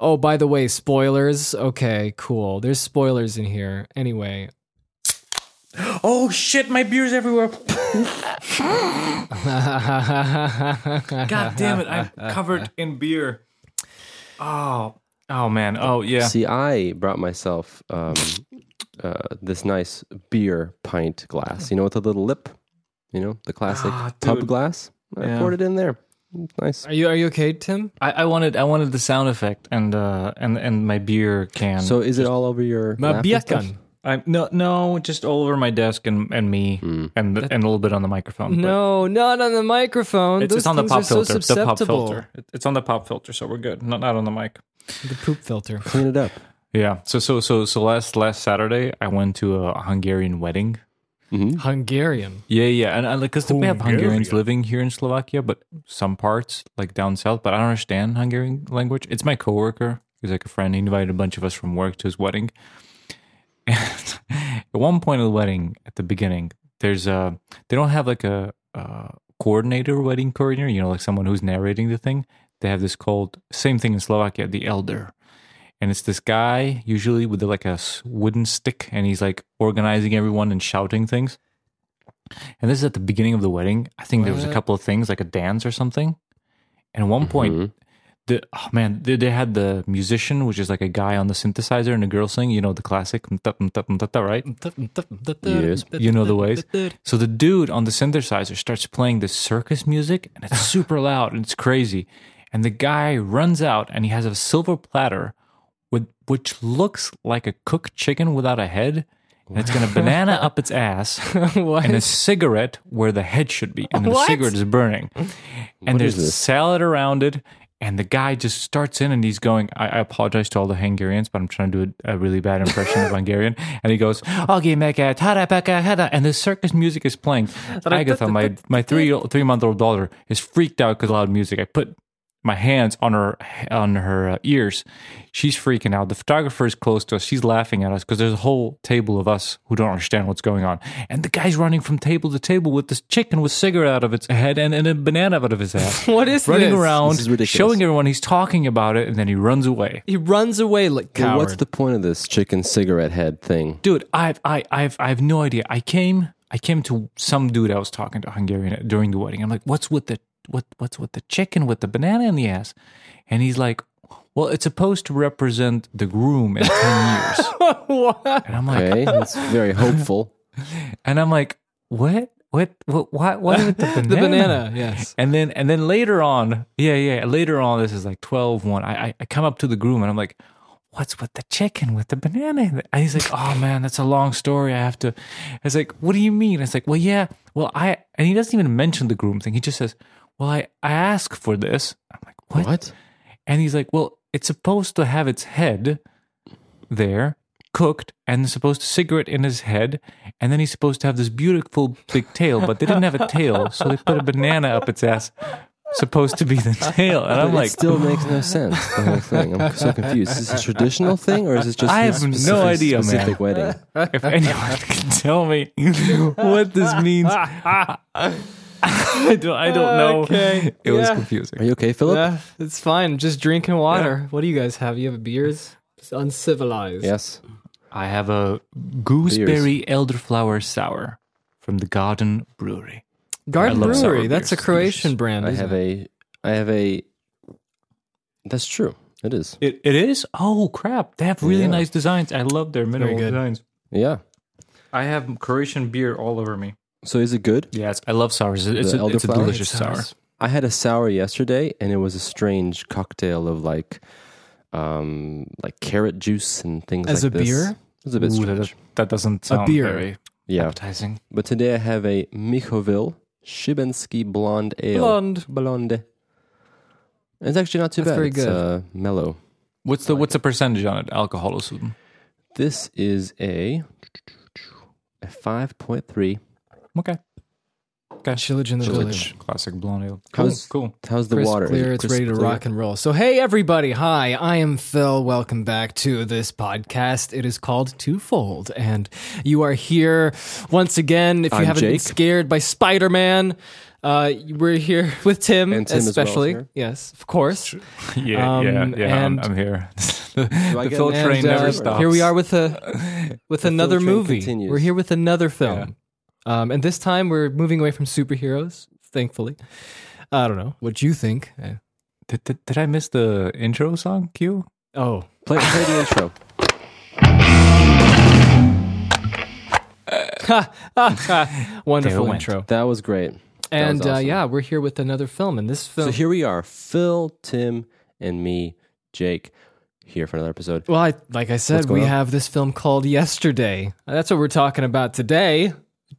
Oh, by the way, spoilers. Okay, cool. There's spoilers in here. Anyway, Oh shit, my beer's everywhere. God damn it, I'm covered in beer. Oh, oh man. Oh yeah. See, I brought myself um, uh, this nice beer pint glass. You know, with a little lip. You know, the classic Ah, pub glass. I Yeah. poured it in there. It's nice. are you are you okay, Tim? I, I wanted I wanted the sound effect and uh and and my beer can. So, is it all over your My lap and stuff? bierkan. I no no just all over my desk and and me and the, and a little bit on the microphone. but No, not on the microphone. It's, Those it's on the things pop are so filter. the pop susceptible. filter. It- It's on the pop filter, so we're good. Not not on the mic. The poop filter. Clean it up. Yeah. So so so so last last Saturday I went to a Hungarian wedding. Hungarian. Yeah, yeah, and I like because we have Hungarians living here in Slovakia, but some parts like down south. But I don't understand Hungarian language. It's my coworker. He's like a friend. He invited a bunch of us from work to his wedding. And at one point of the wedding, at the beginning, there's a they don't have like a, uh coordinator, wedding coordinator. You know, like someone who's narrating the thing. They have this called same thing in Slovakia, the elder and it's this guy usually with like a wooden stick and he's like organizing everyone and shouting things. And this is at the beginning of the wedding. I think there was a couple of things like a dance or something. And at one point the oh man they, they had the musician which is like a guy on the synthesizer and a girl singing you know the classic right? Yes. you know the ways. So the dude on the synthesizer starts playing this circus music and it's super loud and it's crazy. And the guy runs out and he has a silver platter with which looks like a cooked chicken without a head. And it's got a banana up its ass and a cigarette where the head should be. And the What? cigarette is burning. And there's is this? salad around it. And the guy just starts in and he's going, I, I apologize to all the Hungarians, but I'm trying to do a, a really bad impression of Hungarian. And he goes, "Okay, meka, tada, peka, hada," and the circus music is playing. Agatha, my, my three three month old daughter, is freaked out because loud music. I put my hands on her on her uh, ears. She's freaking out. The photographer is close to us. She's laughing at us because there's a whole table of us who don't understand what's going on. And the guy's running from table to table with this chicken with cigarette out of its head and, and a banana out of his ass. What is running this? around, This is ridiculous. showing everyone he's talking about it, and then he runs away. He runs away like Well, coward. what's the point of this chicken cigarette head thing? dude i've i i've i have no idea i came i came to some dude i was talking to hungarian during the wedding i'm like what's with the what what's with the chicken with the banana in the ass. And he's like well it's supposed to represent the groom in 10 years. What? and i'm like Okay, that's very hopeful. and i'm like what? What? What? What, what with the banana The banana, yes. and then and then later on yeah yeah later on this is like 12 1 i i, I come up to the groom and i'm like what's with the chicken with the banana and he's like oh man that's a long story. I have to it's like what do you mean? It's like well yeah well i and he doesn't even mention the groom thing. He just says well i i asked for this i'm like what, What? and he's like well it's supposed to have its head there cooked and supposed to cigarette in his head and then he's supposed to have this beautiful big tail but they didn't have a tail so they put a banana up its ass supposed to be the tail and i'm But like still makes no sense. The whole thing. I'm so confused. Is this a traditional thing, or is it just I have no idea specific- man. specific wedding? if anyone can tell me what this means i don't i don't know Okay, it was yeah. confusing Are you okay, Philip? Yeah, it's fine. Just drinking water. What do you guys have? You have beers? It's uncivilized. Yes. i have a gooseberry elderflower sour from the garden brewery Garden I love sour Brewery. That's a beers. Croatian brand. I isn't have it? a. I have a. That's true. It is. It, it is? Oh, crap. They have really Yeah. nice designs. I love their minimal good. designs. Yeah. I have Croatian beer all over me. So is it good? Yes, I love sours. It's, a, it's a delicious It sour. I had a sour yesterday, and it was a strange cocktail of like, um, like carrot juice and things As like a this. beer? It was a bit Ooh, strange. that, that doesn't sound beer. very Yeah. appetizing. But today I have a Michoville Shibensky Blonde Ale. Blonde. Blonde. It's actually not too That's bad. very it's good. Uh, mellow. What's the what's the percentage on it? Alcohol This is a a five point three. Okay. Okay. Chillage in the Village. village. Classic blonde ale. Cool. How's- cool. How's the Crisp, water? Clear, it it's crisp ready to clear? rock and roll. So, hey everybody, hi, I am Phil. Welcome back to this podcast. It is called Twofold, and you are here once again. If you I'm haven't been scared by Spider Man, Uh, we're here with Tim, And Tim as well is especially. yes, of course. Yeah, Um, yeah, yeah. I'm, I'm here. I the get Phil an train And, never uh, stops. Here we are with a with The another Phil movie. continues. We're here with another film, um, and this time we're moving away from superheroes. Thankfully, I don't know what do you think. Uh, Did, did, did I miss the intro song cue? Oh, Play, play the intro. wonderful intro. That was great. And was uh, yeah, we're here with another film, and this film. So here we are, Phil, Tim, and me, Jake, here for another episode. well, I, like I said, we on? have this film called Yesterday. That's what we're talking about today.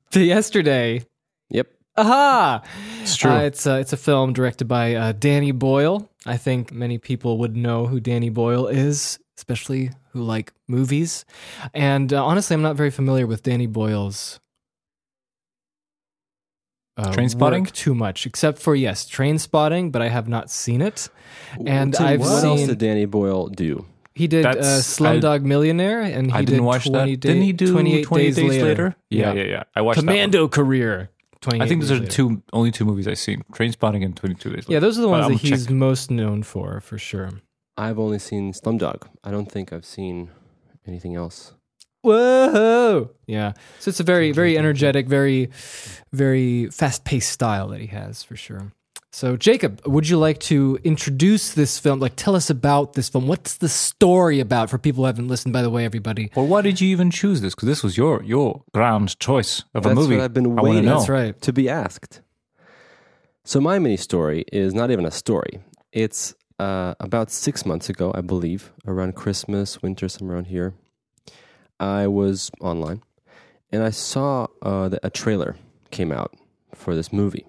The Yesterday. Yep. Aha! It's true. Uh, it's uh, it's a film directed by uh, Danny Boyle. I think many people would know who Danny Boyle is, especially who like movies. And uh, honestly, I'm not very familiar with Danny Boyle's. Uh, Trainspotting? work too much, except for yes, Trainspotting, but I have not seen it. And I've what else seen- did Danny Boyle do? He did uh, That's- Slumdog Millionaire, and he I didn't did watch 20 that. Day- Didn't he do 28, 28 days, later? Yeah, yeah, yeah. I watched Commando Career. that 28. I think those are Later. two only two movies I've seen: Trainspotting and Twenty Two Days Later. Yeah, those are the But ones I'm that he's check- most known for, for sure. I've only seen Slumdog. I don't think I've seen anything else. Whoa! Yeah. So it's a very, very energetic, very, very fast paced style that he has for sure. So, Jacob, would you like to introduce this film? Like, tell us about this film. What's the story about for people who haven't listened, by the way, everybody? Well, why did you even choose this? Because this was your your ground choice of a That's movie. what I've been wanna waiting. That's right. to be asked. So my mini story is not even a story. It's uh, about six months ago, I believe, around Christmas, winter, somewhere around here. I was online, and I saw uh, that a trailer came out for this movie,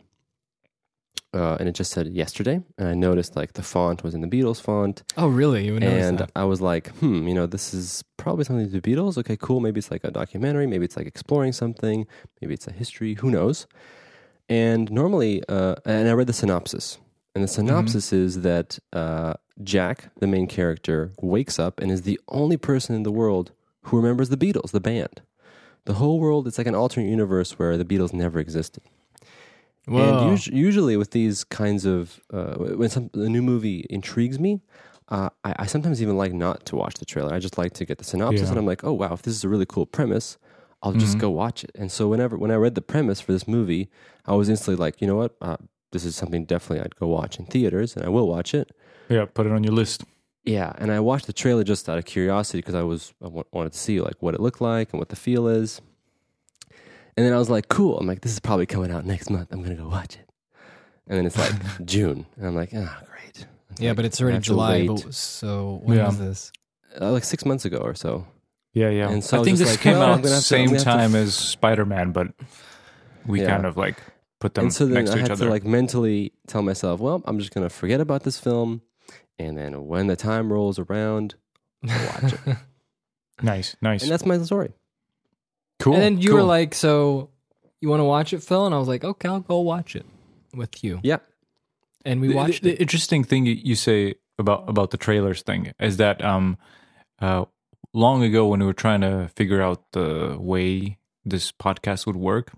uh, and it just said yesterday. And I noticed like the font was in the Beatles font, Oh, really? You and that. I was like, hmm, you know, this is probably something to do Beatles. Okay, cool. Maybe it's like a documentary. Maybe it's like exploring something. Maybe it's a history. Who knows? And normally, uh, and I read the synopsis. And the synopsis is that uh, Jack, the main character, wakes up and is the only person in the world who remembers the Beatles, the band. The whole world, it's like an alternate universe where the Beatles never existed. Whoa. And us- usually with these kinds of uh, when some a new movie intrigues me, uh, I, I sometimes even like not to watch the trailer. I just like to get the synopsis, Yeah. and I'm like, oh wow, if this is a really cool premise, I'll just Mhm. go watch it. And so whenever when I read the premise for this movie, I was instantly like, you know what, uh, this is something definitely I'd go watch in theaters, and I will watch it. Yeah, put it on your list. Yeah, and I watched the trailer just out of curiosity because I was I wanted to see like what it looked like and what the feel is. And then I was like, cool. I'm like, this is probably coming out next month. I'm gonna go watch it. And then it's like June, and I'm like, ah, great. yeah, like, but it's already July. But, so, when Yeah. was this? Uh, like six months ago or so. Yeah, yeah. And so I I think just this like, came well, I'm out gonna the have to- I'm same gonna have to time f- as Spider Man, but we Yeah. kind of like put them and so then next I each had other. to like mentally tell myself, well, I'm just gonna forget about this film, and then when the time rolls around, I'll watch it. nice, nice, and that's my story. Cool. and then you cool. were like, "So, you want to watch it, Phil?" And I was like, "Okay, I'll go watch it with you." Yeah. And we the, watched the, it. the interesting thing you- you say about about the trailers thing is that um uh long ago when we were trying to figure out the way this podcast would work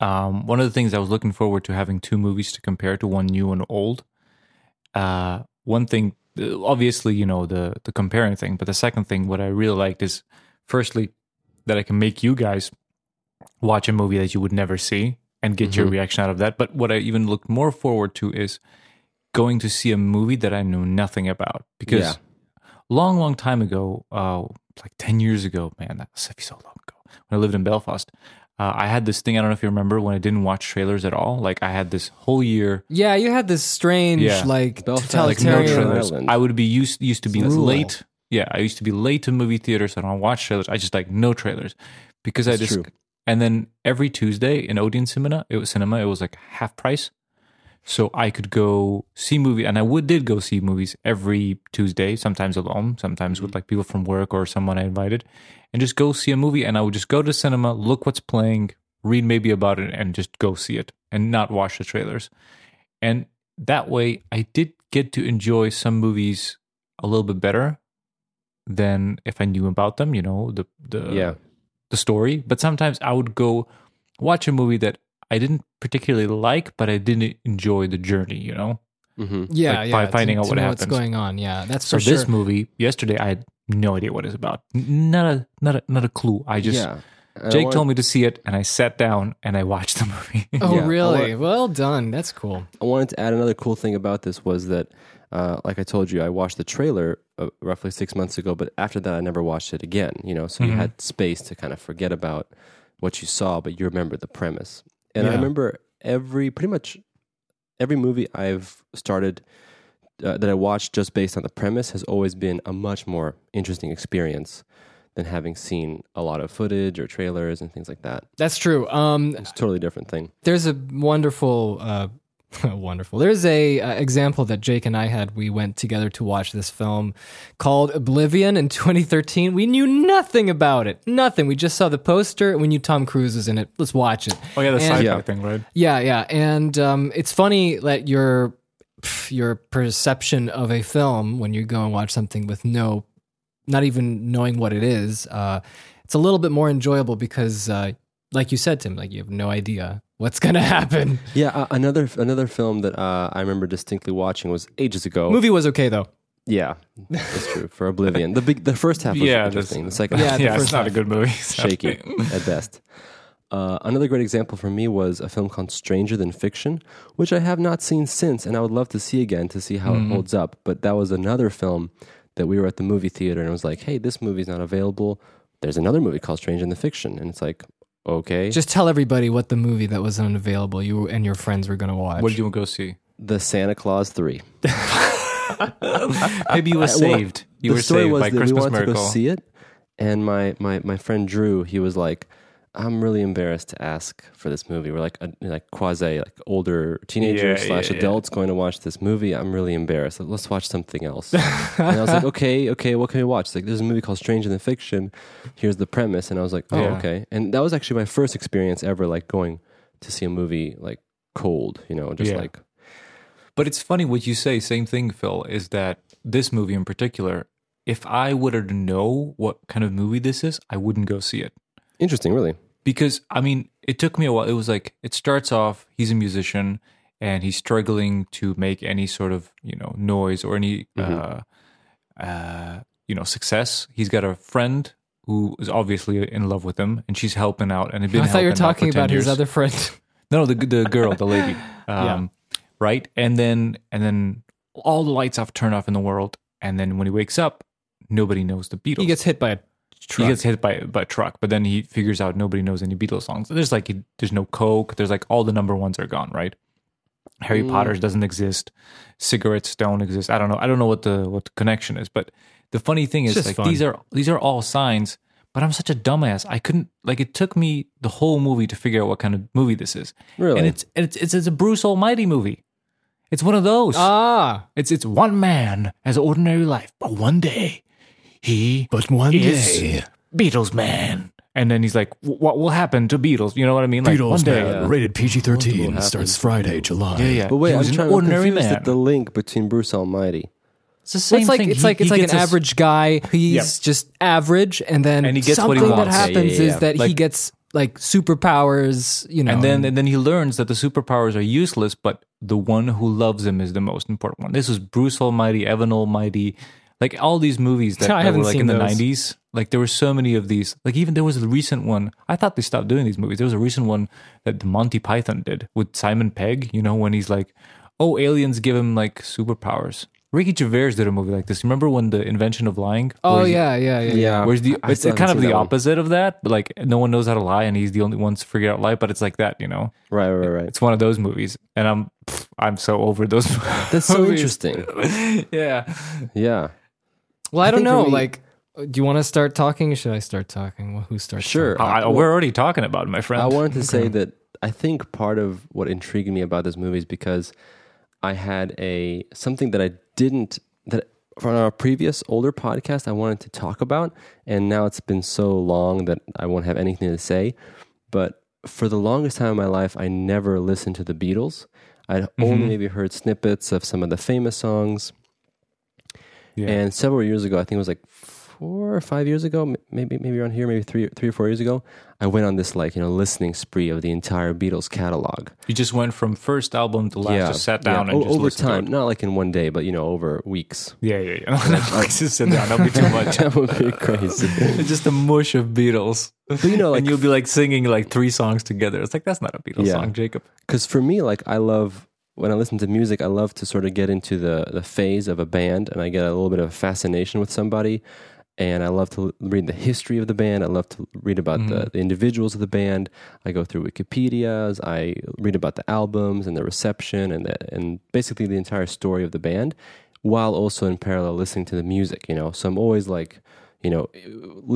um one of the things i was looking forward to having two movies to compare to one new and old uh one thing uh, obviously you know the the comparing thing but the second thing what i really liked is firstly that i can make you guys watch a movie that you would never see and get your Mhm. reaction out of that but what i even look more forward to is going to see a movie that i knew nothing about because Yeah. long long time ago uh like 10 years ago man that was so long ago when i lived in belfast uh, i had this thing i don't know if you remember when i didn't watch trailers at all like i had this whole year Yeah, you had this strange, Yeah. like Belfast, like no trailers. Island. I would be used used to be Rule. late. Yeah, I used to be late to movie theaters. I don't watch trailers. I just like no trailers because I just true. and then every Tuesday in Odeon Cinema, it was cinema. It was like half price, so I could go see movie, and I would did go see movies every Tuesday. Sometimes alone, sometimes Mm-hmm. with like people from work or someone I invited, and just go see a movie. And I would just go to cinema, look what's playing, read maybe about it, and just go see it, and not watch the trailers. And that way, I did get to enjoy some movies a little bit better than if I knew about them. You know the the yeah. the story. But sometimes I would go watch a movie that I didn't particularly like, but I didn't enjoy the journey. You know. hmm Yeah, Like, yeah. fi- to- finding to out what happens. What's going on? Yeah, that's So for this movie yesterday, I had no idea what it's about. Not a not a not a clue. I just yeah. I Jake wanted- told me to see it, and I sat down and I watched the movie. Oh, Yeah, I really? well done. That's cool. I wanted to add another cool thing about this was that, uh, like I told you, I watched the trailer uh, roughly six months ago, but after that, I never watched it again. You know, so you Mhm. had space to kind of forget about what you saw, but you remember the premise. And I remember every pretty much every movie I've started uh, that I watched just based on the premise has always been a much more interesting experience than having seen a lot of footage or trailers and things like that. That's true. Um, It's a totally different thing. there's a wonderful uh wonderful. There's a uh, example that jake and i had. We went together to watch this film called oblivion in 2013 we knew nothing about it. Nothing. We just saw the poster. We knew tom cruise was in it. Let's watch it. Oh yeah, the sci-fi Yeah. thing, right? yeah yeah. And um, it's funny that your your perception of a film when you go and watch something with no not even knowing what it is uh, it's a little bit more enjoyable because uh, like you said tim like you have no idea what's gonna happen Yeah, uh, another another film that uh, I remember distinctly watching was ages ago. movie was okay though Yeah, that's true. For Oblivion, the big the first half was Yeah, interesting. The second Yeah, half the yeah, first it's not a good movie. shaky at best. Uh, another great example for me was a film called Stranger Than Fiction, which I have not seen since, and I would love to see again to see how Mm-hmm. it holds up. But that was another film that we were at the movie theater, and it was like, "Hey, this movie's not available. There's another movie called Stranger Than Fiction," and it's like, "Okay." just tell everybody what the movie that was unavailable you and your friends were gonna watch What did you go see? the Santa Claus Three. Maybe you were uh, saved. You the were story saved was by that Christmas we wanted miracle. to go see it, and my, my, my friend Drew, he was like, "I'm really embarrassed to ask for this movie. We're like a, like quasi like older teenagers Yeah, slash yeah, yeah. adults going to watch this movie. I'm really embarrassed. Let's watch something else." and I was like, "Okay, okay, what can we watch?" It's like, "There's a movie called Strange Stranger Than Fiction. Here's the premise." And I was like, "Oh, Yeah. okay." And that was actually my first experience ever like going to see a movie like cold. You know, just Yeah. like But it's funny what you say. Same thing, Phil. Is that this movie in particular? If I were to know what kind of movie this is, I wouldn't go see it. Interesting, really. because I mean, it took me a while. It was like it starts off. He's a musician and he's struggling to make any sort of you know noise or any uh, uh, you know success. He's got a friend who is obviously in love with him, and she's helping out. And they've been i thought you were helping out for talking 10 about his years. other friend No, the the girl, the lady, um, right? And then and then all the lights off, turn off in the world, and then when he wakes up, nobody knows the Beatles. he gets hit by a truck He gets hit by by a truck, but then he figures out nobody knows any Beatles songs. There's like there's no Coke. There's like all the number ones are gone, right? Harry Mm. Potter's doesn't exist. Cigarettes don't exist. I don't know. I don't know what the what the connection is, but the funny thing It's is like fun. these are these are all signs. But I'm such a dumbass. I couldn't like it took me the whole movie to figure out what kind of movie this is. Really? And it's it's it's, it's a Bruce Almighty movie. It's one of those. ah It's it's one man has an ordinary life, but one day he but one is Beatles man. And then he's like, "What will happen to Beatles?" You know what I mean? Like one day, man. rated PG-13 happens starts Friday, July. yeah, yeah. But wait, he I'm was trying an to ordinary confused man. at the link between Bruce Almighty. it's the Well, same it's like thing. it's He- like it's like an gets his- average guy. He's Yep. just average, and then And he gets what something he that wants. Yeah, happens yeah, yeah. is that he gets like superpowers. You know, and then and then he learns that the superpowers are useless, but the one who loves him is the most important one. This is Bruce Almighty, Evan Almighty, like all these movies that, I that were like seen in the those. nineties. Like there were so many of these. Like even there was a recent one. I thought they stopped doing these movies. There was a recent one that the Monty Python did with Simon Pegg. You know when he's like, "Oh, aliens give him like superpowers." Ricky Gervais did a movie like this. Remember when the invention of lying? oh yeah, yeah, yeah, yeah. Where's the? I it's kind of the that one. opposite of that. But like no one knows how to lie, and he's the only one to figure out lie. But it's like that, you know. Right, right, right. It's one of those movies, and I'm pff, I'm so over those. That's so interesting. yeah. Yeah. Well, I, I don't know. me- like, do you want to start talking? Or should I start talking? Well, who starts? Sure. talking? I, well- we're already talking about it, my friend. I wanted to say that I think part of what intrigued me about this movie is because I had a something that I didn't that from our previous older podcast I wanted to talk about, and now it's been so long that I won't have anything to say. But for the longest time in my life, I never listened to the Beatles. I'd only Mhm. maybe heard snippets of some of the famous songs. Yeah. And several years ago, I think it was like four or five years ago, maybe maybe around here, maybe three three or four years ago, I went on this like you know listening spree of the entire Beatles catalog. You just went from first album to last, just sat down yeah. and O- just over time, not like in one day, but you know over weeks. Yeah, yeah, yeah. like, just sit down. That'll be too much. that would be crazy. It's just a mush of Beatles. But you know, like and you'll be like singing like three songs together. It's like that's not a Beatles Yeah. song, Jacob. because for me, like I love when I listen to music, I love to sort of get into the the phase of a band, and I get a little bit of fascination with somebody. And I love to read the history of the band. I love to read about the, mm-hmm. the individuals of the band. I go through Wikipedia's. I read about the albums and the reception and the, and basically the entire story of the band, while also in parallel listening to the music. You know, so I'm always like, you know,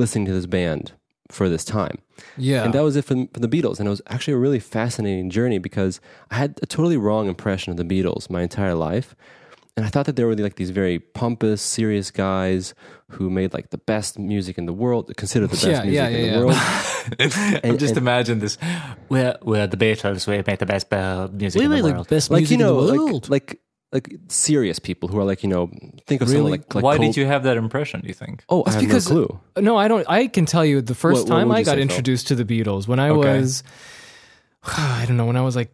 listening to this band for this time. Yeah. And that was it for, for the Beatles. And it was actually a really fascinating journey because I had a totally wrong impression of the Beatles my entire life. And I thought that they were like these very pompous, serious guys who made like the best music in the world, considered the best Yeah, music yeah, in the yeah. world. And, just and- imagine this. We're, we're the Beatles. We make the best uh, music in the world. best like, you know, like, like, like serious people who are like, you know, think of someone like, like Why Cole- did you have that impression? Do you think? Oh, I It's have because- no clue. No, I don't. I can tell you the first What- what time would I got say, Phil? introduced to the Beatles when I Okay. was, I don't know, when I was like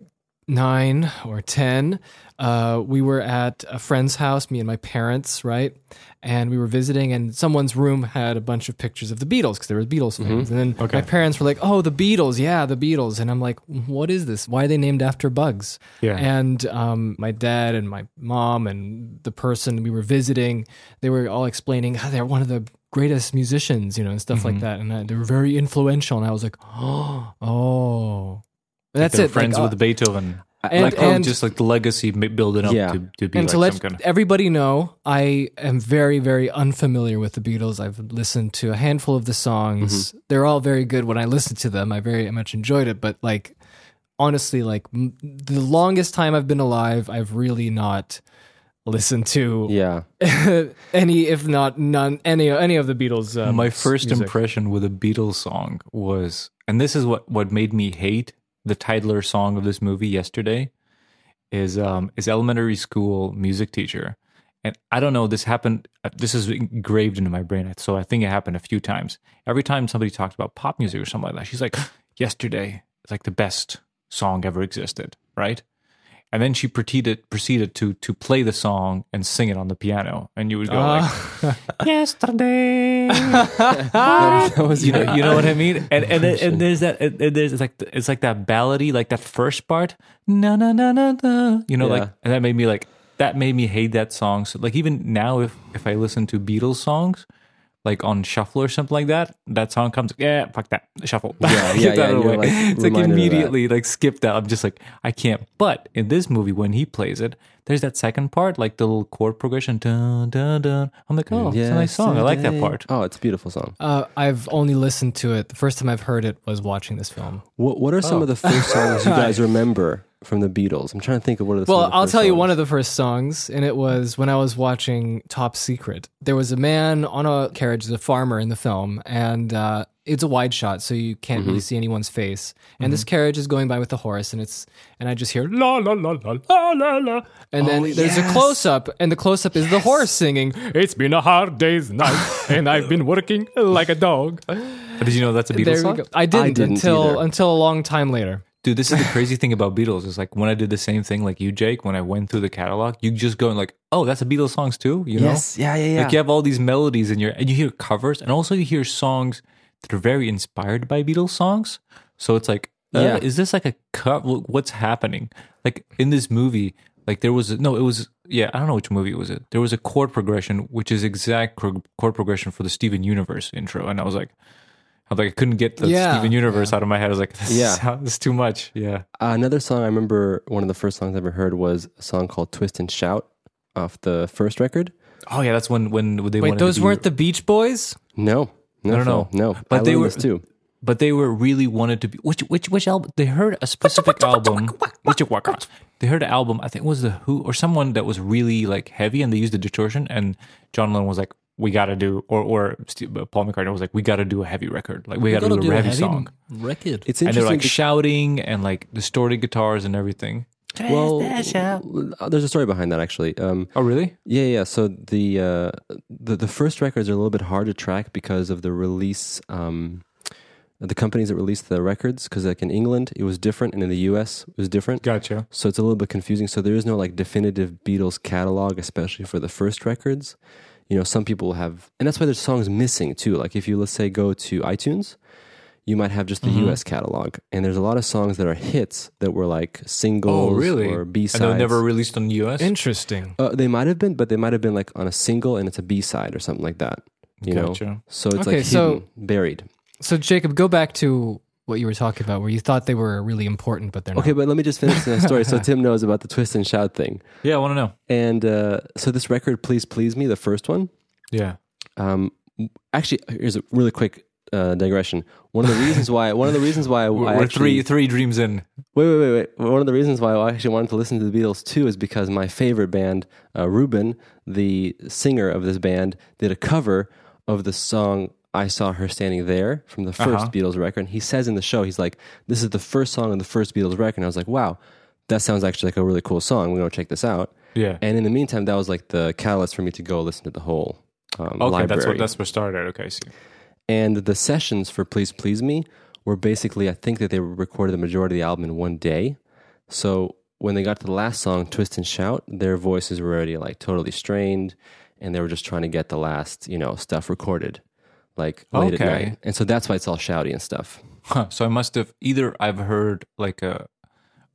nine or 10. Uh, we were at a friend's house, me and my parents, right? And we were visiting, and someone's room had a bunch of pictures of the Beatles because there were Beatles fans. And then Okay. my parents were like, "Oh, the Beatles, yeah, the Beatles." And I'm like, "What is this? Why are they named after bugs?" Yeah. And um, my dad and my mom and the person we were visiting, they were all explaining how they're one of the greatest musicians, you know, and stuff like that. And uh, they were very influential. And I was like, oh, oh. That's it. friends like, uh, with Beethoven. And- like, oh, just like the legacy building up Yeah. to, to be and like to let some kind of. everybody know, I am very, very unfamiliar with the Beatles. I've listened to a handful of the songs. Mm-hmm. They're all very good. When I listened to them, I very much enjoyed it. But like, honestly, like m- the longest time I've been alive, I've really not listened to Yeah. any, if not none, any any of the Beatles. Um, My first music. impression with a Beatles song was, and this is what, what made me hate the Tidler song of this movie yesterday, is um is elementary school music teacher, and I don't know this happened. uh, This is engraved into my brain, so I think it happened a few times. Every time somebody talked about pop music or something like that, she's like, "Yesterday is like the best song ever existed," right? And then she proceeded proceeded to to play the song and sing it on the piano, and you would go like, ah. "Yesterday." that was you know, you know what I mean. And and, then- and there's that. And and there's like it's like that ballady, like that first part. No, no, no, no, no. You know, like and that made me like that made me hate that song. So like even now, if if I listen to Beatles songs. Like on shuffle or something like that, that song comes. Yeah, fuck that shuffle. Yeah, Get yeah, that yeah, out of the you're, way. like, it's like reminded of that. immediately like skip that. I'm just like I can't. But in this movie, when he plays it, there's that second part, like the little chord progression. Dun dun dun. I'm like, oh, it's a nice song. I like that part. Oh, it's a beautiful song. Uh, I've only listened to it. The first time I've heard it was watching this film. What What are some Oh. of the first songs you guys remember from the Beatles? I'm trying to think of what are the. Well, I'll tell you one of the first songs, and it was when I was watching Top Secret. There was a man on a carriage, a farmer in the film, and uh, it's a wide shot, so you can't Mm-hmm. really see anyone's face. And this carriage is going by with the horse, and it's and I just hear la la la la la la la, and then Oh, there's a close up, and the close up is the horse singing. It's been a hard day's night, and I've been working like a dog. Did you know that's a Beatles song? I didn't, didn't until either. until a long time later. Dude, this is the crazy thing about Beatles. Is like when I did the same thing like you, Jake, when I went through the catalog, you just go and like, oh, that's a Beatles songs too, you know? Yes, yeah, yeah, yeah. Like you have all these melodies in your and you hear covers and also you hear songs that are very inspired by Beatles songs. So it's like, uh, Yeah. is this like a cut? What's happening? Like in this movie, like there was a, no, it was yeah, I don't know which movie was it. There was a chord progression which is exact chord chord progression for the Steven Universe intro, and I was like. I was like, I couldn't get the Yeah, Steven Universe out of my head. I was like, this, Yeah. yeah. this is too much. Yeah. Uh, another song I remember. One of the first songs I ever heard was a song called "Twist and Shout" off the first record. Oh yeah, that's when when they Wait, wanted those to be, weren't the Beach Boys? No, no, I don't know. Phil, no. But I they were- too. but they were really wanted to be which which which album they heard a specific album which they heard an album I think it was the Who or someone that was really like heavy and they used the distortion and John Lennon was like we got to do or or uh, Paul McCartney was like we got to do a heavy record like we, got to do, a heavy, song record. It's and they're like shouting and like distorted guitars and everything Well, there's a story behind that actually. Um, Oh, really? yeah, yeah. So the uh, the the first records are a little bit hard to track because of the release. Um, the companies that released the records, because like in England it was different, and in the U.S. it was different. Gotcha. So it's a little bit confusing. So there is no like definitive Beatles catalog, especially for the first records. You know, some people have, and that's why there's songs missing too. Like if you let's say go to iTunes, you might have just the Mhm. U.S. catalog, and there's a lot of songs that are hits that were like singles Oh, really? or B side. And sides. they were never released on the US? Interesting. Uh, they might have been, but they might have been like on a single and it's a B side or something like that. You know, so it's Okay, like so- hidden, buried. So Jacob, go back to what you were talking about, where you thought they were really important, but they're not. Okay, but let me just finish the story so Tim knows about the twist and shout thing. Yeah, I want to know. And uh, so this record, "Please Please Me," the first one. Yeah. Um, actually, here's a really quick uh, digression. One of the reasons why, one of the reasons why I, We're, I we're actually, three three dreams in. Wait, wait, wait, wait. One of the reasons why I actually wanted to listen to the Beatles too is because my favorite band, uh, Ruben, the singer of this band, did a cover of the song I Saw Her Standing There from the 1st Uh-huh. Beatles record. And he says in the show, he's like, This is the first song of the first Beatles record. And I was like, Wow, that sounds actually like a really cool song. We're going to check this out. Yeah. And in the meantime, that was like the catalyst for me to go listen to the whole um, Okay, library. that's what that's what started. Okay, I see. And the sessions for Please Please Me were basically, I think that they recorded the majority of the album in one day. So when they got to the last song, Twist and Shout, their voices were already like totally strained and they were just trying to get the last, you know, stuff recorded like late Okay. at night. And so that's why it's all shouty and stuff. Huh, so I must have either I've heard like a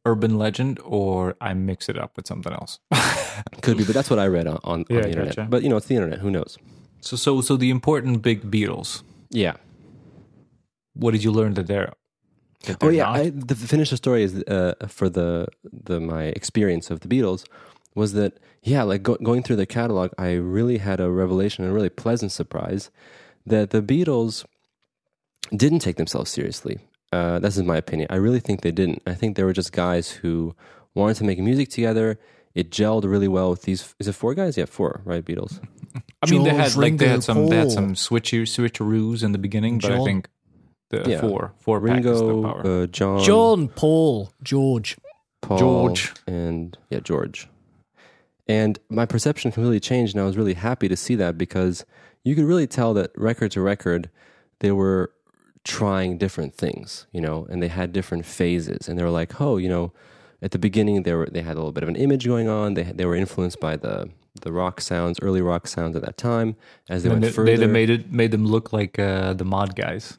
urban legend or I mix it up with something else. Could be, but that's what I read on, on, Yeah, on the internet. gotcha. But you know, it's the internet. Who knows? so so so the important big Beatles. Yeah. What did you learn that they're? that Oh they're yeah, not? I, the finish the story is uh, for the the my experience of the Beatles was that yeah, like go, going through the catalog, I really had a revelation, a really pleasant surprise that the Beatles didn't take themselves seriously. Uh, this is my opinion. I really think they didn't. I think they were just guys who wanted to make music together. It gelled really well with these. Is it four guys? Yeah, four. Right, Beatles. I mean, they had like they had some they had some switchy switcheroos in the beginning, but I John. think the Yeah. four four pack is the Ringo, power. uh, John, John, Paul, George. Paul, George. and yeah, George. And my perception completely changed, and I was really happy to see that because you could really tell that record to record, they were trying different things, you know, and they had different phases, and they were like, oh, you know, at the beginning they were they had a little bit of an image going on. They they were influenced by the the rock sounds, early rock sounds at that time. As they and went they, further, they made it made them look like uh, the mod guys.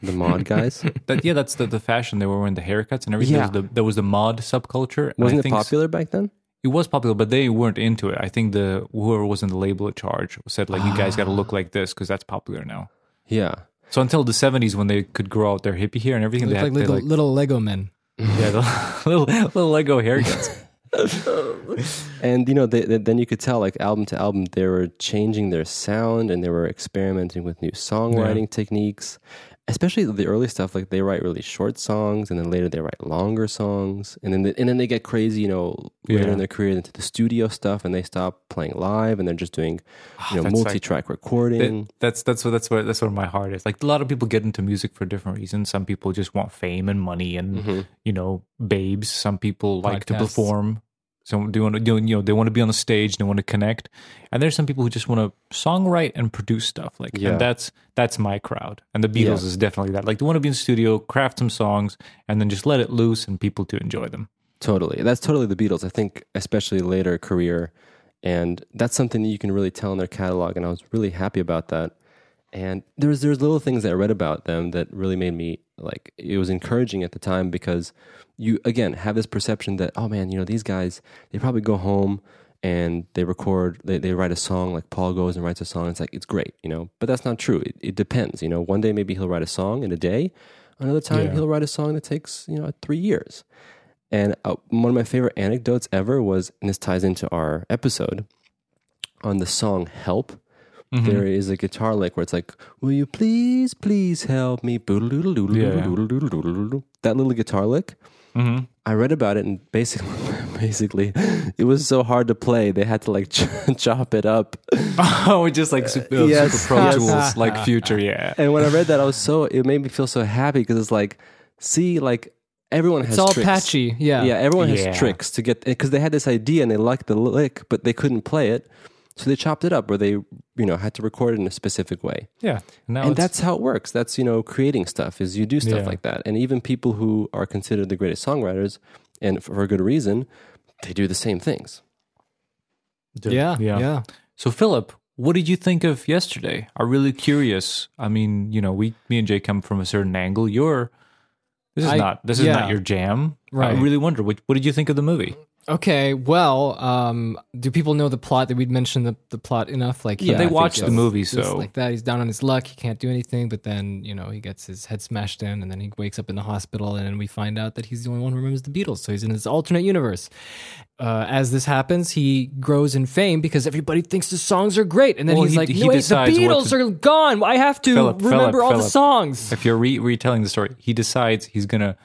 the mod guys. That yeah, that's the, the fashion. They were wearing the haircuts and everything. Yeah. There, was the, there was the mod subculture. Wasn't it popular back then? It was popular, but they weren't into it. I think the whoever was in the label in charge said like, "You guys got to ah. look like this because that's popular now." Yeah. So until the seventies, when they could grow out their hippie hair and everything, Look they like had they, little, like little Lego men. yeah, the little little Lego haircuts. And you know, they, they- then you could tell, like album to album, they were changing their sound and they were experimenting with new songwriting techniques. Especially the early stuff, like they write really short songs, and then later they write longer songs, and then they, and then they get crazy, you know, later Yeah. in their career into the studio stuff, and they stop playing live, and they're just doing, you know, multi-track recording. That- that's that's what that's what that's where my heart is. Like a lot of people get into music for different reasons. Some people just want fame and money and Mm-hmm. you know babes. Some people like to perform. Some do want to you know they want to be on the stage. They want to connect. And there's some people who just want to songwrite and produce stuff. Like Yeah. and that's that's my crowd. And the Beatles Yeah. is definitely that. Like they want to be in the studio, craft some songs, and then just let it loose and people to enjoy them. Totally. That's totally the Beatles. I think, especially later career. And that's something that you can really tell in their catalog. And I was really happy about that. And there's there's little things that I read about them that really made me like it was encouraging at the time because you again have this perception that oh man you know these guys they probably go home and they record they, they write a song like Paul goes and writes a song it's like it's great you know? But that's not true. It, it depends you know? One day maybe he'll write a song in a day. Another time Yeah. he'll write a song that takes you know three years. And uh, one of my favorite anecdotes ever was, and this ties into our episode on the song "Help." Mm-hmm. There is a guitar lick where it's like, "Will you please, please help me?" That little guitar lick. hmm I read about it, and basically, basically, it was so hard to play. They had to like ch- chop it up. Oh, just like super, uh, yes, super Pro. Tools, like Future, yeah. And when I read that, I was so it made me feel so happy because it's like, see, like everyone has It's all tricks. patchy. Yeah. Yeah, everyone Yeah. has tricks to get because they had this idea and they liked the lick, but they couldn't play it, so they chopped it up or they you know had to record it in a specific way. Yeah. Now and that's how it works. That's you know creating stuff is you do stuff Yeah. like that, and even people who are considered the greatest songwriters and for a good reason, they do the same things. Yeah. Yeah. Yeah. So Philip, what did you think of yesterday? I'm really curious. I mean, you know, we me and Jay come from a certain angle. You're this is I- not this is not your jam. Right. I really wonder what what did you think of the movie? Okay, well, um, do people know the plot? That we mention the, the plot enough? Like, Yeah, they I watched the movie, so like that, he's down on his luck. He can't do anything, but then you know he gets his head smashed in, and then he wakes up in the hospital, and then we find out that he's the only one who remembers the Beatles. So he's in this alternate universe. Uh, as this happens, he grows in fame because everybody thinks the songs are great, and then Well, he's he- like, he "No, wait, the Beatles to- are gone. I have to Philip, remember Philip, all the songs." if you're re- retelling the story, he decides he's gonna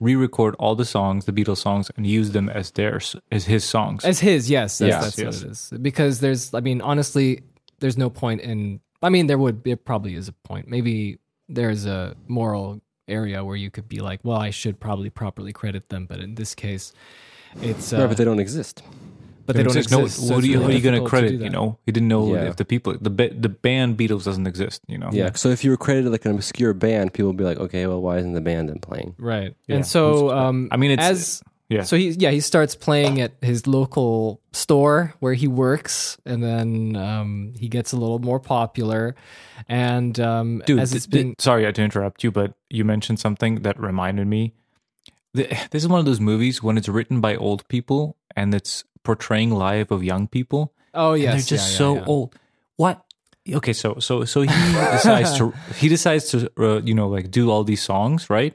re-record all the songs, the Beatles songs, and use them as theirs as his songs. As his, yes, that's, Yes, that's yes. what it is. Because there's, I mean, honestly, there's no point in. I mean, there would, it probably is a point. Maybe there's a moral area where you could be like, well, I should probably properly credit them, but in this case, it's. Uh, Right, but they don't exist. But they don't Exist. exist. No, so what it's are you, really how are you going to credit? you know, he didn't know Yeah. if the people, the the band Beatles doesn't exist. You know, Yeah. So if you were credited like an obscure band, people would be like, okay, well, why isn't the band then playing? right? Yeah, and so, um, I mean, it's as yeah. So he yeah he starts playing at his local store where he works, and then um, he gets a little more popular. And um, Dude, as th- it's th- being sorry to interrupt you, but you mentioned something that reminded me. This is one of those movies when it's written by old people and it's portraying life of young people. oh and yes, they're just yeah, yeah, so yeah. old. What? Okay, so so so he decides to he decides to uh, you know like do all these songs, right?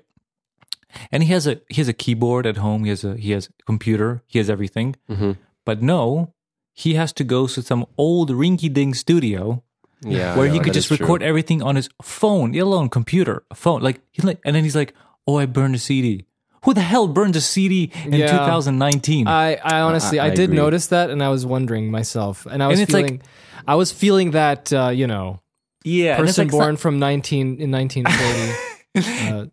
And he has a he has a keyboard at home. He has a he has a computer. He has everything. Mm-hmm. But no, he has to go to some old rinky dink studio Yeah. where I he could just is true. record everything on his phone, let alone computer, a phone. Like he's like, and then he's like, "Oh, I burned a CD." Who the hell burned a CD in Yeah. 2019? I, I honestly, I- I, I did agree. notice that, and I was wondering myself, and I was it's like- feeling, I was feeling that uh, you know, yeah, person like, born not- from nineteen in nineteen forty. uh,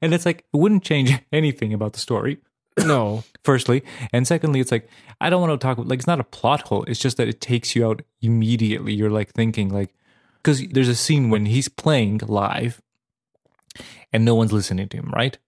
and it's like it wouldn't change anything about the story. no, Firstly, and secondly, it's like I don't want to talk like it's not a plot hole. It's just that it takes you out immediately. You're like thinking like because there's a scene when he's playing live and no one's listening to him, right?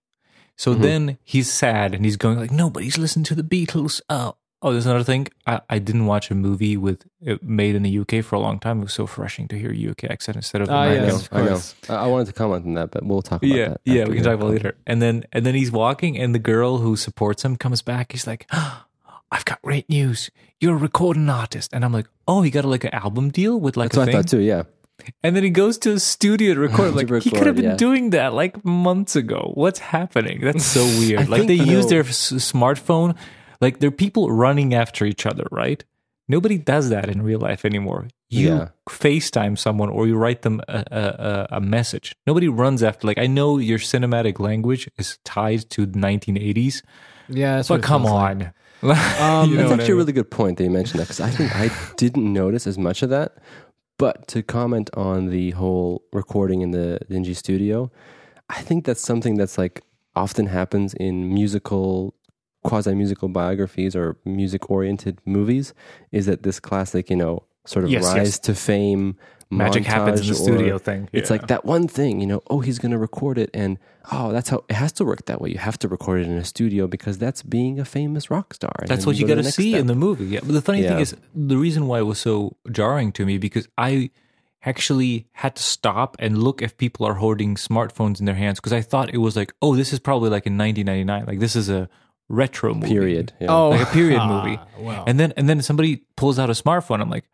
So mm-hmm. then he's sad and he's going like nobody's listening to the Beatles. Oh, oh, there's another thing. I, I didn't watch a movie with it made in the UK for a long time. It was so refreshing to hear a UK accent instead of Ah, yes. of I know. I, I wanted to comment on that, but we'll talk about yeah, that. yeah, we can talk about it later. And then and then he's walking, and the girl who supports him comes back. He's like, ah, "I've got great news. You're a recording artist." And I'm like, "Oh, he got a, like an album deal with like That's a what I thought too. Yeah. And then he goes to a studio to record. To like he could have been yeah. doing that like months ago. What's happening? That's so weird. like they use their s- smartphone. Like they're people running after each other, right? Nobody does that in real life anymore. You Yeah. FaceTime someone or you write them a, a, a- message. Nobody runs after. Like I know your cinematic language is tied to the 1980s, yeah, but come feels like. on. Um, You know That's what I actually a really good point that you mentioned that because I think I didn't notice as much of that. But to comment on the whole recording in the dingy studio, I think that's something that's like often happens in musical, quasi musical biographies or music oriented movies. Is that this classic, you know, sort of Yes, rise yes. to fame Magic happens in the studio thing. It's Yeah. like that one thing, you know, oh, he's going to record it. And oh, that's how it has to work that way. You have to record it in a studio because that's being a famous rock star. And That's what you go got to see step. in the movie. Yeah. But the funny thing is, the reason why it was so jarring to me because I actually had to stop and look if people are holding smartphones in their hands because I thought it was like, oh, this is probably like in 1999. Like this is a retro movie. period. Yeah. Oh, Like a period ah, movie. Wow. And then and then somebody pulls out a smartphone. I'm like,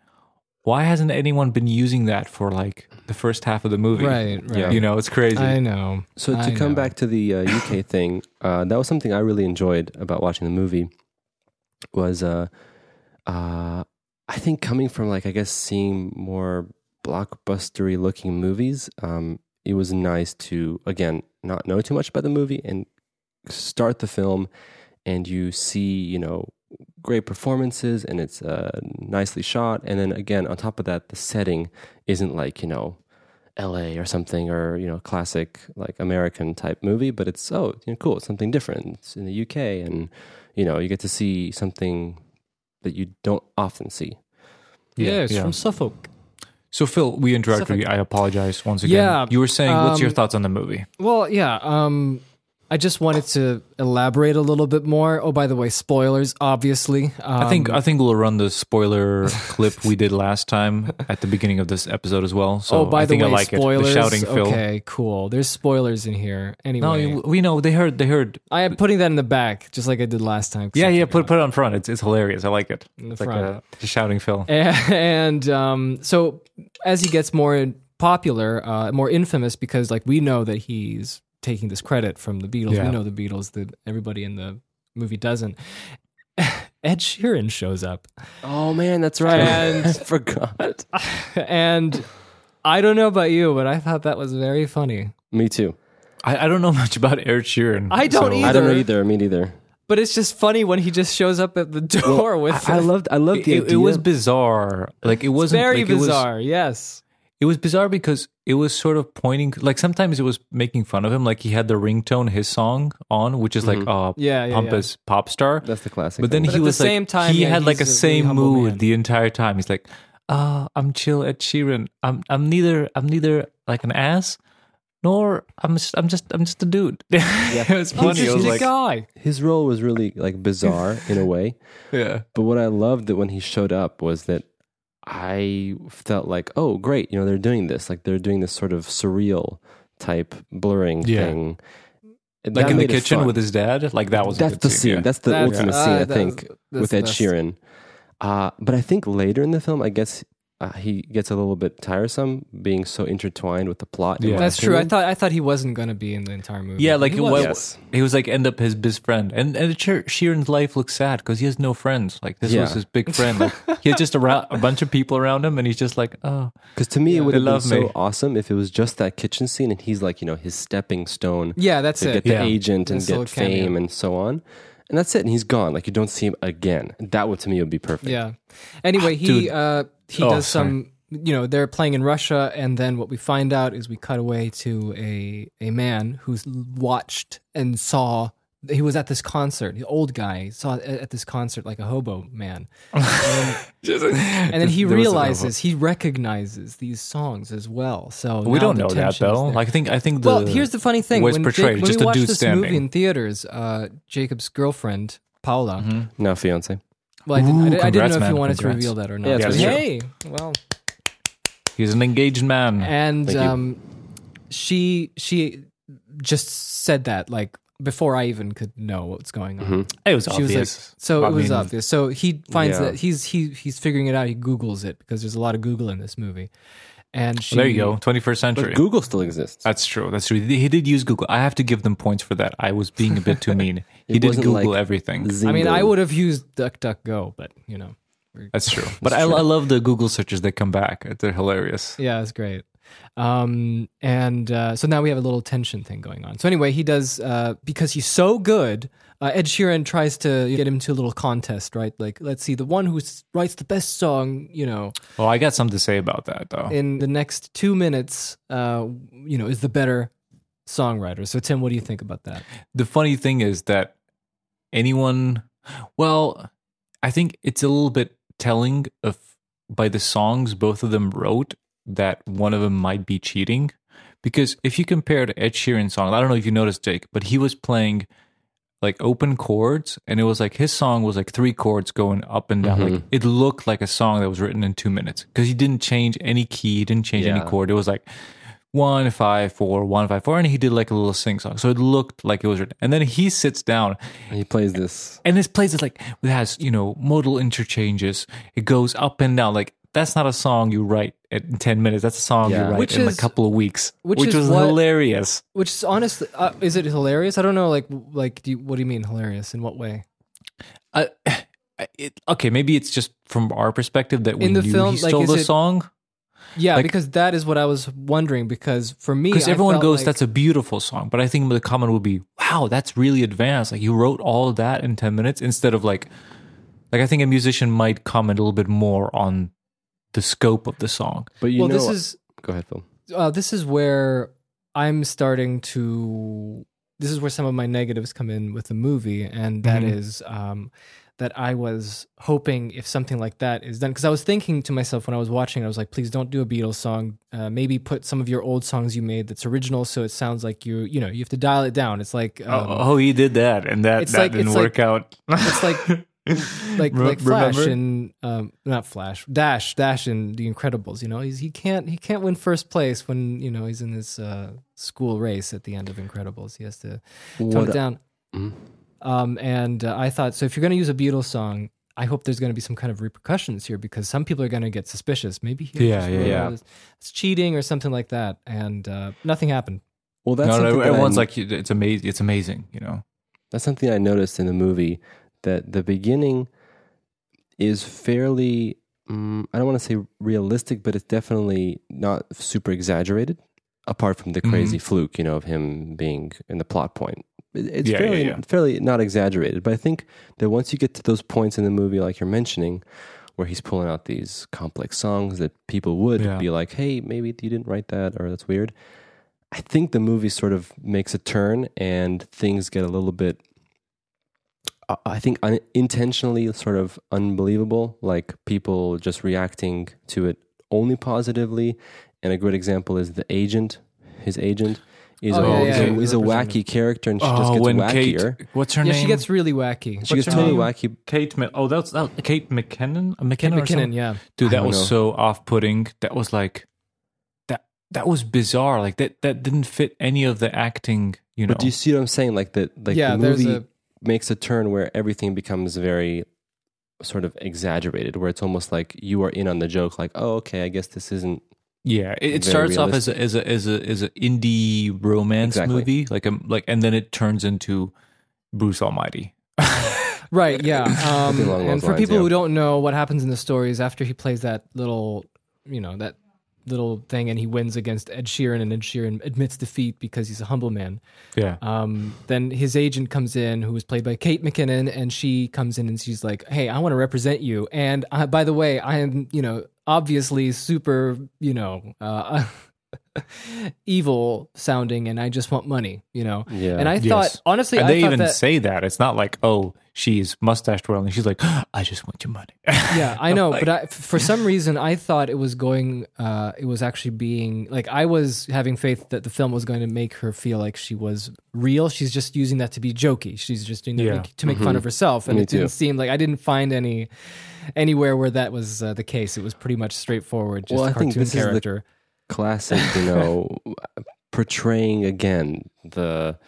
why hasn't anyone been using that for like the first half of the movie? right, right. Yeah. You know, it's crazy. I know. So to I come know. back to the uh, UK thing, uh, that was something I really enjoyed about watching the movie. Was uh, uh, I think coming from like I guess seeing more blockbustery looking movies, um, it was nice to again not know too much about the movie and start the film, and you see you know great performances and it's uh, nicely shot, and then again on top of that, the setting isn't like you know L.A. or something, or you know, classic like American type movie. But it's oh, you know, cool. It's something different. It's in the UK, and you know, you get to see something that you don't often see. Yeah, it's yeah. from Suffolk. So Phil, we interrupted you. I apologize once again. Yeah, you were saying, what's your um, thoughts on the movie? Well, yeah. Um, I just wanted to elaborate a little bit more. Oh, by the way, spoilers, obviously. Um, I think I think we'll run the spoiler clip we did last time at the beginning of this episode as well. So oh, by I the think way, I like spoilers. it. The shouting Phil. Okay, cool. There's spoilers in here. No, Anyway, you- we know they heard. They heard. I am putting that in the back, just like I did last time. Yeah, yeah. Put put it on front. It's it's hilarious. I like it. In the It's like front. a, a shouting Phil. and um, so as he gets more popular, uh, more infamous, because like we know that he's taking this credit from the Beatles. Yeah. We know the Beatles that everybody in the movie doesn't. Ed Sheeran shows up, Oh man, that's right. And- I forgot. and I don't know about you, but I thought that was very funny. Me too. I, I don't know much about Ed Sheeran. I don't so- either. I don't know either. Me neither. But it's just funny when he just shows up at the door with. I, I loved. I loved It, the it, idea. was bizarre. Like it wasn't very like, it was- bizarre. yes. It was bizarre because it was sort of pointing like sometimes it was making fun of him like he had the ringtone his song on which is like uh Yeah, yeah, pompous pop star That's the classic. but then thing. But he at the like same time, he yeah, had like a a same really mood man. the entire time he's like uh I'm chill Ed Sheeran I'm I'm neither I'm neither like an ass nor I'm just I'm just I'm just a dude Yeah. it was He's funny it just was a like guy. his role was really like bizarre in a way. yeah But what I loved that when he showed up was that I felt like, oh, great, you know, they're doing this. Like they're doing this sort of surreal type blurring Yeah. thing. like in the kitchen with his dad like that was a That's good the scene. yeah. That's the That's- ultimate uh, scene, I think, that's with the Ed. Sheeran. Uh, but I think later in the film, I guess uh, he gets a little bit tiresome being so intertwined with the plot. Yeah. my That's true. I thought I thought he wasn't going to be in the entire movie. Yeah, like he was. was, Yes. he was like end up his best friend, and and Sheer- Sheeran's life looks sad because he has no friends. Like this Yeah. was his big friend. Like he had just around a bunch of people around him, and he's just like, oh, Because to me, it would have been so me. awesome if it was just that kitchen scene and he's like, you know, his stepping stone Yeah, that's to it. get the Yeah. agent and Nice get fame cameo. and so on. And that's it. And he's gone. Like you don't see him again. That would to me would be perfect. Yeah. Anyway, he uh he Oh, does some you know, they're playing in Russia and then what we find out is we cut away to a a man who's watched and saw he was at this concert, the old guy saw at at this concert like a hobo man. And then he There was a- realizes he recognizes these songs as well. So we don't know that though. Like I think I think the well, here's the funny thing: was when, portrayed, Jake, when we a watched dude this standing. movie in theaters, uh, Jacob's girlfriend Paula. Mhm. Now fiance. Well, I didn't, I, Ooh, didn't- I didn't congrats, know if you wanted Congrats. to reveal that or not. Yeah, that's hey, well, he's an engaged man. and um, she she just said that like before I even could know what's going on. Mhm. It was She was like, obvious. so I it was mean, obvious. So he finds Yeah. that he's he he's figuring it out. He Googles it because there's a lot of Google in this movie, and she There you go, 21st century. But Google still exists. That's true. That's true. He did use Google. I have to give them points for that. I was being a bit too mean. He did wasn't Google like everything. I mean, I would have used DuckDuckGo, but you know, That's true. But I, I love the Google searches that come back. They're hilarious. Yeah, it's great. Um, and uh, so now we have a little tension thing going on. So anyway, he does uh, because he's so good. Uh, Ed Sheeran tries to get him to a little contest, right? Like, let's see, the one who writes the best song, you know, Well, I got something to say about that though. in the next two minutes, uh, you know, is the better songwriter. So Tim, what do you think about that? the funny thing is that anyone well i think it's a little bit telling of by the songs both of them wrote that one of them might be cheating? Because if you compare to ed sheeran's song i don't know if you noticed jake but he was playing like open chords and it was like his song was like three chords going up and down. Like mm-hmm. it looked like a song that was written in two minutes because he didn't change any key he didn't change any chord. It was like one five four one five four and he did like a little sing song. So it looked like it was written. And then he sits down. And he plays this. and this plays is like it has you know modal interchanges. It goes up and down. Like that's not a song you write in 10 minutes that's a song Yeah. you write Which in is- a couple of weeks which which, is was what- hilarious Which is honestly, uh, is it hilarious? I don't know. Like, like, do you, what do you mean hilarious? In what way? uh, it, okay maybe it's just from our perspective that we In the knew film, he stole is the it- song Yeah, Like- because that is what I was wondering. Because for me, because everyone felt goes like- that's a beautiful song but i think the comment would be wow that's really advanced like you wrote all of that in 10 minutes instead of like like i think a musician might comment a little bit more on the scope of the song But you well, know, this is go ahead, Phil. uh, this is where I'm starting to. This is where some of my negatives come in with the movie, and that Mhm. is um, that I was hoping if something like that is done, because I was thinking to myself when I was watching, I was like, please don't do a Beatles song. Uh, maybe put some of your old songs you made that's original, so it sounds like you, you know, you have to dial it down. It's like, um, oh, oh, he did that, and that that like- didn't it's work out. it's like like Re- like Flash remember? and um, not Flash, Dash, Dash in The Incredibles. You know, he's he can't he can't win first place when you know he's in this uh, school race at the end of Incredibles. He has to tone What- it down. Mhm. Um, and uh, I thought so. If you're going to use a Beatles song, I hope there's going to be some kind of repercussions here because some people are going to get suspicious. Maybe he Yeah, yeah, yeah. all it's cheating or something like that, and uh, nothing happened. Well, that's no, no, everyone's I- like, it's amazing. It's amazing, you know. That's something I noticed in the movie that the beginning is fairly, um, I don't want to say realistic, but it's definitely not super exaggerated, apart from the Mm-hmm. crazy fluke, you know, of him being in the plot point. It's Yeah, yeah, fairly, yeah. fairly not exaggerated, but I think that once you get to those points in the movie, like you're mentioning, where he's pulling out these complex songs that people would Yeah. be like, hey, maybe you didn't write that, or that's weird. I think the movie sort of makes a turn and things get a little bit, I think, unintentionally sort of unbelievable, like people just reacting to it only positively. And a great example is the agent. His agent is, Oh, a, yeah, is, yeah, a, yeah, is a wacky character and she just oh, gets when wackier. Kate, what's her yeah, name? she gets really wacky. she gets totally name? wacky. Kate. Mi- Oh, that's that, Kate McKinnon. Uh, McKinnon. Kate McKinnon, yeah. Dude, that was know. so off-putting. That was like that. That was bizarre. Like that. That didn't fit any of the acting. You know. But do you see what I'm saying? Like that, like yeah, the there's movie a makes a turn where everything becomes very sort of exaggerated, where it's almost like you are in on the joke. Like, oh, okay, I guess this isn't. Yeah, it, it Very starts off as a as a as a as a indie romance Exactly. movie, like a like, and then it turns into Bruce Almighty. Right, yeah. Um, and for lines, people yeah. who don't know what happens in the story is after he plays that little, you know, that little thing and he wins against Ed Sheeran and Ed Sheeran admits defeat because he's a humble man. Yeah, Um, then his agent comes in, who was played by Kate McKinnon, and she comes in and she's like, "Hey, I want to represent you. And uh, by the way, I am, you know, obviously super, you know, uh, evil sounding, and I just want money, you know." Yeah. And I Yes. thought, honestly, and I they thought even that, say that it's not like oh she's mustache twirling. She's like I just want your money. yeah, I know, Like- but I, f- for some reason, I thought it was going. Uh, it was actually being like I was having faith that the film was going to make her feel like she was real. She's just using that to be jokey. She's just doing that Yeah. to make fun of herself, and Me it didn't too. seem like I didn't find any anywhere where that was uh, the case. It was pretty much straightforward, just Well, a I think cartoon this is the- character. classic, you know, portraying again the,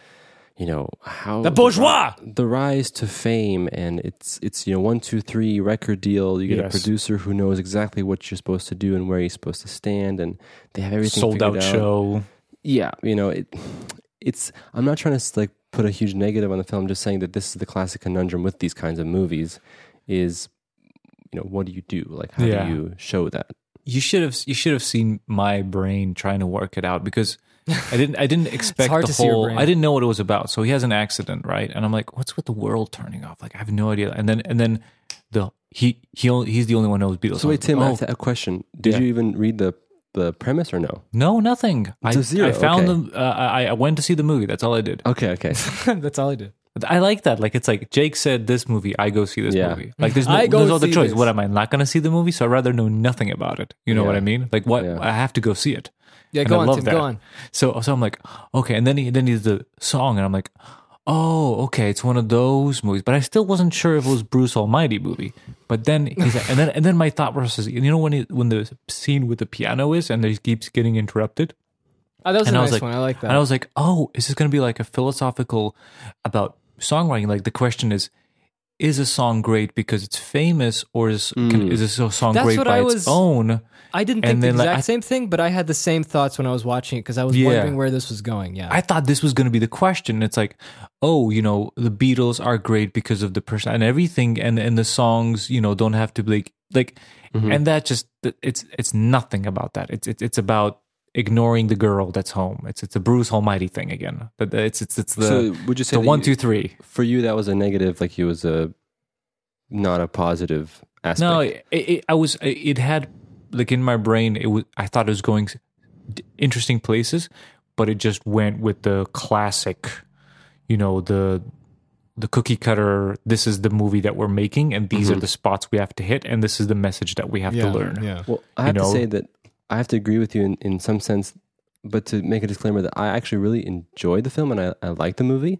you know, how The bourgeois! the rise to fame, and it's it's you know one two three record deal. You get Yes. a producer who knows exactly what you're supposed to do and where you're supposed to stand, and they have everything Sold out out. show. Yeah, you know it. It's I'm not trying to like put a huge negative on the film. Just saying that this is the classic conundrum with these kinds of movies. Is you know what do you do? Like how Yeah. do you show that? You should have you should have seen my brain trying to work it out because I didn't I didn't expect hard the to see your whole brain. I didn't know what it was about. So he has an accident, right? And I'm like, what's with the world turning off? Like I have no idea. And then and then the he he only, he's the only one who knows Beatles. So wait, songs. Tim, I Oh, have a question. Did Yeah. you even read the the premise or no? no, nothing. I, It's a zero, I found okay. them. Uh, I, I went to see the movie. That's all I did. Okay, okay. That's all I did. I like that. Like it's like Jake said this movie, I go see this Yeah. movie. Like there's no, I go there's no other choice. this. What am I not going to see the movie? So I'd rather know nothing about it. You know what I mean? Like what Yeah. I have to go see it. Yeah, And go I on, love Tim. that. Go on. So so I'm like, okay, and then he then he's the song, and I'm like, oh, okay, it's one of those movies. But I still wasn't sure if it was Bruce Almighty movie. But then he's like, and then and then my thought process, is, you know, when he, when the scene with the piano is, and he keeps getting interrupted. Oh, that was And a I nice was like- one. I like that. And I was like, oh, is this going to be like a philosophical about songwriting? Like the question is, is a song great because it's famous, or is can, mm. is this a song That's great what by I its was- own? I didn't think the then, like, exact I- same thing, but I had the same thoughts when I was watching it because I was Yeah. wondering where this was going. Yeah. I thought this was going to be the question. It's like, oh, you know, the Beatles are great because of the person and everything, and and the songs, you know, don't have to be like, like mm-hmm. and that just it's it's nothing about that. It's it's it's about ignoring the girl that's home. It's it's a Bruce Almighty thing again. But it's it's it's the so would you say the that one you- two three. for you that was a negative? Like it was a not a positive aspect. No, it, it, I was. It had like in my brain. It was. I thought it was going interesting places, but it just went with the classic, you know, the the cookie cutter. This is the movie that we're making, and these are mm-hmm. the spots we have to hit, and this is the message that we have to learn. Yeah. Well, I have know- to say that I have to agree with you in, in some sense, but to make a disclaimer that I actually really enjoyed the film and I, I liked the movie.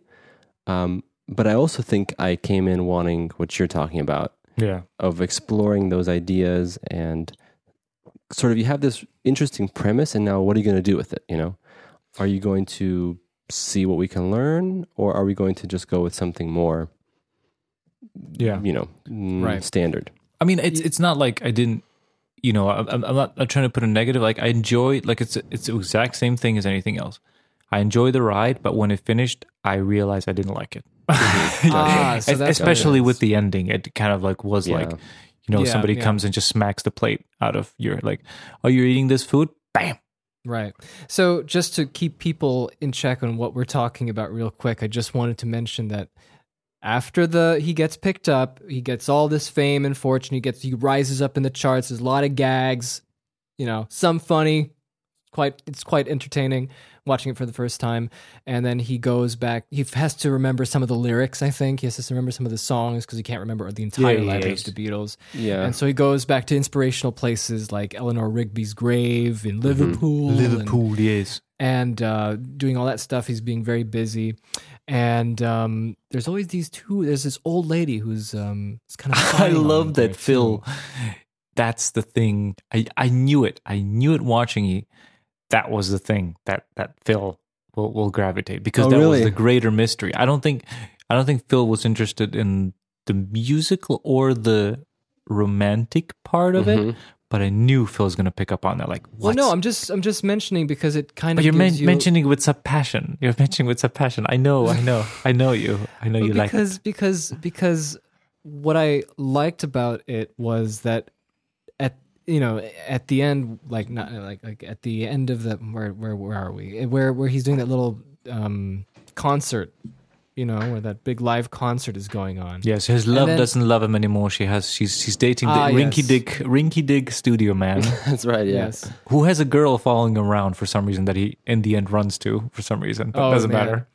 Um, but I also think I came in wanting what you're talking about Yeah. of exploring those ideas and sort of you have this interesting premise and now what are you going to do with it you know are you going to see what we can learn or are we going to just go with something more Yeah. you know Right. standard I mean, it's it's not like I didn't, you know, I'm, I'm I'm not I'm trying to put a negative. Like I enjoy, like it's it's the exact same thing as anything else. I enjoy the ride, but when it finished, I realized I didn't like it. Ah, so Especially with the ending, it kind of like was Yeah. like, you know, Yeah, somebody yeah. comes and just smacks the plate out of your like, oh, you're eating this food, bam. Right. So, just to keep people in check on what we're talking about, real quick, I just wanted to mention that after the he gets picked up, he gets all this fame and fortune. He gets he rises up in the charts. There's a lot of gags, you know, some funny, quite it's quite entertaining watching it for the first time. And then he goes back. He has to remember some of the lyrics. I think he has to remember some of the songs because he can't remember the entire Yeah, of the Beatles. yeah And so he goes back to inspirational places like Eleanor Rigby's grave in Mm-hmm. Liverpool. and- yes. And uh, doing all that stuff. He's being very busy, and um, there's always these two. There's this old lady who's um, it's kind of. I love that there, Phil. That's the thing. I, I knew it. I knew it watching it. That was the thing that that Phil will, will gravitate because Oh, that really? was the greater mystery. I don't think I don't think Phil was interested in the musical or the romantic part of Mhm. it, but I knew Phil was going to pick up on that. Like, Well, no, I'm just I'm just mentioning because it kind But of you're men- you, mentioning with some passion. You're mentioning with some passion. I know. I know. I know you. I know Well, you like because because because what I liked about it was that at you know at the end like not like like at the end of the where where where are we where where he's doing that little um concert you know where that big live concert is going on Yes, his love then- doesn't love him anymore. She has she's she's dating the Ah, Rinky yes. Dig Rinky Dig studio man that's right yeah yes who has a girl following him around for some reason that he in the end runs to for some reason. But Oh, doesn't man. matter.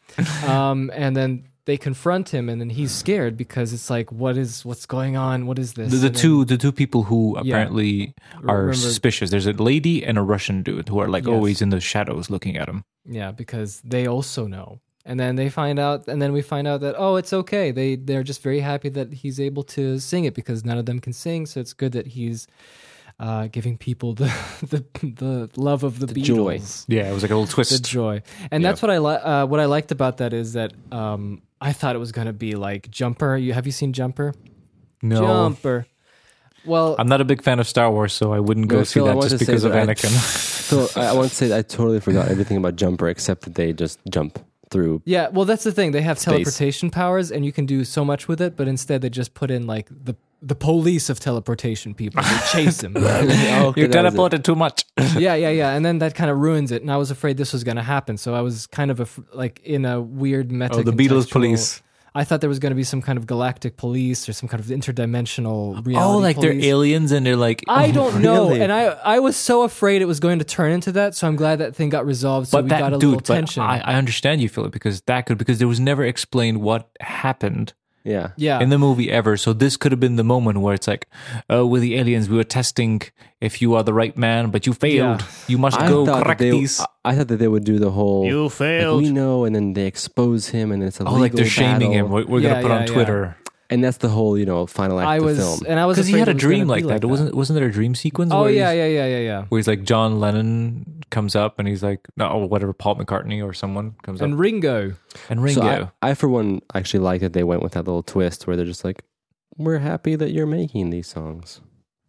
um and then they confront him and then he's scared because it's like what is what's going on what is this The, the then- two the two people who Yeah. apparently are Remember- suspicious. There's a lady and a Russian dude who are like Yes. always in the shadows looking at him. Yeah, because they also know. And then they find out and then we find out that oh, it's okay. They they're just very happy that he's able to sing it because none of them can sing, so it's good that he's uh, giving people the the the love of the, The joy. Yeah, it was like a little twist. the twist. joy. And that's what I li- uh, what I liked about that is that um, I thought it was going to be like Jumper. You have you seen Jumper? no, Jumper. Well, I'm not a big fan of Star Wars, so I wouldn't go No, see Phil, that wanted just to say because of I- Anakin. so I, I want to say that I totally forgot everything about Jumper except that they just jump through Yeah, well, that's the thing. They have Space. teleportation powers, and you can do so much with it. But instead, they just put in like the the police of teleportation people. They chase him. Oh, okay, you that was it. teleported too much. yeah, yeah, yeah. And then that kind of ruins it. And I was afraid this was going to happen. So I was kind of af- like in a weird meta. oh, the Beatles police. I thought there was going to be some kind of galactic police or some kind of interdimensional oh, reality. Oh, like police. they're aliens and they're like. I oh, don't know, really? and I I was so afraid it was going to turn into that. So I'm glad that thing got resolved. So but we that got a dude, little but tension. I, I understand you, Philip, because that could because there was never explained what happened yeah yeah, in the movie ever. So this could have been the moment where it's like, oh, with the aliens, we were testing if you are the right man, but you failed. Yeah. You must I go thought correct they, these. I, I thought that they would do the whole You like, failed. we know and then they expose him and it's a oh, like they're legal shaming him. We're, we're Yeah, gonna put yeah, on yeah. Twitter and that's the whole you know final act I of was, the film and I was because he had a it was gonna dream be like that. It wasn't wasn't there a dream sequence? Oh where yeah, he's- yeah, yeah, yeah, yeah. Where he's like John Lennon comes up and he's like, no, or whatever, Paul McCartney or someone comes And up and Ringo. and Ringo. So I, I, for one, actually like that they went with that little twist where they're just like, "We're happy that you're making these songs."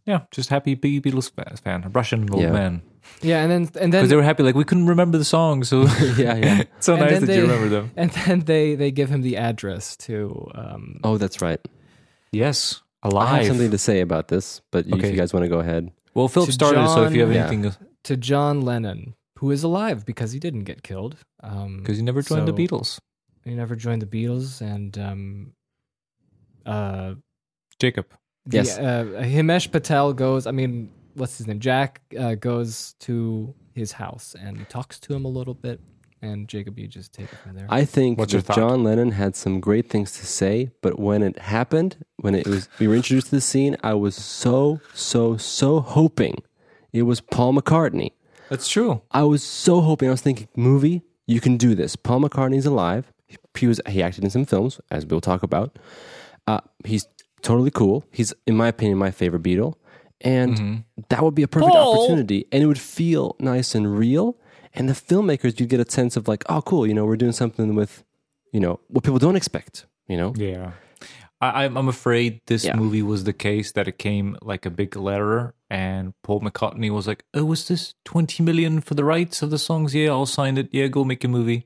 Yeah, just happy big Beatles fan, Russian old Yeah. man. Yeah, and then and Because then they were happy, like we couldn't remember the song, so yeah, yeah. it's so And nice then that you remember them. and then they they give him the address to um Oh, that's right. Yes, I have alive. something to say about this, but you- if Okay. you guys want to go ahead, well, Philip to started, so if you have John- Yeah. anything, to John Lennon, who is alive because he didn't get killed. Um because he never joined the So- Beatles. he never joined the Beatles and um uh Jacob. The, Yes. uh, Himesh Patel goes. I mean, what's his name? Jack uh, goes to his house and talks to him a little bit. And Jacob, you just take it from there. I think What's your that thought? John Lennon had some great things to say, but when it happened, when it was we were introduced to the scene, I was so so so hoping it was Paul McCartney. That's true. I was so hoping. I was thinking, movie, you can do this. Paul McCartney's alive. He was he acted in some films, as we'll talk about. Uh, he's totally cool. He's, in my opinion, my favorite Beatle, and mm-hmm. that would be a perfect opportunity, and it would feel nice and real. And the filmmakers, you'd get a sense of like, oh, cool. You know, we're doing something with, you know, what people don't expect. You know, Yeah. I, I'm I'm afraid this Yeah. movie was the case that it came like a big letter, and Paul McCartney was like, "Oh, was this 20 million for the rights of the songs? Yeah, I'll sign it. Yeah, go make a movie."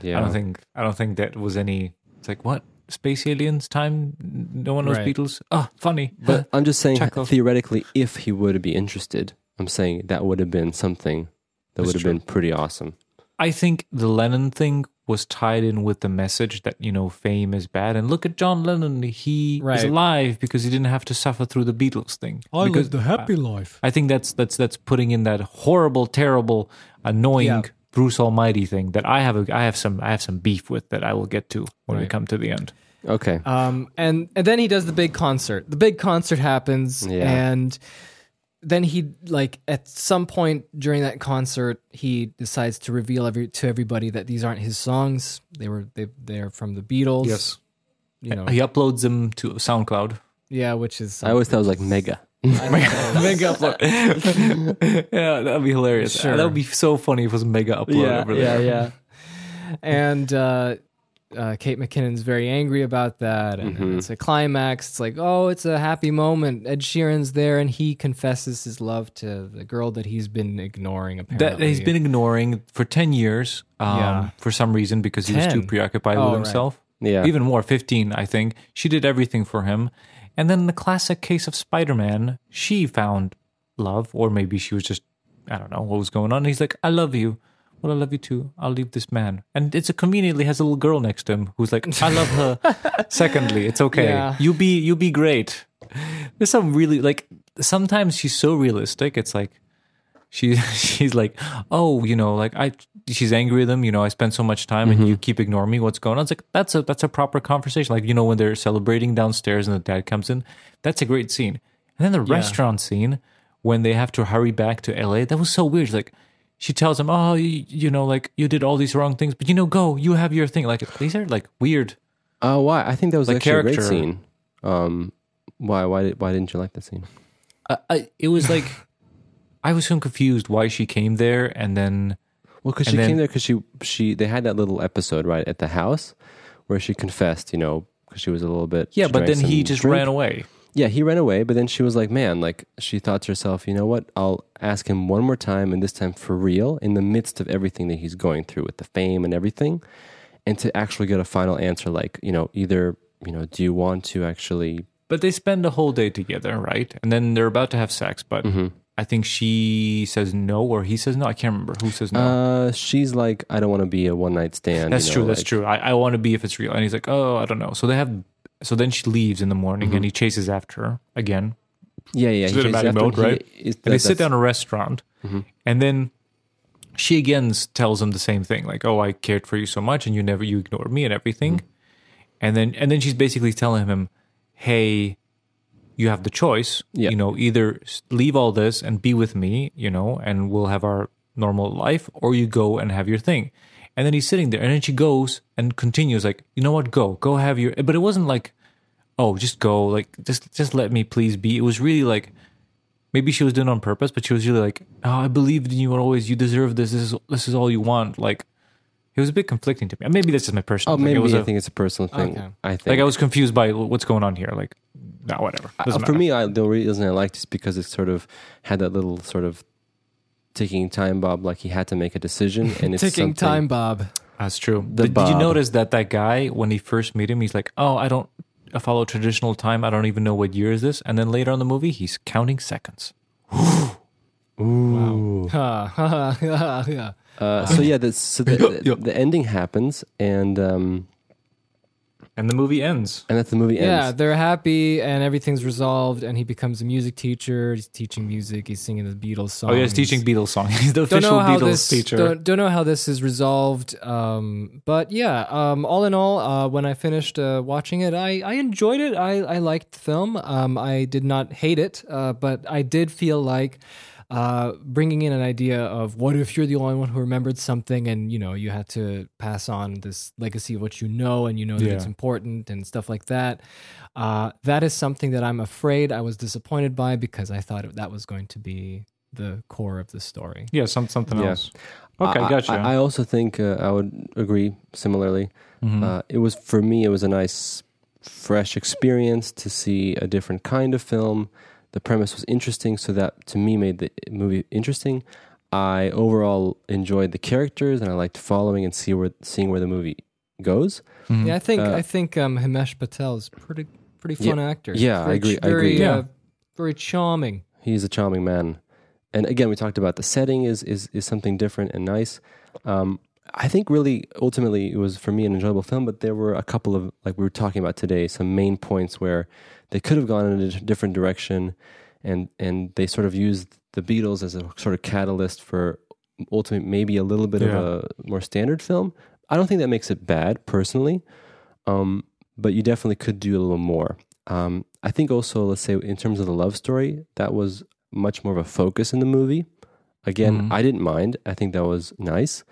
yeah. I don't think I don't think that was any. It's like what space aliens time? No one knows Right. Beatles. Ah, funny. But I'm just saying, Chekhov. theoretically, if he would be interested, I'm saying that would have been something that would have been pretty awesome. I think the Lennon thing was tied in with the message that you know fame is bad, and look at John Lennon. He is alive because he didn't have to suffer through the Beatles thing. because lived a happy life. I think that's that's that's putting in that horrible, terrible, annoying Yeah. Bruce Almighty thing that I have a, I have some I have some beef with that I will get to when we come to the end. Okay. Um, and and then he does the big concert. The big concert happens, Yeah. and then he like at some point during that concert, he decides to reveal every to everybody that these aren't his songs. They were they they're from the Beatles. Yes. You know, he uploads them to SoundCloud. yeah, which is I always thought it was like mega. mega upload. yeah, that'd be hilarious. Sure. That would be so funny if it was mega upload over there. yeah. Yeah. and uh, uh, Kate McKinnon's very angry about that, and, and it's a climax. It's like, oh, it's a happy moment. Ed Sheeran's there, and he confesses his love to the girl that he's been ignoring. Apparently, That he's been ignoring for ten years, um, Yeah. for some reason because he was too preoccupied Oh, with right. himself. Yeah. even more, fifteen, I think. She did everything for him, and then the classic case of Spider-Man, she found love, or maybe she was just, I don't know what was going on. And he's like, "I love you." Well, I love you too. I'll leave this man, and it's a conveniently has a little girl next to him who's like, "I love her." Secondly, it's okay. Yeah. You be you be great. There's some really like sometimes she's so realistic. It's like she she's like, oh, you know, like I she's angry with him. You know, I spend so much time and you keep ignoring me. What's going on? It's like that's a that's a proper conversation. Like you know when they're celebrating downstairs and the dad comes in, that's a great scene. And then the restaurant scene when they have to hurry back to L.A. That was so weird. Like she tells him, oh, you, you know, like you did all these wrong things, but you know, go, you have your thing. Like these are like weird. Oh, why? I think that was The actually a great character- scene. Um, why? Why did? Why didn't you like that scene? I, I, it was like I was so confused why she came there and then. Well, because she then- came there because she she they had that little episode right at the house where she confessed, you know, because she was a little bit. Yeah, but then he just drink. ran away. Yeah, he ran away, but then she was like, man, like she thought to herself, you know what? I'll ask him one more time, and this time for real, in the midst of everything that he's going through with the fame and everything, and to actually get a final answer, like you know, either you know, do you want to actually? But they spend the whole day together, right? And then they're about to have sex, but Mm-hmm. I think she says no or he says no. I can't remember who says no. Uh, she's like, I don't want to be a one night stand. that's you know, true. That's true. I, I want to be if it's real. And he's like, oh, I don't know. So they have. So then she leaves in the morning, Mm-hmm. and he chases after her again. Yeah, yeah. She's he a after mode, him. He right? And they sit down a restaurant, Mm-hmm. and then she again tells him the same thing, like, "Oh, I cared for you so much, and you never you ignored me and everything." Mm-hmm. And then and then she's basically telling him, "Hey, you have the choice. Yeah. You know, either leave all this and be with me, you know, and we'll have our normal life, or you go and have your thing." And then he's sitting there, and then she goes and continues, like, "You know what? Go, go have your." But it wasn't like, "Oh, just go, like, just just let me please be." It was really like maybe she was doing it on purpose, but she was really like, "Oh, I believed in you always. You deserve this. This is this is all you want." Like, it was a bit conflicting to me. Maybe that's just my personal. Oh, thing. maybe it was I a- think it's a personal thing. Okay. I think. like I was confused by what's going on here. Like, no, whatever. Uh, for matter. me, I, the reason I liked it is because it sort of had that little sort of ticking time bob, like he had to make a decision, and it's Ticking something- time, Bob. that's true. The Did, did you notice that that guy when he first meet him, he's like, "Oh, I don't I follow traditional time. I don't even know what year is this." And then later on in the movie, he's counting seconds. Ooh. Ha, ha, ha, ha, ha. Uh, so yeah, the, so the, the, the ending happens, and um, And the movie ends. and that's the movie ends. Yeah, they're happy and everything's resolved, and he becomes a music teacher. He's teaching music. He's singing the Beatles songs. Oh, yeah, he's teaching Beatles song. He's the Don't official know how Beatles this teacher. don't, don't know how this is resolved. Um, but yeah, um, all in all, uh, when I finished uh, watching it, I, I enjoyed it. I, I liked the film. Um, I did not hate it, uh, but I did feel like uh, bringing in an idea of what if you're the only one who remembered something and you know you had to pass on this legacy of what you know and you know that Yeah. it's important and stuff like that. Uh, that is something that I'm afraid I was disappointed by because I thought that was going to be the core of the story. yeah, some, something Yeah. else. Okay, I, gotcha. I, I also think uh, I would agree similarly. Mhm. Uh, it was for me. It was a nice, fresh experience to see a different kind of film. The premise was interesting, so that to me made the movie interesting. I overall enjoyed the characters, and I liked following and see where seeing where the movie goes. Mhm. Yeah, I think Uh, I think um, Himesh Patel is pretty pretty Yeah, fun actor. yeah, I Very agree, ch- I agree. Very, Yeah. uh, very charming. He's a charming man, and again, we talked about the setting is is is something different and nice. Um, I think really ultimately it was for me an enjoyable film, but there were a couple of like we were talking about today, some main points where they could have gone in a different direction, and and they sort of used the Beatles as a sort of catalyst for ultimately maybe a little bit Yeah. of a more standard film. I don't think that makes it bad personally, um, but you definitely could do a little more. Um, I think also, let's say, in terms of the love story, that was much more of a focus in the movie. Again, Mhm. I didn't mind. I think that was nice.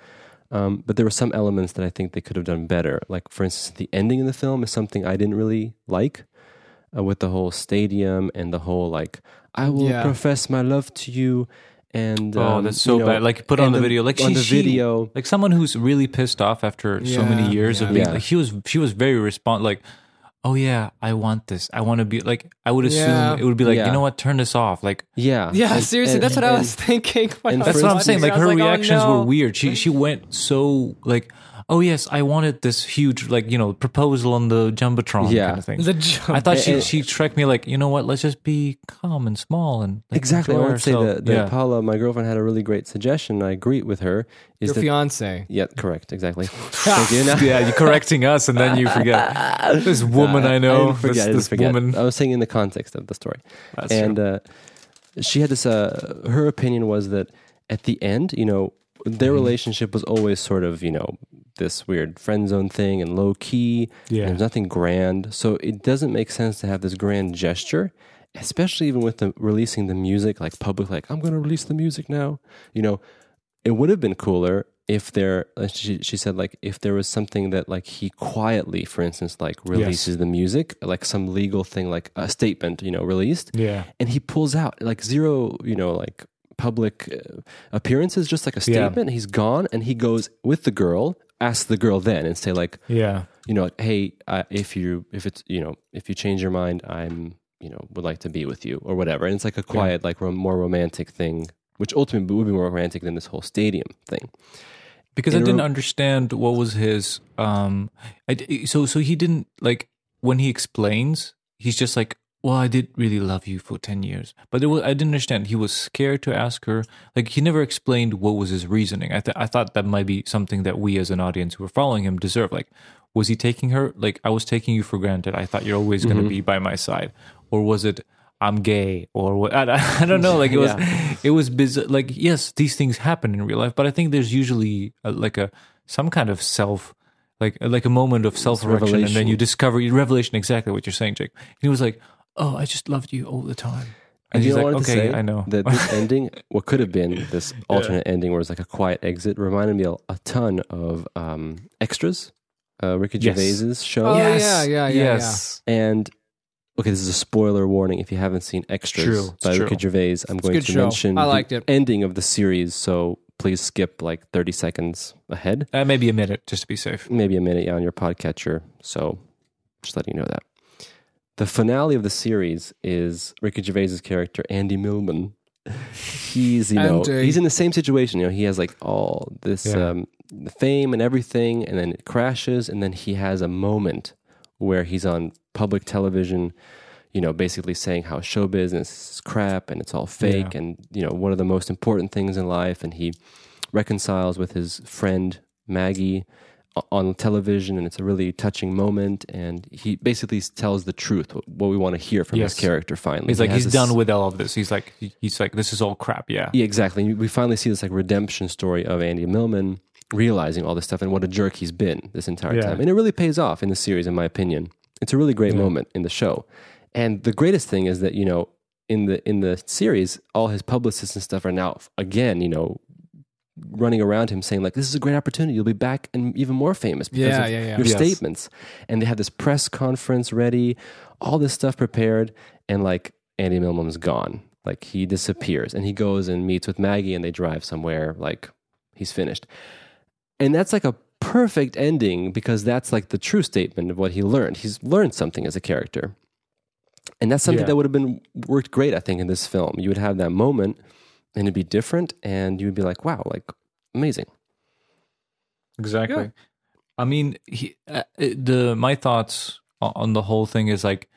Um, but there were some elements that I think they could have done better. Like, for instance, the ending of the film is something I didn't really like uh, with the whole stadium and the whole, like, I will Yeah. profess my love to you. And oh, um, that's so you know, bad. Like, put on and the, video. Like, on she, the she- video. like someone who's really pissed off after so many years yeah. of being Yeah. like she was she was very respond like oh yeah i want this i want to be like i would assume Yeah. it would be like Yeah. you know what turn this off like Yeah. Yeah, And- seriously, and- that's what I and- was thinking. and I that's what i'm saying like it. I her oh, reactions no. were weird she she went so like oh yes i wanted this huge like you know proposal on the jumbotron Yeah. kind of thing The jump. i thought she And- she struck me like you know what let's just be calm and small and like, Exactly. I enjoy would say ourselves. that, that yeah. Paula, my girlfriend, had a really great suggestion. I agree with her. Is Your that fiance. yeah, correct, exactly. Thank you. Now- yeah, you're correcting us, and then you forget this woman I I know. didn't forget. this I this forget. woman. I was saying in the context of the story, That's and true. uh, she had this. Uh, her opinion was that at the end, you know, their Mm-hmm. relationship was always sort of, you know, this weird friend zone thing and low key. Yeah. There's nothing grand, so it doesn't make sense to have this grand gesture. Especially even with the releasing the music, like public, like I'm going to release the music now. You know, it would have been cooler if there she, she said like if there was something that like he quietly for instance like releases the music like some legal thing like a statement you know released yeah. and he pulls out like zero you know like public uh, appearances just like a Yeah. statement he's gone and he goes with the girl ask the girl then and say like Yeah. you know hey uh, if you if it's you know if you change your mind i'm you know would like to be with you or whatever and it's like a quiet like rom- more romantic thing which ultimately would be more romantic than this whole stadium thing because In I didn't ro- understand what was his um I so so he didn't like when he explains he's just like well I did really love you for 10 years. But it was, I didn't understand. He was scared to ask her. Like he never explained what was his reasoning. I th- I thought that might be something that we as an audience who were following him deserve. Like was he taking her? Like I was taking you for granted. I thought you're always going to mm-hmm. be by my side. Or was it I'm gay or what? I, I don't know. Like it was it was bizarre like yes these things happen in real life but I think there's usually a, like a some kind of self like like a moment of self revelation and then you discover revelation exactly what you're saying Jake. And he was like oh I just loved you all the time And he's you know like what to okay say? I know that this ending, what could have been this alternate ending, where it's like a quiet exit, reminded me a, a ton of um, extras, uh, Ricky Yes. Gervais's show. Oh, yeah, yeah, yeah, yes And okay, this is a spoiler warning. If you haven't seen Extras True, by true. Ricky Gervais, I'm a going to show. mention I the liked it. ending of the series. So please skip like 30 seconds ahead, uh, maybe a minute just to be safe maybe a minute, yeah, on your podcatcher. So just letting you know that. The finale of the series is Ricky Gervais's character Andy Millman. He's you know Andy. he's in the same situation. You know he has like all this Yeah. um, fame and everything, and then it crashes, and then he has a moment where he's on public television. You know, basically saying how show business is crap and it's all fake, Yeah. and you know one of the most important things in life, and he reconciles with his friend Maggie on television, and it's a really touching moment. And he basically tells the truth, what we want to hear from Yes. his character. Finally, He's He like he's this- done with all of this. He's like he's like this is all crap. Yeah. Yeah, exactly. We finally see this like redemption story of Andy Millman realizing all this stuff and what a jerk he's been this entire Yeah. time. And it really pays off in the series, in my opinion. It's a really great moment in the show. And the greatest thing is that, you know, in the in the series, all his publicists and stuff are now again, you know, running around him saying like this is a great opportunity. You'll be back and even more famous because Yeah, of yeah, yeah. your Yes. statements. And they have this press conference ready all this stuff prepared and like andy millman's gone. Like he disappears and he goes and meets with maggie and they drive somewhere like he's finished. And that's like a perfect ending because that's like the true statement of what he learned. He's learned something as a character. And that's something Yeah. that would have been worked great i think in this film. You would have that moment and it'd be different and you would be like wow like amazing Exactly. Yeah. I mean, he, uh, the my thoughts on the whole thing is like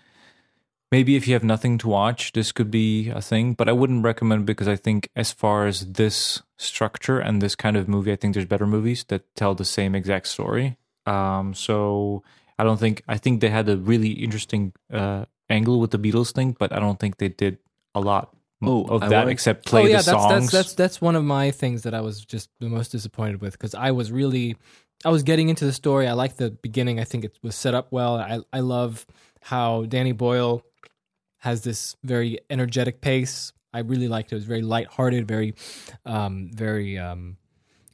maybe if you have nothing to watch, this could be a thing, but I wouldn't recommend because I think as far as this structure and this kind of movie, I think there's better movies that tell the same exact story. Um, so I don't think I think they had a really interesting uh, angle with the Beatles thing, but I don't think they did a lot Oh, of I that wanted- except play oh yeah, the that's, songs. that's that's that's one of my things that I was just the most disappointed with because I was really I was getting into the story. I like the beginning. I think it was set up well. I I love how Danny Boyle has this very energetic pace. I really liked it. It was very lighthearted, very um very um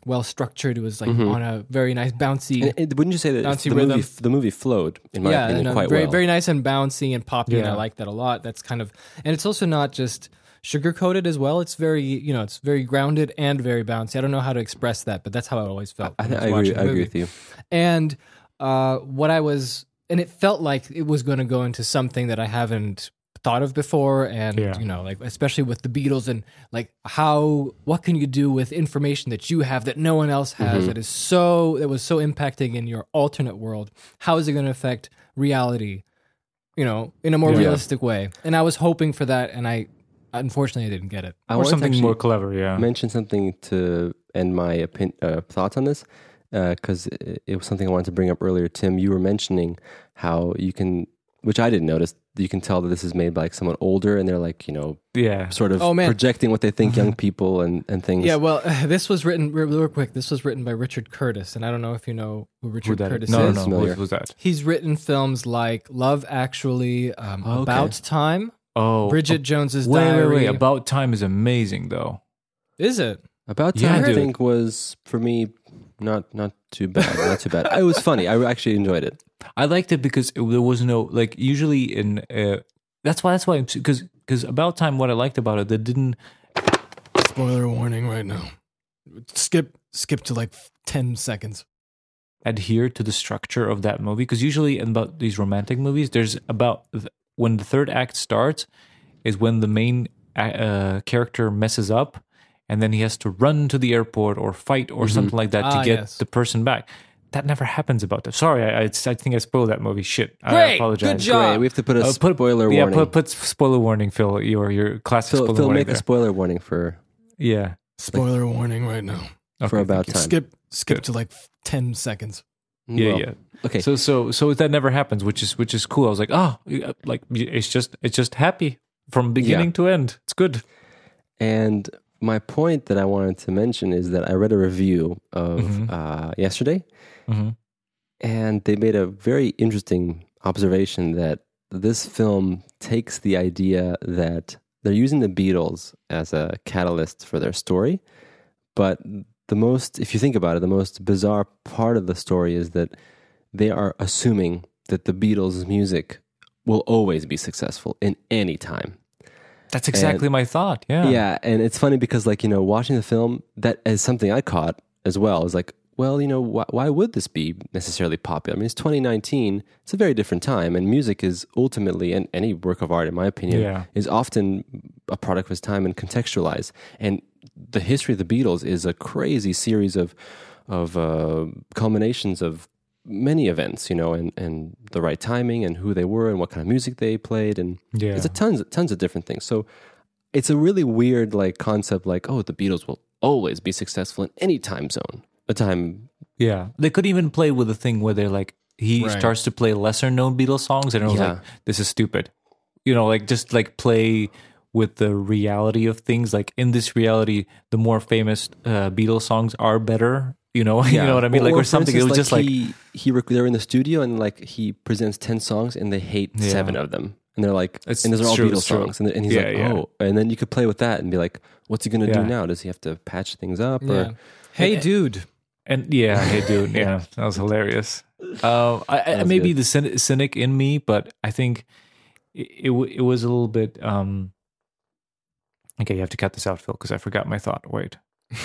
well structured. It was like on a very nice bouncy it, wouldn't you say that Bouncy the rhythm. movie, the movie flowed, in my yeah, opinion, no, quite very well? very nice and bouncy and poppy, and I like that a lot. That's kind of, and it's also not just sugar coated as well. It's very, you know, it's very grounded and very bouncy. I don't know how to express that, but that's how I always felt. I, when I, agree, I agree with you. And uh, what I was, and it felt like it was going to go into something that I haven't thought of before, and Yeah. you know, like especially with the Beatles and like how what can you do with information that you have that no one else has Mm-hmm. that is so that was so impacting in your alternate world? How is it going to affect reality? You know, in a more Yeah. realistic way. And I was hoping for that, and I unfortunately I didn't get it. I or something more clever. Yeah. mention something to end my opin- uh, thoughts on this because it, it was something I wanted to bring up earlier. Tim, you were mentioning how you can, which I didn't notice, you can tell that this is made by like someone older and they're like, you know, yeah. sort of Oh, man. projecting what they think young people and, and things. Yeah, well, this was written real, real quick. This was written by Richard Curtis, and I don't know if you know who Richard Who Curtis is? No, is. no, no. Familiar. Who's, who's that? He's written films like Love Actually, um, Okay. About Time, Oh, Bridget Jones's Wait, Diary. wait, wait. About Time is amazing, though. Is it? About Time, Yeah, time, I think, was for me not not too bad. Not too bad. It was funny. I actually enjoyed it. I liked it because it, there was no like usually in uh, that's why that's why because because About Time what I liked about it that didn't Spoiler warning right now. Skip, skip to like ten seconds. adhere to the structure of that movie because usually in about these romantic movies there's about th- when the third act starts is when the main uh, character messes up and then he has to run to the airport or fight or something like that Ah, to get yes. the person back. That never happens about that. Sorry, I, I, I think I spoiled that movie. Shit, I Great, apologize. good job. Great. We have to put a Uh, put- spoiler yeah, warning. put put spoiler warning, Phil. Your your classic Phil, spoiler Phil warning. make a spoiler warning for yeah, Spoiler warning right now. for about time. Skip, skip Good. to like ten seconds. Yeah, Well, yeah. Okay. So so so that never happens, which is which is cool. I was like, oh, like it's just it's just happy from beginning to end. It's good. And my point that I wanted to mention is that I read a review of Mhm. uh, yesterday, hmm and they made a very interesting observation that this film takes the idea that they're using the Beatles as a catalyst for their story, but the most, if you think about it, the most bizarre part of the story is that they are assuming that the Beatles' music will always be successful in any time. That's exactly my thought. Yeah. Yeah, and it's funny because like you know, watching the film, that is something I caught as well. Is like, well, you know, why, why would this be necessarily popular? I mean, it's 2019. It's a very different time, and music is ultimately, and any work of art, in my opinion, Yeah. is often a product of its time and contextualized. And the history of the Beatles is a crazy series of of uh, culminations of many events, you know, and, and the right timing and who they were and what kind of music they played and Yeah. it's a tons tons of different things. So it's a really weird like concept like oh the Beatles will always be successful in any time zone. A time Yeah, they could even play with the thing where they're like he Right. starts to play lesser known Beatles songs, and I was Yeah. like, this is stupid. You know, like just like play with the reality of things. Like in this reality, the more famous uh, Beatles songs are better. You know, you know what I mean? Like or, for something. it was instance, just like he, he rec- they're in the studio and like he presents ten songs and they hate Yeah. seven of them. And they're like, It's- and those are all true, Beatles songs, and, and he's Yeah, like, yeah. oh, and then you could play with that and be like, what's he gonna Yeah. do now? Does he have to patch things up? Yeah. Or Hey, dude. And yeah, hey dude, yeah, that was hilarious. Uh, I, I, was maybe good. the cynic in me, but I think it it, it was a little bit. Um, okay, you have to cut this out, Phil, because I forgot my thought. Wait,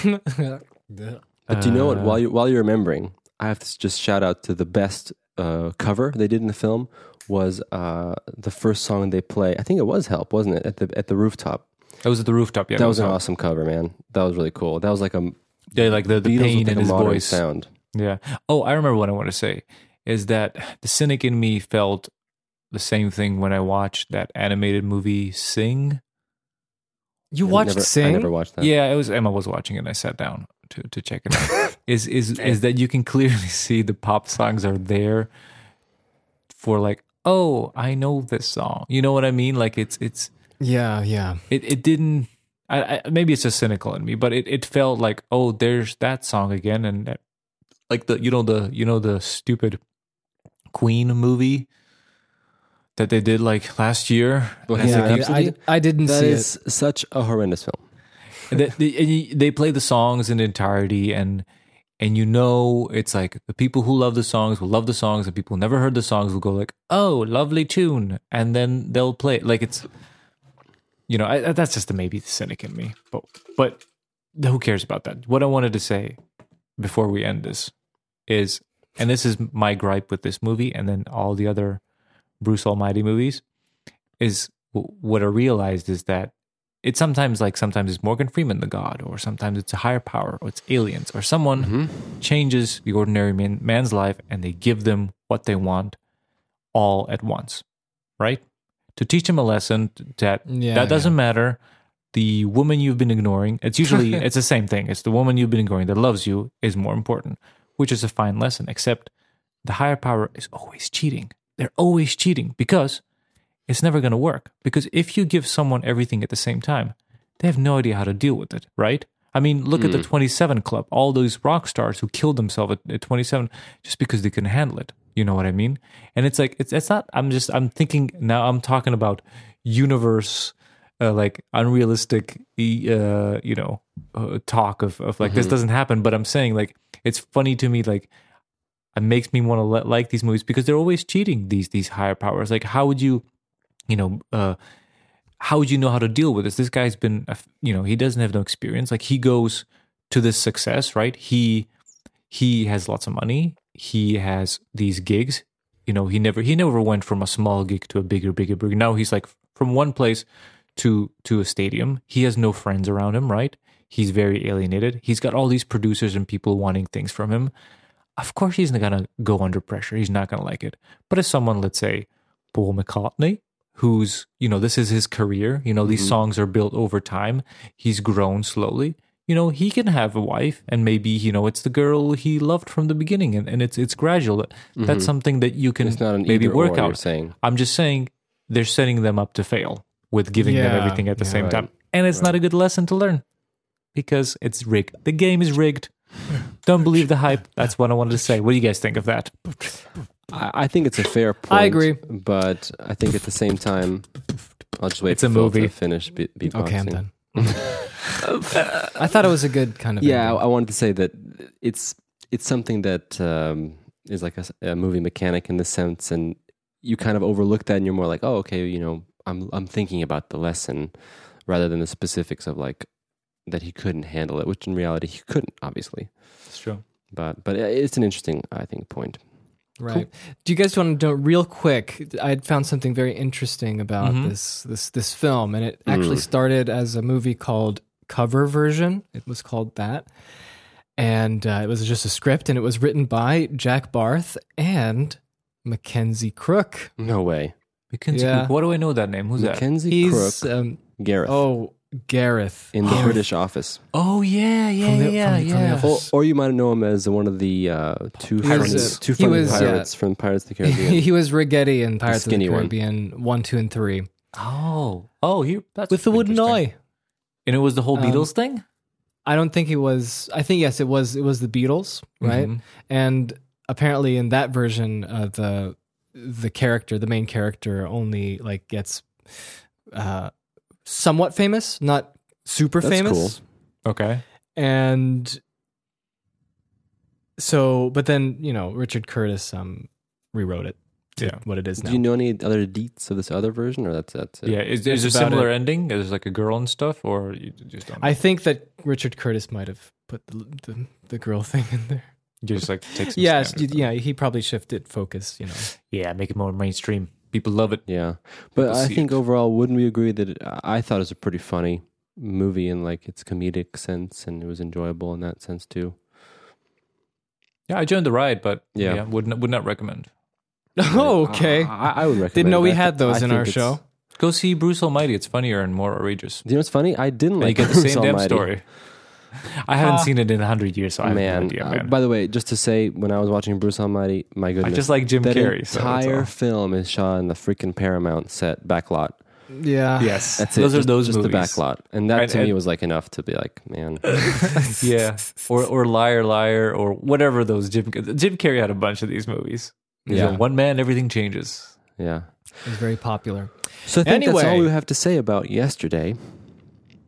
But do you know what? Uh, While you while you're remembering, I have to just shout out to the best uh, cover they did in the film was uh, the first song they play. I think it was "Help," wasn't it? At the at the rooftop. that was at the rooftop. Yeah, that was an awesome cover, man. That was really cool. That was like a Yeah, like the, the Beatles pain with like in a his modern voice. sound. Yeah. Oh, I remember what I want to say is that the cynic in me felt the same thing when I watched that animated movie Sing. You I watched never, Sing? I never watched that. Yeah, it was Emma was watching it and I sat down to, to check it out. is is is that you can clearly see the pop songs are there for like, oh, I know this song. You know what I mean? Like it's it's Yeah, yeah. it, it didn't I, I maybe it's just cynical in me, but it, it felt like, oh, there's that song again and that, like the you know the you know the stupid Queen movie that they did like last year. Yeah Rhapsody? I, I didn't That see is such a horrendous film. And they, they, and you- they play the songs in entirety and and you know it's like the people who love the songs will love the songs and people who never heard the songs will go like oh lovely tune and then they'll play it like it's you know I, that's just the maybe the cynic in me but but who cares about that what i wanted to say before we end this is and this is my gripe with this movie and then all the other bruce almighty movies is what i realized is that it's sometimes like sometimes it's Morgan Freeman the god, or sometimes it's a higher power, or it's aliens, or someone mm-hmm. changes the ordinary man, man's life and they give them what they want all at once, right? To teach them a lesson that Yeah, that doesn't matter. The woman you've been ignoring, it's usually it's the same thing. It's the woman you've been ignoring that loves you is more important, which is a fine lesson. Except the higher power is always cheating. They're always cheating because it's never going to work. Because if you give someone everything at the same time, they have no idea how to deal with it, right? I mean, look at the 27 Club, all those rock stars who killed themselves at, at 27 just because they couldn't handle it. You know what I mean? And it's like, it's, it's not, I'm just, I'm thinking now, I'm talking about universe, uh, like unrealistic, uh, you know, uh, talk of, of like, this doesn't happen. But I'm saying, like, it's funny to me, like, it makes me want to like these movies because they're always cheating these these higher powers. Like, how would you, you know, uh, how would you know how to deal with this? This guy's been, you know, he doesn't have no experience. Like, he goes to this success, right? He he has lots of money. He has these gigs. You know, he never he never went from a small gig to a bigger, bigger, bigger. Now he's like from one place to to a stadium. He has no friends around him, right? He's very alienated. He's got all these producers and people wanting things from him of course he's not gonna go under pressure. He's not gonna like it. But if someone, let's say, Paul McCartney, who's you know this is his career, you know these mm-hmm. songs are built over time. He's grown slowly. You know he can have a wife, and maybe you know it's the girl he loved from the beginning, and, and it's it's gradual. That's mm-hmm. something that you can not maybe work out. You're saying I'm just saying they're setting them up to fail with giving them everything at the yeah, same right. time, and it's not a good lesson to learn because it's rigged. The game is rigged. Don't believe the hype. That's what I wanted to say. What do you guys think of that? I, I think it's a fair point. I agree. but I think at the same time, I'll just wait It's for a movie. to finish beat, beatboxing. Okay, I'm done. I thought it was a good kind of Yeah, I, ending. I wanted to say that it's it's something that um, is like a movie mechanic in the sense, and you kind of overlook that, and you're more like, oh, okay, you know, I'm I'm thinking about the lesson rather than the specifics of like that he couldn't handle it, which in reality he couldn't, obviously. It's true. But but it's an interesting, I think, point. Right. Do you guys want to know real quick? I found something very interesting about Mhm. this this this film, and it actually Mm. started as a movie called Cover Version. It was called that, and uh, it was just a script, and it was written by Jack Barth and Mackenzie Crook. No way, Mackenzie Yeah. Crook. What do I know that name? Who's that? Mackenzie Crook, um, Gareth. oh Gareth in the British office. Oh yeah, yeah, the- yeah, from- from yeah. office. Or, or you might know him as one of the uh, two He funny, was, two he funny was, uh, pirates from Pirates of the Caribbean. he was Ragetti in Pirates of the skinny one. Caribbean one, two, and three Oh, oh, he that's with the wooden eye. And it was the whole Um, Beatles thing. I don't think it was. I think yes, it was. It was the Beatles, right? Mhm. And apparently, in that version, uh, the the character, the main character, only like gets uh, somewhat famous, not super That's famous. Okay. And so, but then you know, Richard Curtis um rewrote it to Yeah. what it is now. Do you know any other deets of this other version, or that's that's it? Yeah. Is, is there a similar it. ending? Is there like a girl and stuff, or you just don't? Know? I think that Richard Curtis might have put the the, the girl thing in there. you just like take some. Yes, standard yeah, he probably shifted focus. You know. yeah. Make it more mainstream. People love it. Yeah, but People I think it. overall, wouldn't we agree that it, I thought it was a pretty funny movie in like its comedic sense, and it was enjoyable in that sense too. Yeah, I joined the ride, but Yeah. yeah, would not, would not recommend. Oh, uh, okay. I, I would recommend. Didn't know it. we had th- I those in our show. Go see Bruce Almighty. It's funnier and more outrageous. Do you know what's funny? I didn't And you like get the Bruce same damn story. I haven't seen it in a hundred years, so I have no man, uh, by the way, just to say, when I was watching Bruce Almighty, my I goodness, just like Jim that Carrey. so entire all. film is shot in the freaking Paramount set backlot. Yeah. Yes, That's it. those it. are those just movies. the backlot, and that And- to me was like enough to be like, man, yeah, or or liar, liar, or whatever those Jim Jim Carrey had a bunch of these movies. He's Yeah. one man, everything changes. yeah. It was very popular. So I think that's all Anyway. we have to say about yesterday.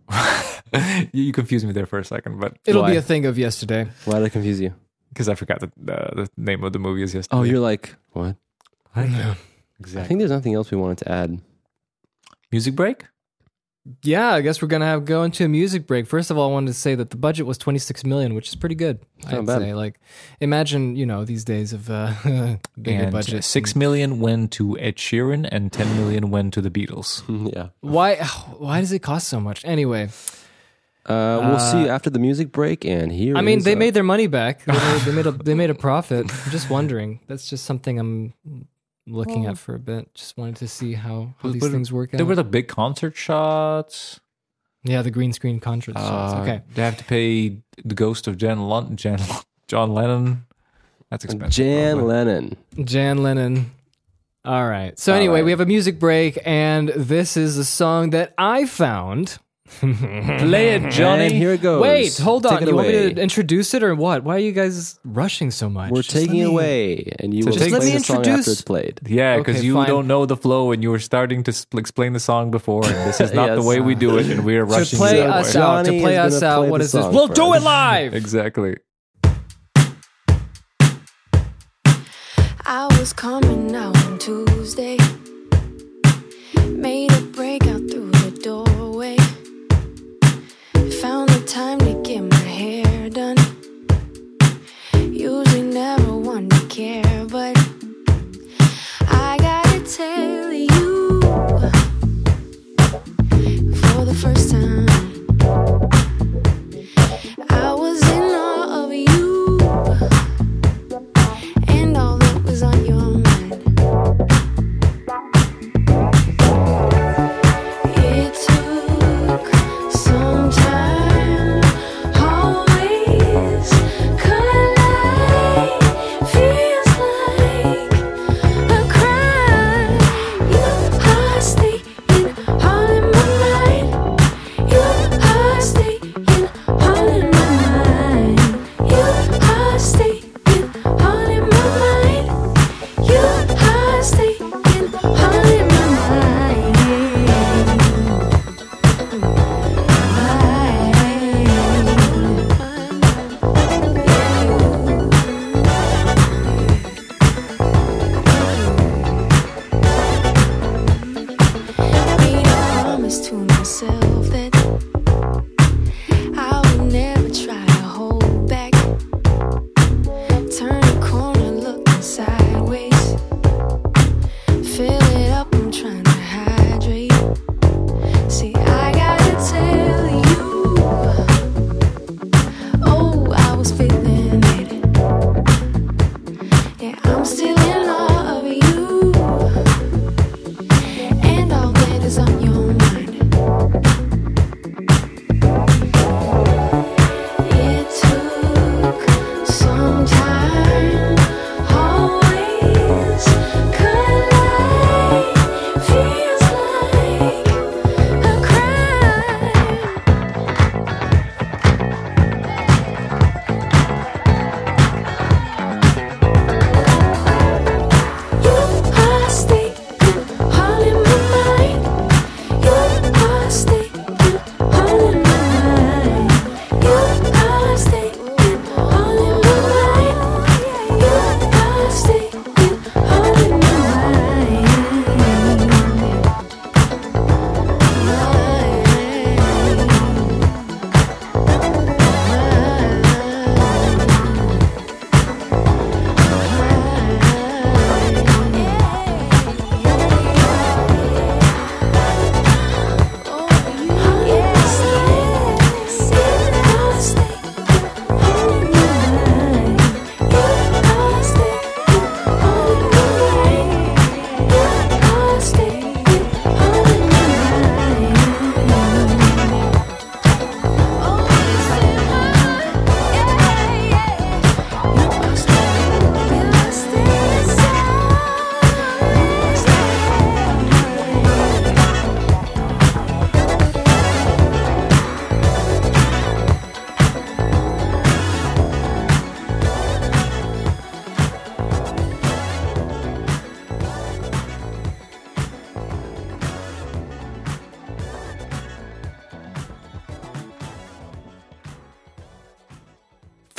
you, you confused me there for a second, but It'll be a thing of yesterday. Why did I confuse you? because I forgot the, the the name of the movie is yesterday. Oh, you're like what? Yeah. I exactly. I think there's nothing else we wanted to add. Music break. Yeah, I guess we're gonna have go into a music break. First of all, I wanted to say that the budget was 26 million, which is pretty good. not I'd bad. say, like, imagine you know these days of uh, bigger and budget. six million went to Ed Sheeran, and ten million went to the Beatles. yeah. Why? Why does it cost so much? Anyway, Uh, we'll see after the music break, and here. I mean, is, they uh, made their money back. They made, they made a they made a profit. I'm just wondering. That's just something I'm looking at for a bit. Just wanted to see how, how these but things work out. There were the big concert shots. yeah, the green screen concert shots. Uh, Okay. They have to pay the ghost of Jan Lon- Jan John Lennon. That's expensive. Jan probably. Lennon. Jan Lennon. All right. So All anyway, right. we have a music break, and this is a song that I found. Play it, Johnny. And here it goes. Wait, hold on. Take it You want me away. to introduce it or what? Why are you guys rushing so much? We're Just let taking me- away, and you So will just let explain me the song introduce- after it's played. Yeah, because Okay, you fine. don't know the flow, and you were starting to sp- explain the song before, and this is not the Yes. way we do it, and we are rushing To play that us way. out, to Johnny play is us gonna out. play What the is this? song We'll for do us. it live. Exactly. I was coming out on Tuesday. Care, but I gotta tell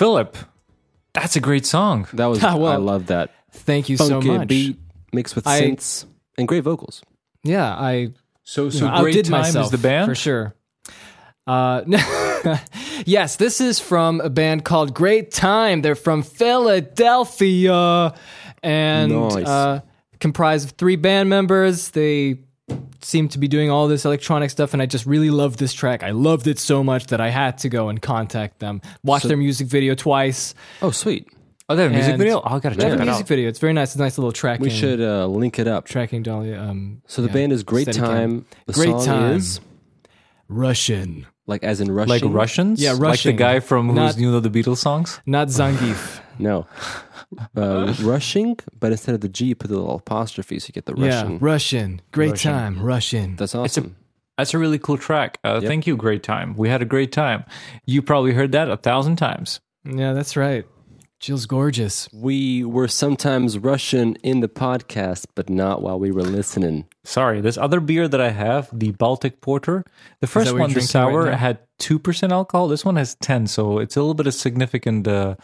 Philip, that's a great song. That was Ah, well, I love that Thank you so funky much. beat mixed with I- synths and great vocals. Yeah, I So, you so know, great time myself is the band. for sure. Uh, yes, this is from a band called Great Time. They're from Philadelphia and Nice. uh, comprised of three band members. They seem to be doing all this electronic stuff, and I just really loved this track. I loved it so much that I had to go and contact them, watch their music video twice. Oh, sweet. Oh, they have a music And- video. Oh, I gotta They check have a that music video. It's very nice. It's a nice little tracking. We should uh, link it up. tracking dolly. Um, So the yeah, band is Great Time. The Great song Time. is Russian, like as in Russian. Like Russians? Yeah, Russian. Like the guy from who's Not- you know the Beatles songs. not Zangief. No. Uh, rushing, but instead of the G, you put the little apostrophe, so you get the Russian. Yeah, Russian. Great Russian. time. Russian. That's a- awesome. That's a really cool track. Uh, Yep. Thank you, great time. We had a great time. You probably heard that a thousand times. Yeah, that's right. Jill's gorgeous. we were sometimes Russian in the podcast, but not while we were listening. Sorry, this other beer that I have, the Baltic Porter, the first one, the sour, right had 2% alcohol. This one has 10, so it's a little bit of significant uh,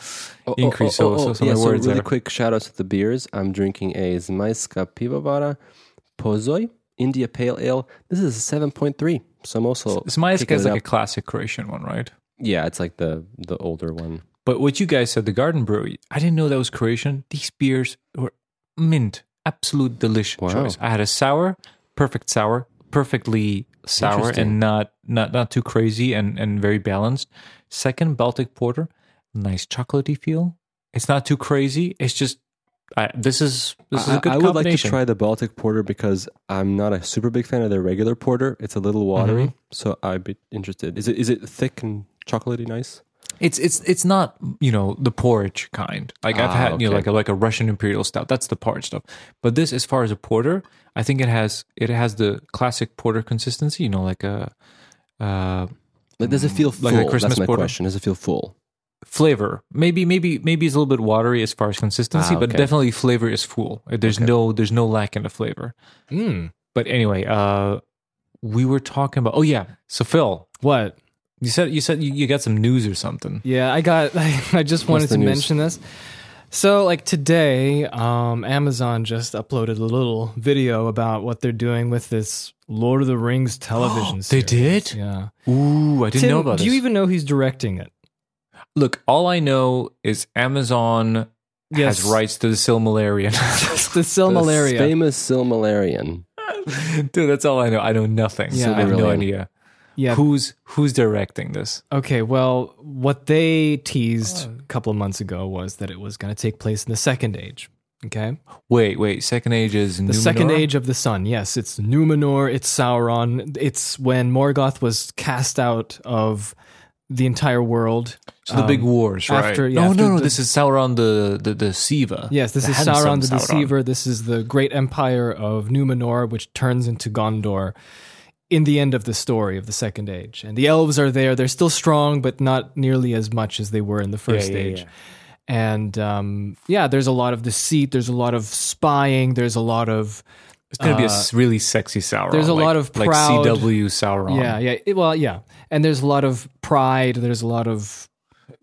Oh, oh, increase. oh, oh, so, oh, so some yeah, of so words really there. quick shout out to the beers. I'm drinking a Zmajska Pivovara Pozoj India Pale Ale. This is a 7.3. So I'm also Zmajska is it like a classic Croatian one, right? yeah, it's like the the older one. But what you guys said, the Garden Brewery, I didn't know that was Croatian. These beers were mint, absolute delicious Wow. choice. I had a sour, perfect sour, perfectly sour, and not not not too crazy and and very balanced. Second, Baltic Porter, nice chocolatey feel. It's not too crazy. It's just I, this is this is I, a good I would like to try the Baltic Porter because I'm not a super big fan of their regular porter. It's a little watery, Mm-hmm. so I'd be interested. Is it is it thick and chocolatey nice? It's it's it's not you know the porridge kind. Like I've Ah, had you know like a like a Russian imperial stout. That's the porridge stuff. But this, as far as a porter, I think it has it has the classic porter consistency. You know, like a uh, Like, does it feel full? Like a Christmas That's my porter? question. Does it feel full? flavor. Maybe maybe maybe it's a little bit watery as far as consistency, Ah, but definitely flavor is full. There's no there's no lack in the flavor. Mm. But anyway, uh, we were talking about. Oh yeah, so Phil, What? You said you said you, you got some news or something. Yeah, I got. I, just wanted to news? mention this. So, like today, um, Amazon just uploaded a little video about what they're doing with this Lord of the Rings television. Series. They did? Yeah. Ooh, I didn't Tim, know about this. do this. you even know he's directing it? Look, all I know is Amazon Yes. has rights to the Silmarillion. the The Silmarillion. famous Silmarillion. Dude, that's all I know. I know nothing. Yeah. I have no idea. Yeah. Who's who's directing this? Okay, well, what they teased a couple of months ago was that it was going to take place in the Second Age. Okay, Wait, wait. Second Age is the Second Age of the Sun. Yes, it's Numenor. It's Sauron. It's when Morgoth was cast out of the entire world. So the big Um, wars, right? after- yeah, no, after no, no. the- this is Sauron the the the Siva. Yes, this The is Sauron the Deceiver. This is the great empire of Numenor, which turns into Gondor in the end of the story of the Second Age. And the elves are there. They're still strong, but not nearly as much as they were in the first yeah, age. yeah. And um, yeah, there's a lot of deceit. There's a lot of spying. There's a lot of It's gonna be a really sexy Sauron. Uh, there's a like- lot of proud, like CW Sauron. yeah, yeah. Well, yeah. And there's a lot of pride. There's a lot of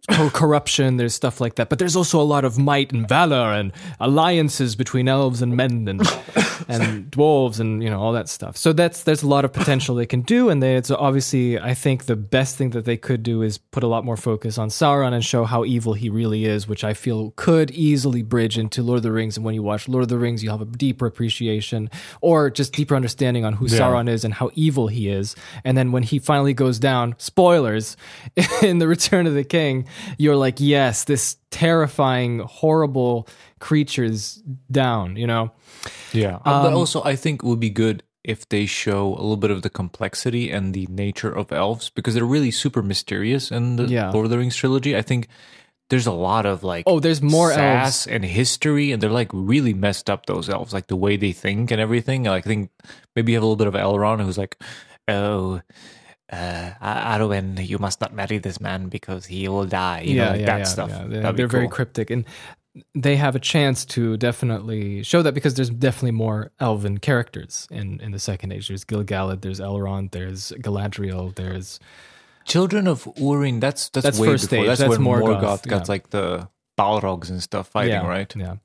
corruption. There's stuff like that. But there's also a lot of might and valor and alliances between elves and men and and dwarves and you know all that stuff. So that's there's a lot of potential they can do. And they, it's obviously I think the best thing that they could do is put a lot more focus on Sauron and show how evil he really is, which I feel could easily bridge into Lord of the Rings. And when you watch Lord of the Rings, you have a deeper appreciation or just deeper understanding on who Yeah. Sauron is and how evil he is. And then when he finally goes down, spoilers, in the Return of the King, you're like, yes, this terrifying, horrible creature's down, you know? Yeah. Um, but also, I think it would be good if they show a little bit of the complexity and the nature of elves because they're really super mysterious in the Yeah. Lord of the Rings trilogy. I think there's a lot of like Oh, there's more sass elves. and history, and they're like really messed up. Those elves, like the way they think and everything. Like, I think maybe you have a little bit of Elrond who's like, oh. Uh, Arwen, you must not marry this man because he will die. You know, like that stuff. yeah. They're, they're very cryptic. And they have a chance to definitely show that because there's definitely more elven characters in, in the Second Age. There's Gil-galad, there's Elrond, there's Galadriel, there's Children of Urin. That's that's, That's way first before. stage. That's, That's when Morgoth, Morgoth, got yeah. like the Balrogs and stuff fighting, yeah, right? Yeah.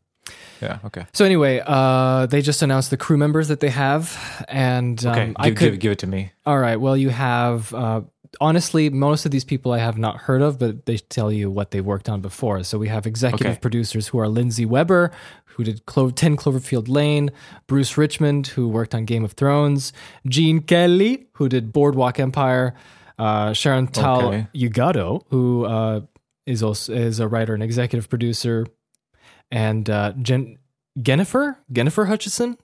Yeah. Okay. So anyway, uh, they just announced the crew members that they have, and um, Okay. give, I could. give, give it to me. All right. Well, you have. Uh, honestly, most of these people I have not heard of, but they tell you what they worked on before. So we have executive Okay. producers who are Lindsey Weber, who did Clo- 10 Cloverfield Lane, Bruce Richmond, who worked on Game of Thrones, Gene Kelly, who did Boardwalk Empire, uh, Sharon Tal Okay. Yguado, who uh, is also is a writer and executive producer, and uh, Jen- Jennifer Jennifer Hutchison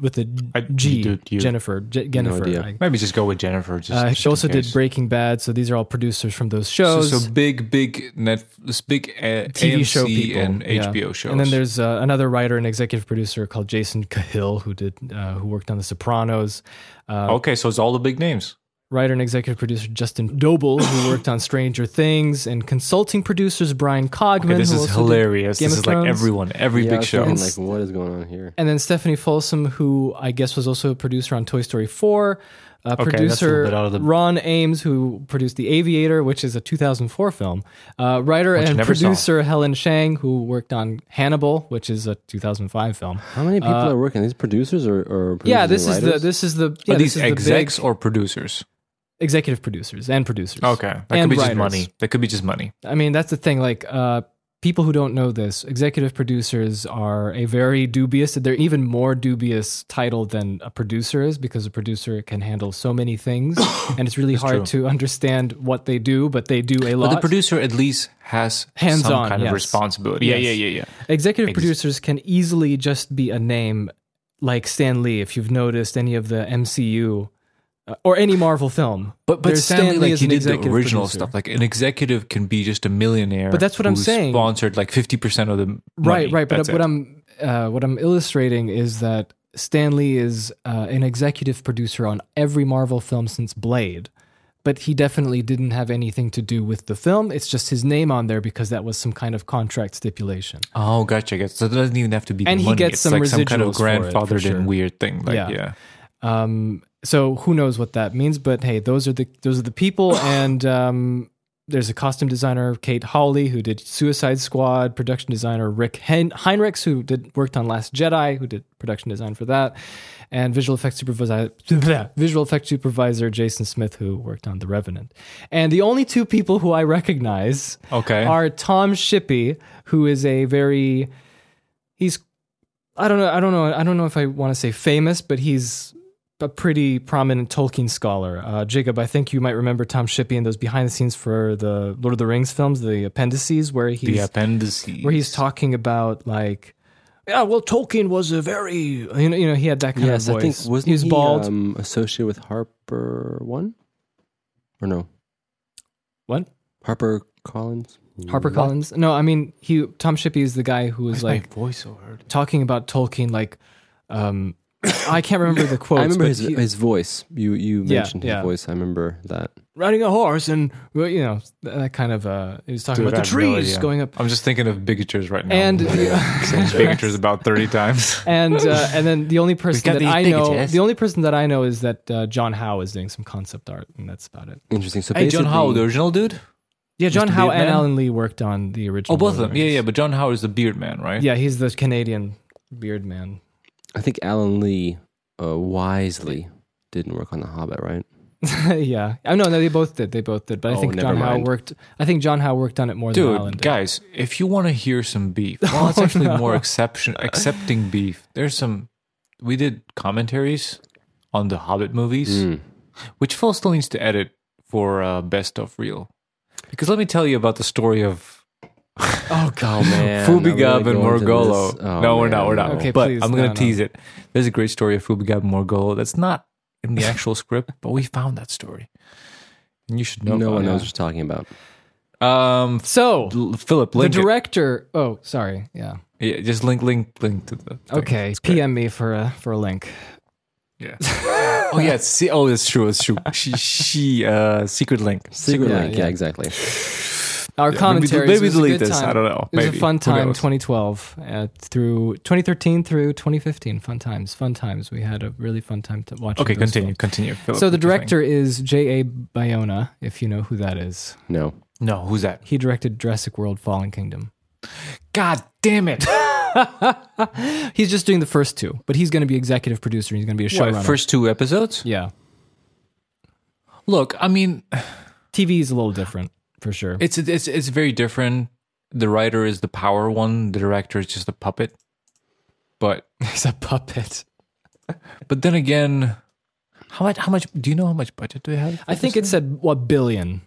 with a I- G dude, you- Jennifer J- Jennifer. idea. I- Maybe just go with Jennifer. Just, uh, she in also did. Breaking Bad, so these are all producers from those shows. so big, big net, this big uh, TV AMC show people and yeah. HBO shows. And then there's uh, another writer and executive producer called Jason Cahill who did uh, who worked on The Sopranos. Uh, okay, so it's all the big names. Writer and executive producer Justin Doble who worked on Stranger Things, and consulting producers Bryan Cogman. Okay, this is hilarious. This of is like everyone, every yeah, big was show. thinking, like, what is going on here? And then Stephanie Folsom, who I guess was also a producer on Toy Story 4. Uh, that's a producer bit out of the- Ron Ames, who produced The Aviator, which is a 2004 film. Uh, writer Which and never saw. producer Helen Shang, who worked on Hannibal, which is a 2005 film. How many people are working? These producers or, or producers Uh, yeah, and this is the this is the yeah, Are these this is the execs big or producers? Executive producers and producers. Okay, that could be just money. That could be just money. I mean, that's the thing. Like, uh, people who don't know this, executive producers are a very dubious, they're even more dubious title than a producer is because a producer can handle so many things and it's really hard to understand what they do, but they do a lot. But the producer at least has Hands-on, kind yes. of responsibility. Yeah, yeah, yeah, yeah. executive Ex- producers can easily just be a name like Stan Lee, if you've noticed any of the MCU. Uh, Or any Marvel film, But but There's Stan Lee, like he did the original producer. stuff. Like an executive can be just a millionaire. But that's what I'm saying. Sponsored like fifty percent of the money. right right but That's what it. i'm uh, what i'm illustrating is that stan lee is uh, an executive producer on every marvel film since blade but he definitely didn't have anything to do with the film it's just his name on there because that was some kind of contract stipulation Oh, gotcha. gotcha. So it doesn't even have to be. And he money. gets it's some like some kind of residuals for it, for grandfathered sure. in weird thing. Like Yeah. yeah. um so who knows what that means but hey those are the those are the people and um there's a costume designer Kate Hawley who did Suicide Squad, production designer Rick Hen- Heinrichs who did worked on Last Jedi, who did production design for that, and visual effects supervisor visual effects supervisor Jason Smith who worked on The Revenant. And the only two people who I recognize Okay. are Tom Shippey, who is a very he's I don't know I don't know I don't know if I want to say famous, but he's a pretty prominent Tolkien scholar. Uh, Jacob, I think you might remember Tom Shippey in those behind the scenes for the Lord of the Rings films, the appendices, where the he's appendices. where he's talking about like. Yeah, well, Tolkien was a very you know you know he had that kind yes, of I think wasn't he was he bald. um, associated with Harper One or no what? Harper Collins? Harper Collins? No, I mean he. Tom Shippey is the guy who was Why like my voice so hard. talking about Tolkien, like, um, I can't remember the quote. I remember his he- his voice. You you Yeah, mentioned his yeah. voice. I remember that. riding a horse and well, you know that kind of. Uh, he was talking Dude, about the I have no trees idea. going up, I'm just thinking of bigatures right now. And- saying bigatures about thirty times. and uh, and then the only person that these I know, the only person that I know is that uh, John Howe is doing some concept art, and that's about it. Interesting. So hey, John Howe, the original dude. Yeah, John Howe and Beardman? Alan Lee worked on the original. Oh, both of them. Yeah, yeah. But John Howe is the beard man, right? yeah. He's the Canadian beard man. I think Alan Lee uh, wisely didn't work on The Hobbit, right? yeah, I know. No, they both did. They both did. But I Oh, think never John Howe mind. worked. I think John Howe worked on it more than Alan Dude, did. guys, if you want to hear some beef, well, it's Oh, actually no. more exception accepting beef. There's some. We did commentaries on the Hobbit movies, Mm. which Phil still needs to edit for uh, best of reel. Because let me tell you about the story of Oh God. Oh man, Fubigab Are we and gonna go into Morgolo. Oh, no, we're not. We're not. Okay, but please, I'm going to no, no. tease it. There's a great story of Fubigab and Morgolo that's not in the actual script, but we found that story. And you should know. No about one knows what you're talking about. Um, So L- Philip, the link it. director. Oh, sorry. Yeah. Yeah, just link, link, link to the. thing. Okay. It's great. PM me for a for a link. Yeah. oh yeah. it's- See. Oh, it's true. It's true. She. She. Uh. Secret link. Secret Yeah, link, yeah. yeah, exactly. Our maybe- commentary. maybe was a delete this. time. I don't know. It was Maybe. a fun time. 2012 uh, through 2013 through 2015. Fun times. Fun times. We had a really fun time to watch. Okay, continue, continue. Philip, So the what you're saying. director is J. A. Bayona, if you know who that is. No. No, who's that? He directed Jurassic World: Fallen Kingdom. God damn it! He's just doing the first two, but he's going to be executive producer. He's going to be a What, showrunner. first two episodes? yeah. Look, I mean, TV is a little different for sure. it's it's it's very different. The writer is the power one. The director is just a puppet. But He's a puppet. but then again, how much how much do you know how much budget do they have? I think it said what billion.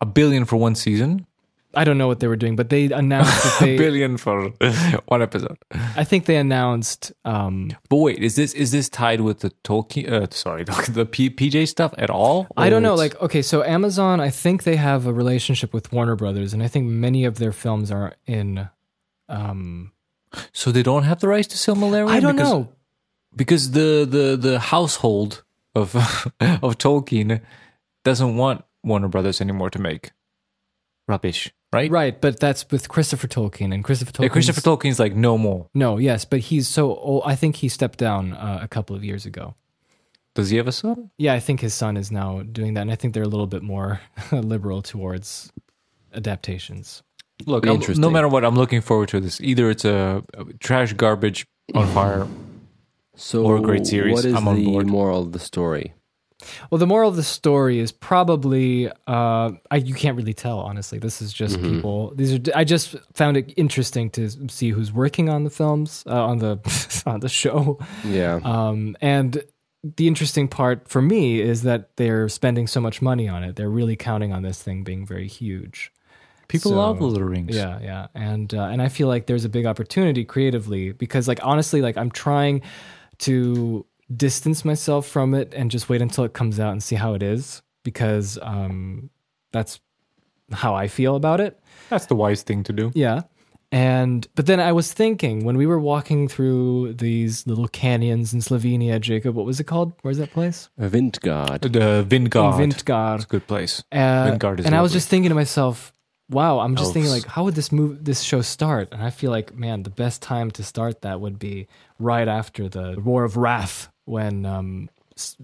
a billion for one season. I don't know what they were doing, but they announced that A billion for one episode. I think they announced. Um, But wait, is this is this tied with the Tolkien? Uh, sorry, the P, PJ stuff at all? I don't know. it's- Like, okay, so Amazon, I think they have a relationship with Warner Brothers, and I think many of their films are in. Um, so they don't have the rights to Silmarillion. I don't because, know. because the the the household of of Tolkien doesn't want Warner Brothers anymore to make rubbish, right? Right, but that's with Christopher Tolkien, and Christopher Tolkien. Yeah, Christopher Tolkien's like no more. No, yes, but he's so old. I think he stepped down uh, a couple of years ago. Does he have a son? Yeah, I think his son is now doing that, and I think they're a little bit more liberal towards adaptations. Look, I'm- interesting. no matter what, I'm looking forward to this. Either it's a, a trash garbage on fire. So, Or a great series. What is I'm on the board. moral of the story? Well, the moral of the story is probably uh, I, you can't really tell. Honestly, this is just people. These are I just found it interesting to see who's working on the films uh, on the on the show. Yeah. Um, and the interesting part for me is that they're spending so much money on it. They're really counting on this thing being very huge. People So- love Lord of the Rings. Yeah, yeah, and uh, and I feel like there's a big opportunity creatively because, like, honestly, like I'm trying to distance myself from it and just wait until it comes out and see how it is because um, that's how I feel about it. That's the wise thing to do. Yeah. And but then I was thinking when we were walking through these little canyons in Slovenia, Jacob, what was it called? Where's that place? The Vintgard. Vingard. In It's a good place. Uh, Vingard is and I was just thinking to myself, wow, I'm just thinking like, how would this move, this show start? And I feel like, man, the best time to start that would be right after the War of Wrath, when um,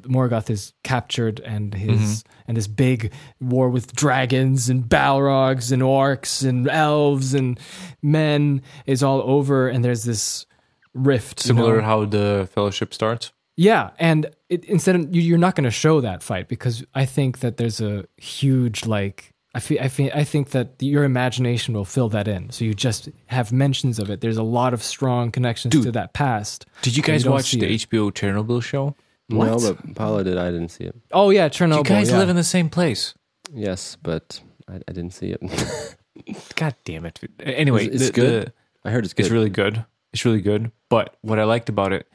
Morgoth is captured and his Mm-hmm. and this big war with dragons and Balrogs and orcs and elves and men is all over, and there's this rift. you Similar know? how the Fellowship starts. Yeah, and it, instead of you, you're not going to show that fight because I think that there's a huge like I feel, I feel, I think that your imagination will fill that in. So you just have mentions of it. There's a lot of strong connections Dude. to that past. Did you And you guys watch the it. HBO Chernobyl show? No, but Paolo did. I didn't see it. Oh yeah, Chernobyl. you guys yeah. live in the same place. Yes, but I, I didn't see it. God damn it. Anyway, It's- it's the- good? the- I heard it's good. it's really good. It's really good. But what I liked about it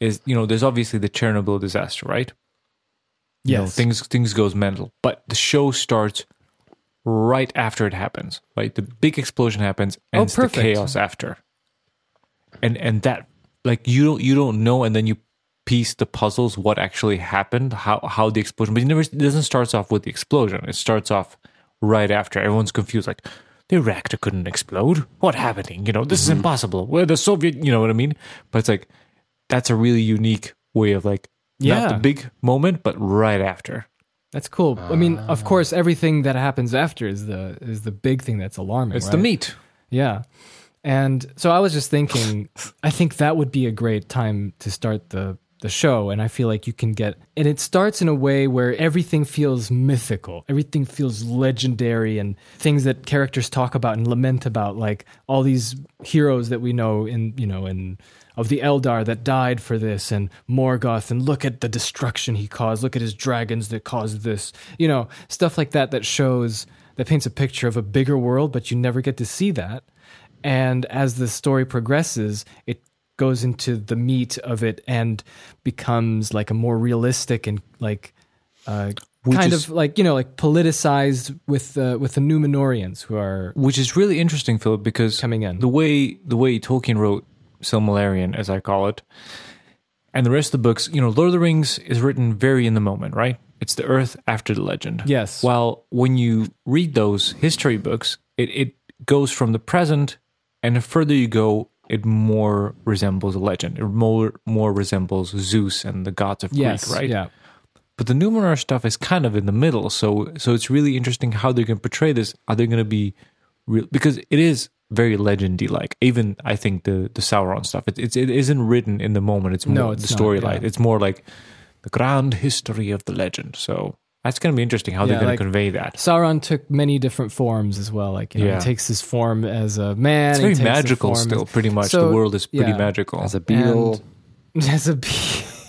is, you know, there's obviously the Chernobyl disaster, right? You know, things things goes mental. But the show starts right after it happens. Right? The big explosion happens and Oh, it's the chaos after. And and that like you don't you don't know and then you piece the puzzles what actually happened, how how the explosion but it never it doesn't start off with the explosion. It starts off right after. Everyone's confused like the reactor couldn't explode. What happening? You know, this is mm-hmm. impossible. Where the Soviet, you know what I mean? But it's like that's a really unique way of like not Yeah. the big moment, but right after. That's cool. I mean, Ah. of course, everything that happens after is the is the big thing that's alarming. It's the meat. Yeah. And so I was just thinking, I think that would be a great time to start the the show and I feel like you can get and it starts in a way where everything feels mythical. Everything feels legendary and things that characters talk about and lament about like all these heroes that we know in, you know, in of the Eldar that died for this and Morgoth and look at the destruction he caused. Look at his dragons that caused this. You know, stuff like that that shows that paints a picture of a bigger world, but you never get to see that. And as the story progresses, it goes into the meat of it and becomes like a more realistic and like uh, kind is- of like you know like politicized with uh, with the Numenorians who are which is really interesting, Philip, because Coming in. the way the way Tolkien wrote Silmarillion, as I call it, and the rest of the books, you know, Lord of the Rings is written very in the moment, right? it's the Earth after the legend. Yes. While when you read those history books, it, it goes from the present, and the further you go, it more resembles a legend. It more more resembles Zeus and the gods of yes. Greek, right? Yeah. But the Numenor stuff is kind of in the middle, so so it's really interesting how they're going to portray this. Are they going to be real? Because it is very legendy like. Even I think the the Sauron stuff, it, it's it isn't written in the moment. It's more No, it's the not, storyline. yeah. It's more like the grand history of the legend. So that's going to be interesting how Yeah, they're going like- to convey that. Sauron took many different forms as well. Like you know, Yeah. he takes his form as a man. It's very magical still. as- Pretty much, So, the world is pretty yeah. magical. As a beetle, as a bee.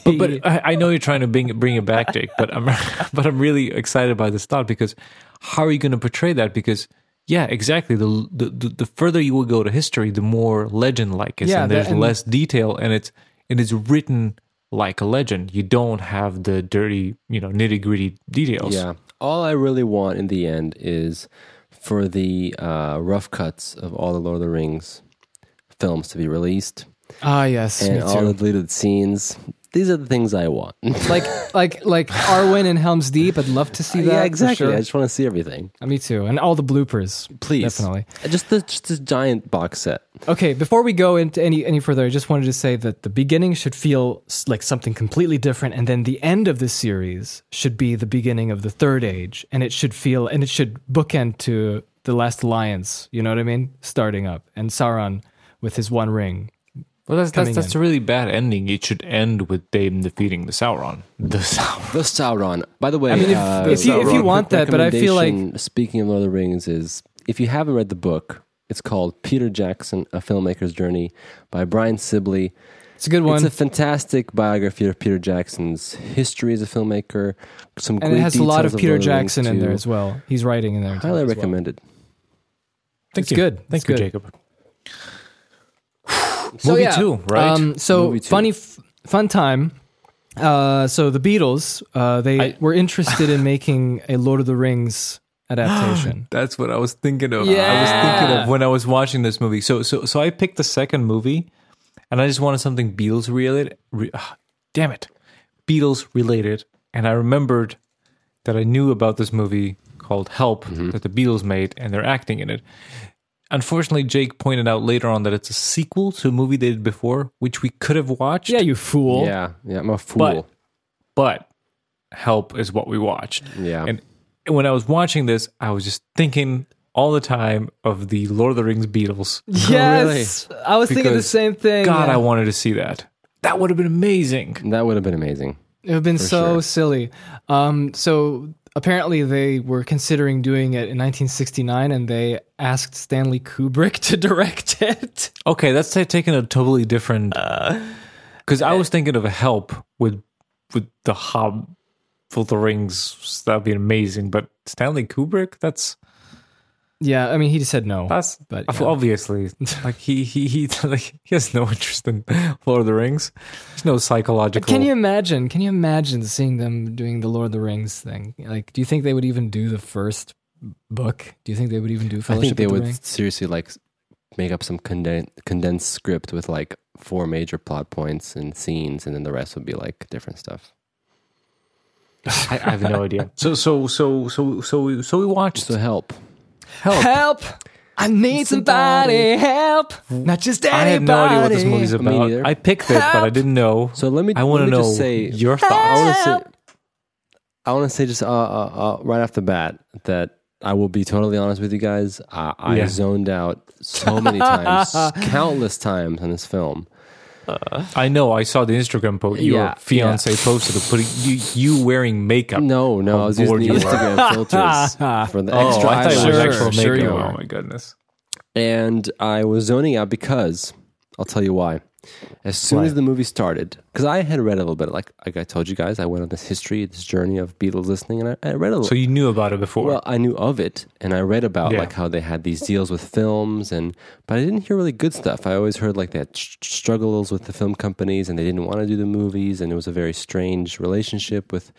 but, but I, I know you're trying to bring it, bring it back, Jake. But I'm but I'm really excited by this thought because how are you going to portray that? Because yeah, exactly. The the, the, the further you will go to history, the more legend like it's, Yeah, and that- there's and- less detail, and it's and it's written like a legend. You don't have the dirty, you know, nitty gritty details. Yeah. All I really want in the end is for the uh, rough cuts of all the Lord of the Rings films to be released ah, yes, me and all the deleted scenes. These are the things I want. like, like, like Arwen and Helm's Deep. I'd love to see that. yeah, for exactly. sure. I just want to see everything. Uh, Me too, and all the bloopers. Please. definitely. Just the just this giant box set. Okay, before we go into any any further, I just wanted to say that the beginning should feel s- like something completely different, and then the end of the series should be the beginning of the third age, and it should feel and it should bookend to the Last Alliance. You know what I mean? Starting up and Sauron with his one ring. Well, that's that's, that's a really bad ending. It should end with Dame defeating the Sauron. The Sauron. The Sauron. By the way, I mean, if- uh, if you- if you want that, but I feel like- speaking of Lord of the Rings, is if you haven't read the book, it's called Peter Jackson: A Filmmaker's Journey by Brian Sibley. It's a good one, It's a fantastic biography of Peter Jackson's history as a filmmaker. Some and great it has a lot of Peter Lord the Rings Jackson in there as well. He's writing in there. too Highly as well. recommended. Thank It's you. good. Thank It's you, good. Jacob. So, Movie yeah, two, right? Um, so Movie two. funny, f- fun time. Uh, so the Beatles, uh, they I- were interested in making a Lord of the Rings adaptation. That's what I was thinking of. I was thinking of when I was watching this movie. So so so I picked the second movie, and I just wanted something Beatles related. Re, ah, damn it, Beatles related. And I remembered that I knew about this movie called Help that the Beatles made, and they're acting in it. Unfortunately, Jake pointed out later on that it's a sequel to a movie they did before, which we could have watched. yeah, you fool. Yeah, yeah, I'm a fool. but Help is what we watched. yeah, And when I was watching this, I was just thinking all the time of the Lord of the Rings Beatles. Yes, I was thinking the same thing. God, yeah. I wanted to see that. That would have been amazing. that would have been amazing. it would have been so sure. silly. Um, so apparently they were considering doing it in 1969, and they asked Stanley Kubrick to direct it. Okay, that's ta- taking a totally different. Uh, Because I was thinking of a help with with the Hob, for the Rings. That'd be amazing. But Stanley Kubrick, that's yeah, I mean, he just said no. that's But, but yeah. obviously like he he he like he has no interest in Lord of the Rings. There's no psychological. Can you imagine? Can you imagine seeing them doing the Lord of the Rings thing? Like, do you think they would even do the first book? Do you think they would even do I Fellowship think they the would Ring? seriously like make up some conden- condensed script with like four major plot points and scenes, and then the rest would be like different stuff. I, I have no idea. So so so so so so we watched So help. Help. Help! I need somebody. Help! Not just anybody. I had no idea what this movie's Me about. neither. I picked it, but I didn't know. So let me. I want let to me know just say. your I thoughts. want to say. I want to say just uh, uh, uh, right off the bat that I will be totally honest with you guys. I, I Yeah. zoned out so many times, countless times on this film. I know. I saw the Instagram post. Your Yeah, fiance posted of putting you, you wearing makeup. No, no, How I was using bored the you are. Instagram filters for the Oh, extra I thought it was Sure, actual sure makeup. you are. Oh my goodness. and I was zoning out because I'll tell you why. As soon as the movie started, because I had read a little bit, like like I told you guys, I went on this history, this journey of Beatles listening, and I, I read a little. So you knew about it before. Well, I knew of it, and I read about Yeah. like how they had these deals with films, and but I didn't hear really good stuff. I always heard like they had st- struggles with the film companies, and they didn't want to do the movies, and it was a very strange relationship with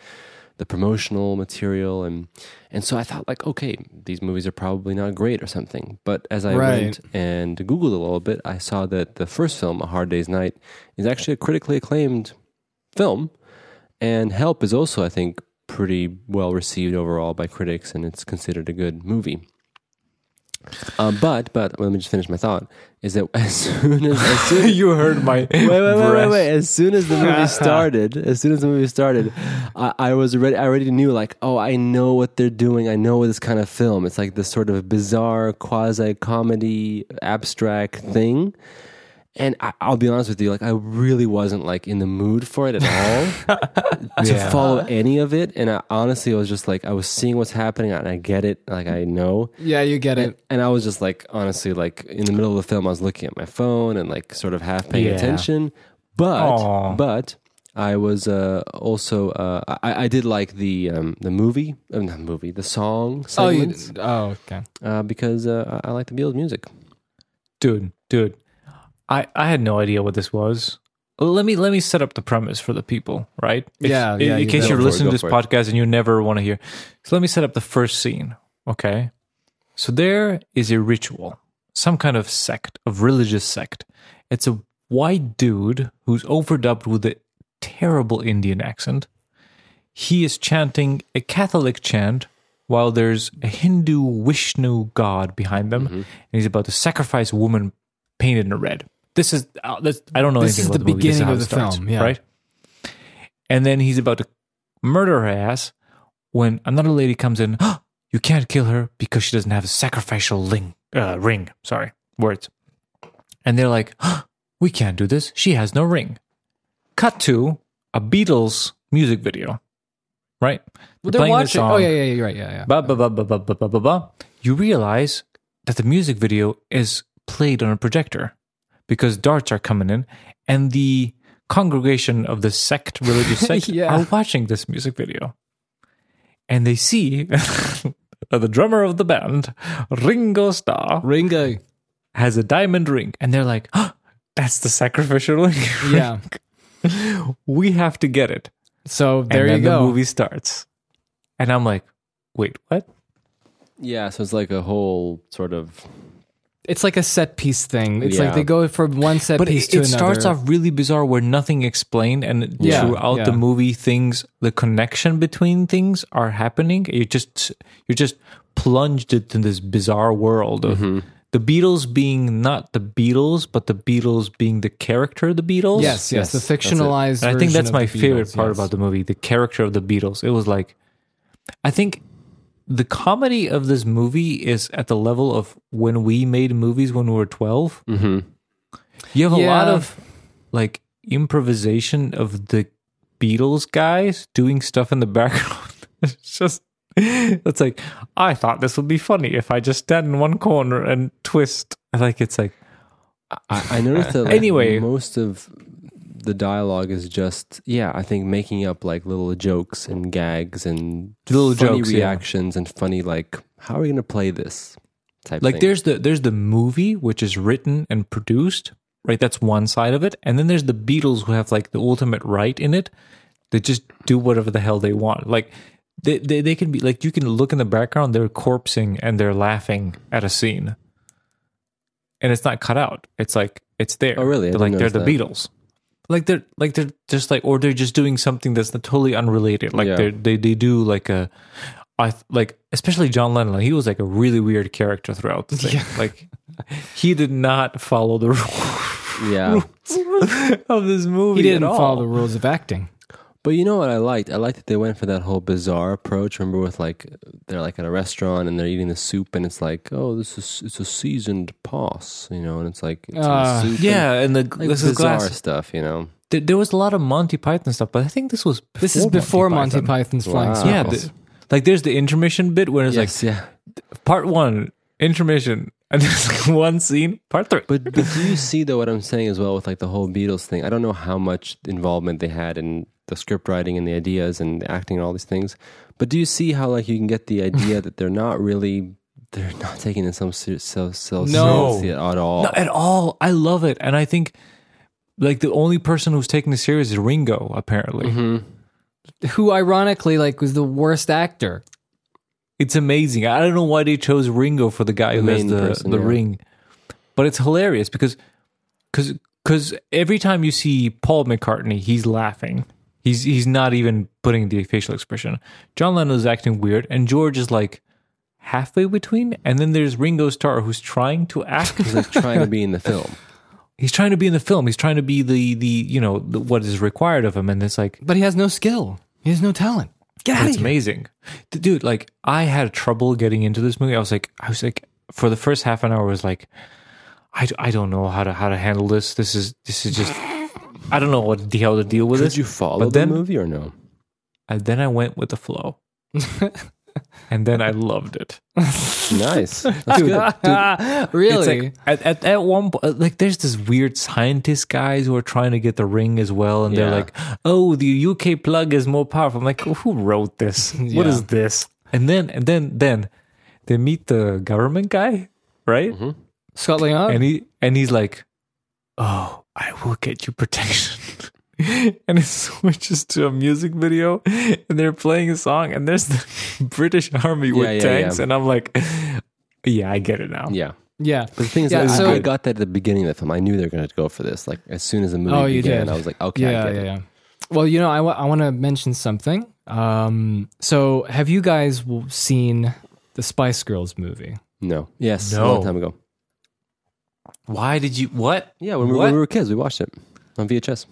the promotional material, and and so I thought like, okay, these movies are probably not great or something. But as I Right. went and googled a little bit, I saw that the first film, A Hard Day's Night, is actually a critically acclaimed film, and Help is also, I think, pretty well received overall by critics, and it's considered a good movie. Um, but but let me just finish my thought. Is that as soon as, as soon you heard my wait, wait, wait, wait, wait. As soon as the movie started, as soon as the movie started, I, I was already, I already knew like, oh, I know what they're doing. I know this kind of film. It's like this sort of bizarre quasi comedy abstract thing. And I, I'll be honest with you, like I really wasn't like in the mood for it at all to Yeah. follow any of it. And I honestly was just like, I was seeing what's happening, and I get it, like I know. Yeah, you get And, it. and I was just like, honestly, like in the middle of the film, I was looking at my phone and like sort of half paying Yeah. attention. But, Aw. but I was uh, also, uh, I, I did like the um, the movie, uh, not movie, the song Oh, you, oh, okay. uh, because uh, I I like the Beatles music. dude, dude. I I had no idea what this was. Let me let me set up the premise for the people, right? If- Yeah, in, yeah, In you case you're for it, listening to this podcast and you never want to hear, so let me set up the first scene. Okay, so there is a ritual, some kind of sect of religious sect. It's a white dude who's overdubbed with a terrible Indian accent. He is chanting a Catholic chant while there's a Hindu Vishnu god behind them, Mm-hmm. and he's about to sacrifice a woman painted in red this is uh, this, I don't know. This is the, the beginning of the starts, film, yeah. right? And then he's about to murder her ass when another lady comes in. Oh, you can't kill her because she doesn't have a sacrificial ring. Uh, ring, sorry, words. And they're like, oh, we can't do this. She has no ring. Cut to a Beatles music video, right? Well, they're, they're watching. oh yeah, yeah, yeah, right, yeah, yeah. Ba ba ba ba ba ba ba ba. You realize that the music video is played on a projector because darts are coming in, and the congregation of the sect, religious sect, Yeah. are watching this music video. And they see the drummer of the band, Ringo Starr, Ringo. has a diamond ring. And they're like, that's the sacrificial ring. Yeah. we have to get it. So there and you go. the movie starts. And I'm like, wait, what? Yeah, so it's like a whole sort of It's like a set piece thing. It's like they go from one set but piece it, to it another. It starts off really bizarre where nothing explained and Yeah, throughout yeah. the movie things the connection between things are happening you just you're just plunged into this bizarre world of Mm-hmm. the beatles being not the beatles but the beatles being the character of the beatles Yes, yes, Yes, the fictionalized. and i think that's of my the favorite Beatles, part yes. about the movie the character of the beatles it was like i think the comedy of this movie is at the level of when we made movies when we were 12 mm-hmm. you have a lot of like improvisation of the Beatles guys doing stuff in the background. it's just it's like I thought this would be funny if I just stand in one corner and twist. Like it's like I, I noticed that like, Anyway. most of the dialogue is just yeah, I think making up like little jokes and gags and Little funny jokes, yeah. reactions and funny like how are we gonna play this type like thing. there's the there's the movie which is written and produced, right? That's one side of it. And then there's the Beatles who have like the ultimate right in it. They just do whatever the hell they want. Like they, they they can be like you can look in the background, they're corpsing and they're laughing at a scene. And it's not cut out. It's like it's there. Oh, really? I They're like they're the notice Beatles. Like they're like they're just like or they're just doing something that's totally unrelated. Like Yeah. they they they do like a I th- like especially John Lennon. Like he was like a really weird character throughout the thing. Like he did not follow the rules yeah. of this movie. He didn't at all. follow the rules of acting. But you know what I liked? I liked that they went for that whole bizarre approach. Remember, with like they're like at a restaurant and they're eating the soup, and it's like, oh, this is it's a seasoned pos, you know, and it's like it's a ah, soup Yeah, and the like, this is bizarre glass. stuff, you know. There, there was a lot of Monty Python stuff, but I think this was before This is before Monty, Python. Python's Flying Wow. Circus. Yeah, the, like there's the intermission bit where it's yes, yeah. like part one intermission, and there's like one scene part three. But, but do you see though what I'm saying as well with like the whole Beatles thing? I don't know how much involvement they had in the script writing and the ideas and the acting and all these things. But do you see how like you can get the idea that they're not really they're not taking it so so so, so No. seriously at all? Not at all. I love it, and I think like the only person who's taking this serious is Ringo. Apparently, Mm-hmm. Who, ironically, like was the worst actor. it's amazing. I don't know why they chose Ringo for the guy The who has the person, the yeah. ring, but it's hilarious because because because every time you see Paul McCartney, he's laughing. He's he's not even putting the facial expression. John Lennon is acting weird, and George is like halfway between. And then there's Ringo Starr who's trying to act. He's like trying to be in the film. he's trying to be in the film. He's trying to be the the you know the, what is required of him, and it's like But he has no skill. He has no talent. Get out It's amazing, dude. Like I had trouble getting into this movie. I was like, I was like, for the first half an hour, I was like, I, I don't know how to how to handle this. This is this is just, I don't know what the hell to deal with it. Did this. you follow But the then- movie or no? And then I went with the flow, and then I loved it. Nice. That's good. It's really? like at, at, at one point, like there's this weird scientist guys who are trying to get the ring as well, and they're like, "Oh, the UK plug is more powerful." I'm like, "Who wrote this? What Yeah. is this?" And then and then then they meet the government guy, right? Mm-hmm. Scott Leon? And he and he's like, "Oh, I will get you protection." and it switches to a music video, and they're playing a song, and there's the British Army with Yeah, yeah, tanks, yeah. and I'm like, "Yeah, I get it now." Yeah. yeah. But the thing is, Yeah, I, so- I got that at the beginning of the film. I knew they were going to go for this. Like as soon as the movie Oh, you began, did. I was like, okay, I yeah, get yeah, it. yeah. Well, you know, I want to mention something. Um, so, have you guys w- seen the Spice Girls movie? No. Yes. no. A long time ago. Why did you what? Yeah, when we, What? when we were kids, we watched it on VHS.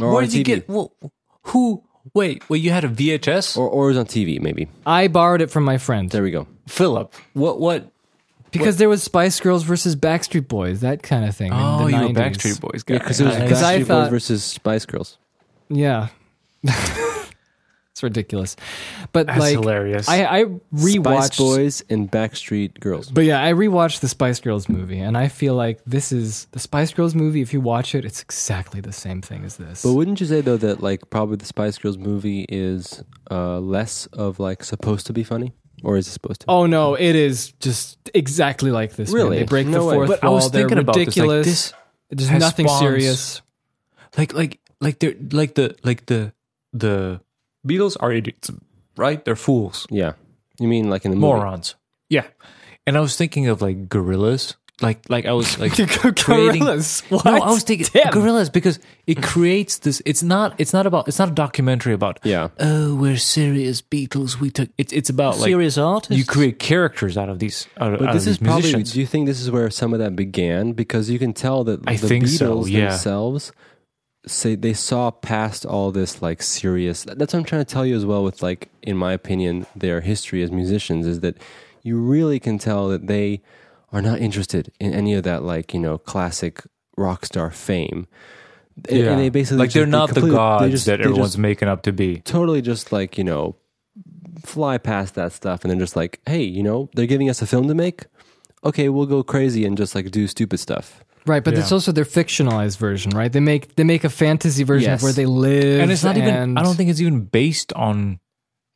Or Where on did you TV. get? Well, who? Wait, wait. You had a VHS? Or, or it was on TV, maybe. I borrowed it from my friend There we go. Philip. What? What? because there was Spice Girls versus Backstreet Boys, that kind of thing. Oh, in the you were 90s. Backstreet Boys guy. Yeah, because it was Nice. Because I Backstreet thought- Boys versus Spice Girls. Yeah. it's ridiculous. But That's like hilarious. I, I rewatched Spice Boys and Backstreet Girls. But yeah, I rewatched the Spice Girls movie and I feel like this is the Spice Girls movie. If you watch it, it's exactly the same thing as this. But wouldn't you say though that like probably the Spice Girls movie is uh, less of like supposed to be funny, or is it supposed to? Oh no, it is just exactly like this. man. Really? They break No the way. fourth But I wall. was They're thinking about this, like, ridiculous. this There's nothing spawns- serious. like, like, like they're like the like the the Beatles are idiots, right? They're fools, Yeah, you mean like in the movie? morons. Yeah. And I was thinking of like gorillas. Like, like I was like creating. Gorillas. What? No, I was thinking Damn. gorillas because it creates this. It's not. It's not about. It's not a documentary about. Yeah. Oh, we're serious Beatles. We took. It's. It's about like serious artists. you create characters out of these. Out, But out this of is these probably. musicians. Do you think this is where some of that began? Because you can tell that I the think Beatles so, yeah. themselves say they saw past all this like serious. That's what I'm trying to tell you as well. With like, in my opinion, their history as musicians is that you really can tell that they are not interested in any of that like you know classic rock star fame. And- yeah. and they basically like they're they not the they gods just- that everyone's making up to be. totally just like you know fly past that stuff and they're just like hey you know they're giving us a film to make okay we'll go crazy and just like do stupid stuff right, but Yeah. it's also their fictionalized version, right? They make they make a fantasy version Yes. of where they live, And it's not even. I don't think it's even based on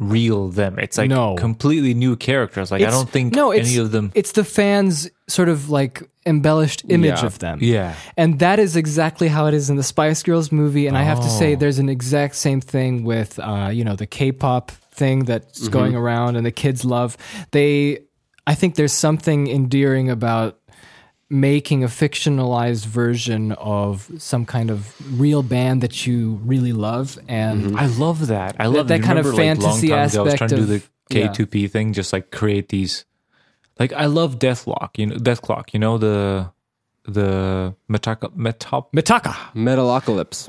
real them. It's like No. completely new characters. Like I don't think no, any of them. It's the fans' sort of like embellished image Yeah. of them. Yeah. And that is exactly how it is in the Spice Girls movie. And I have to say, Oh. there's an exact same thing with, uh, you know, the K-pop thing that's going around and the kids love. They, I think there's something endearing about making a fictionalized version of some kind of real band that you really love and mm-hmm. I love that. I love that you kind of remember, like, fantasy long time ago, I was trying to do aspect the of- K-pop thing, just like create these. Like I love Dethklok. You know, Dethklok. You know the the Metaka Metop. Mitaka. metalocalypse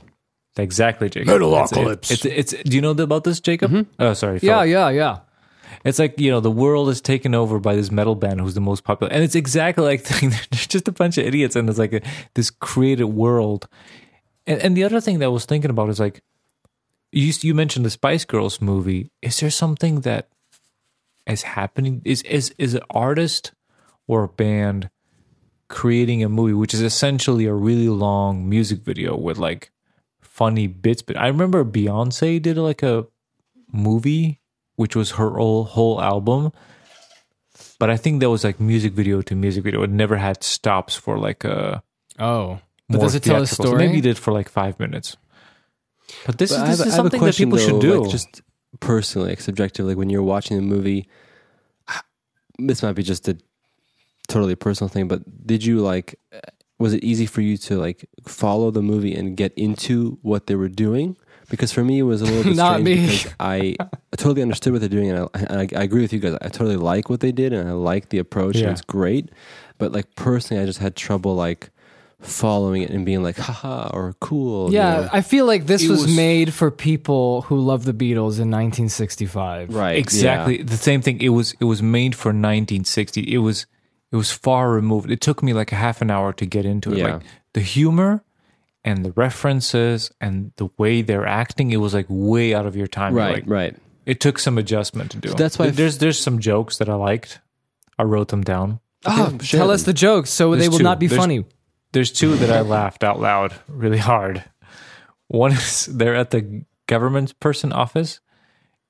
Exactly, Jacob. Metalocalypse. It's, it's it's. Do you know about this, Jacob? Mm-hmm. Oh, sorry. Yeah, yeah, yeah. It's like you know the world is taken over by this metal band who's the most popular, and it's exactly like they're just a bunch of idiots, and it's like a, this created world. And, and the other thing that I was thinking about is like you you mentioned the Spice Girls movie. Is there something that is happening? Is is is an artist or a band creating a movie which is essentially a really long music video with like funny bits? But I remember Beyonce did like a movie which was her whole, whole album. But I think that was like music video to music video. It never had stops for like a Oh. But does it tell a theatrical. So story? maybe it did for like five minutes. But this But is I this have, is I have a something that question, people should do. like, just personally like subjectively like when you're watching the movie this might be just a totally personal thing but did you like uh, was it easy for you to like follow the movie and get into what they were doing because for me it was a little bit Not strange me. because I totally understood what they're doing and I, and I, I agree with you guys. I totally like what they did and I like the approach Yeah. and it's great. But like personally, I just had trouble like following it and being like haha or cool. you Yeah, know? I feel like this It was, was- made for people who love the Beatles in 1965. right. exactly yeah. the same thing. It was it was made for 1960. It was it was far removed. It took me like a half an hour to get into it. Yeah. Like the humor and the references and the way they're acting, it was like way out of your time. Right, like, right. It took some adjustment to do. that's why I f- there's there's some jokes that I liked. I wrote them down. Oh, Okay, tell us the jokes so There's they will two. not be There's- funny. There's two that I laughed out loud really hard. One is they're at the government person office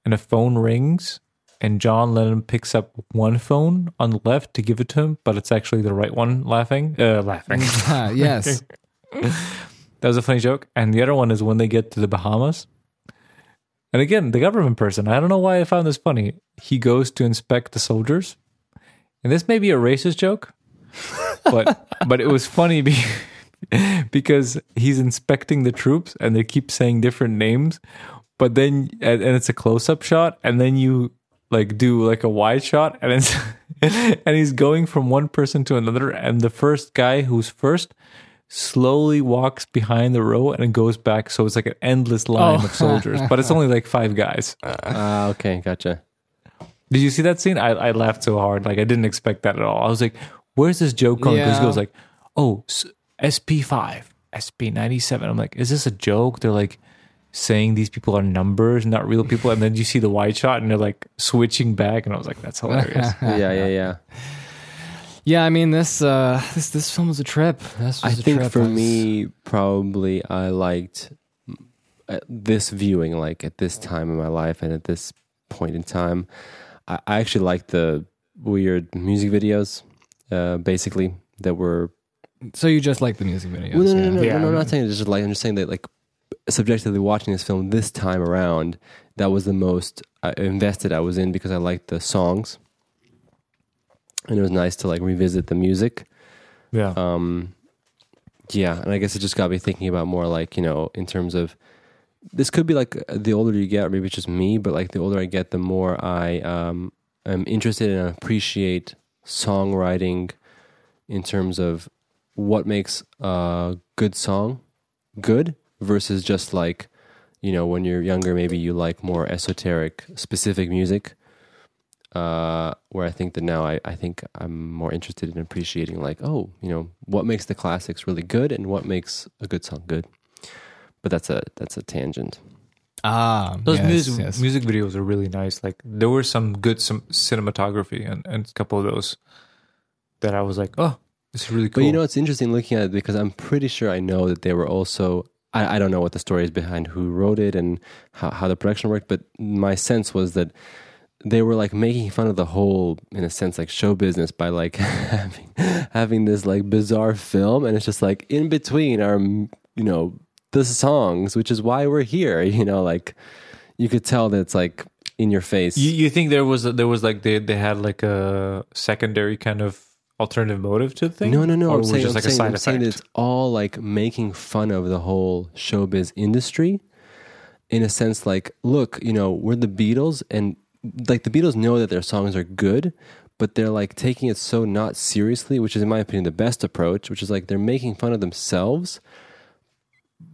and a phone rings and John Lennon picks up one phone on the left to give it to him, but it's actually the right one laughing. Uh, laughing. Ah, yes. that was a funny joke. And the other one is when they get to the Bahamas. And again, the government person, I don't know why I found this funny. He goes to inspect the soldiers. And this may be a racist joke, but but it was funny be, because he's inspecting the troops and they keep saying different names, but then and, it's a close up shot, and then you like do like a wide shot, and it's and he's going from one person to another, and the first guy who's first slowly walks behind the row and goes back, so it's like an endless line Oh. of soldiers, but it's only like five guys. Ah, okay, gotcha. Did you see that scene? I, I laughed so hard. Like I didn't expect that at all. I was like, "Where's this joke going?" Because Yeah. he goes like, "Oh, SP five, SP ninety seven. I'm like, "Is this a joke?" They're like saying these people are numbers, not real people, and then you see the wide shot and they're like switching back, and I was like, "That's hilarious." yeah, yeah, yeah. Yeah, I mean this uh this this film was a trip. This was I a think trip. for was- me, probably I liked uh, this viewing, like at this time in my life and at this point in time. I, I actually liked the weird music videos, uh, basically that were. So you just like the music videos? Well, no, no, yeah. no, no, Yeah. no, I'm not saying it's just like I'm just saying that like subjectively watching this film this time around, that was the most uh, invested I was in because I liked the songs, and it was nice to like revisit the music. yeah, Um, yeah, and I guess it just got me thinking about more like you know in terms of this could be like the older you get, maybe it's just me, but like the older I get, the more I um, am interested and appreciate songwriting in terms of what makes a good song good versus just like you know when you're younger maybe you like more esoteric specific music uh, where I think that now I, I think I'm more interested in appreciating like oh you know what makes the classics really good and what makes a good song good but that's a that's a tangent Ah, those yes, music yes. music videos are really nice. Like there were some good some cinematography and, and a couple of those that I was like, "Oh, this is really cool." But you know, it's interesting looking at it because I'm pretty sure I know that they were also. I, I don't know what the story is behind who wrote it and how, how the production worked, but my sense was that they were like making fun of the whole, in a sense, like show business by like having having this like bizarre film, and it's just like in between are you know the songs, which is why we're here. You know, like you could tell that it's like in your face. You, you think there was there was like they they had like a secondary kind of alternative motive to the thing? No, no, no. Or I'm was saying, just I'm, like saying, a side I'm saying that it's all like making fun of the whole showbiz industry in a sense like, look, you know, we're the Beatles and like the Beatles know that their songs are good, but they're like taking it so not seriously, which is in my opinion the best approach, which is like they're making fun of themselves.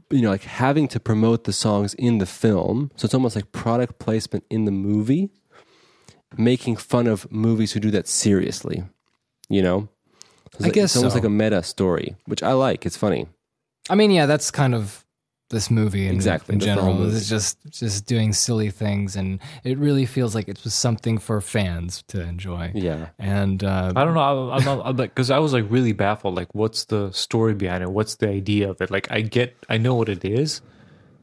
You know, like having to promote the songs in the film. So it's almost like product placement in the movie, making fun of movies who do that seriously. You know? It's I like- guess it's almost so. like a meta story, which I like. It's funny. I mean, yeah, that's kind of this movie in, Exactly, in that's the whole general. movie. It's just just doing silly things, and it really feels like it was something for fans to enjoy. Yeah. And uh, I don't know. I, I'm, not, I'm like because I was like really baffled. Like, what's the story behind it? What's the idea of it? Like, I get, I know what it is,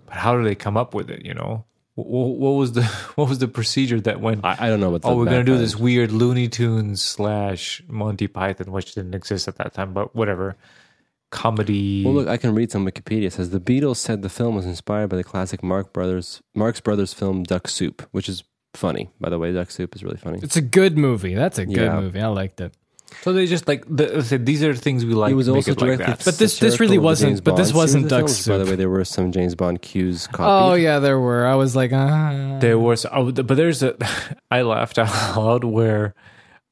but how do they come up with it? You know, what, what was the what was the procedure that went? I, I don't know what the oh, we're gonna do this weird Looney Tunes slash Monty Python, which didn't exist at that time, but whatever comedy. Well, look, I can read some Wikipedia. It says the Beatles said the film was inspired by the classic Mark Brothers Marx Brothers film Duck Soup, which is funny, by the way. Duck Soup is really funny. it's a good movie. That's a good Yeah. movie. I liked it. So they just like the, said, these are things we like. It was also it like directly that. But this- this really satirical of the wasn't- but this wasn't Duck films. By the way, there were some James Bond cues copied. Oh yeah, there were. I was like, uh, There was, oh, but there's a. I laughed out loud where,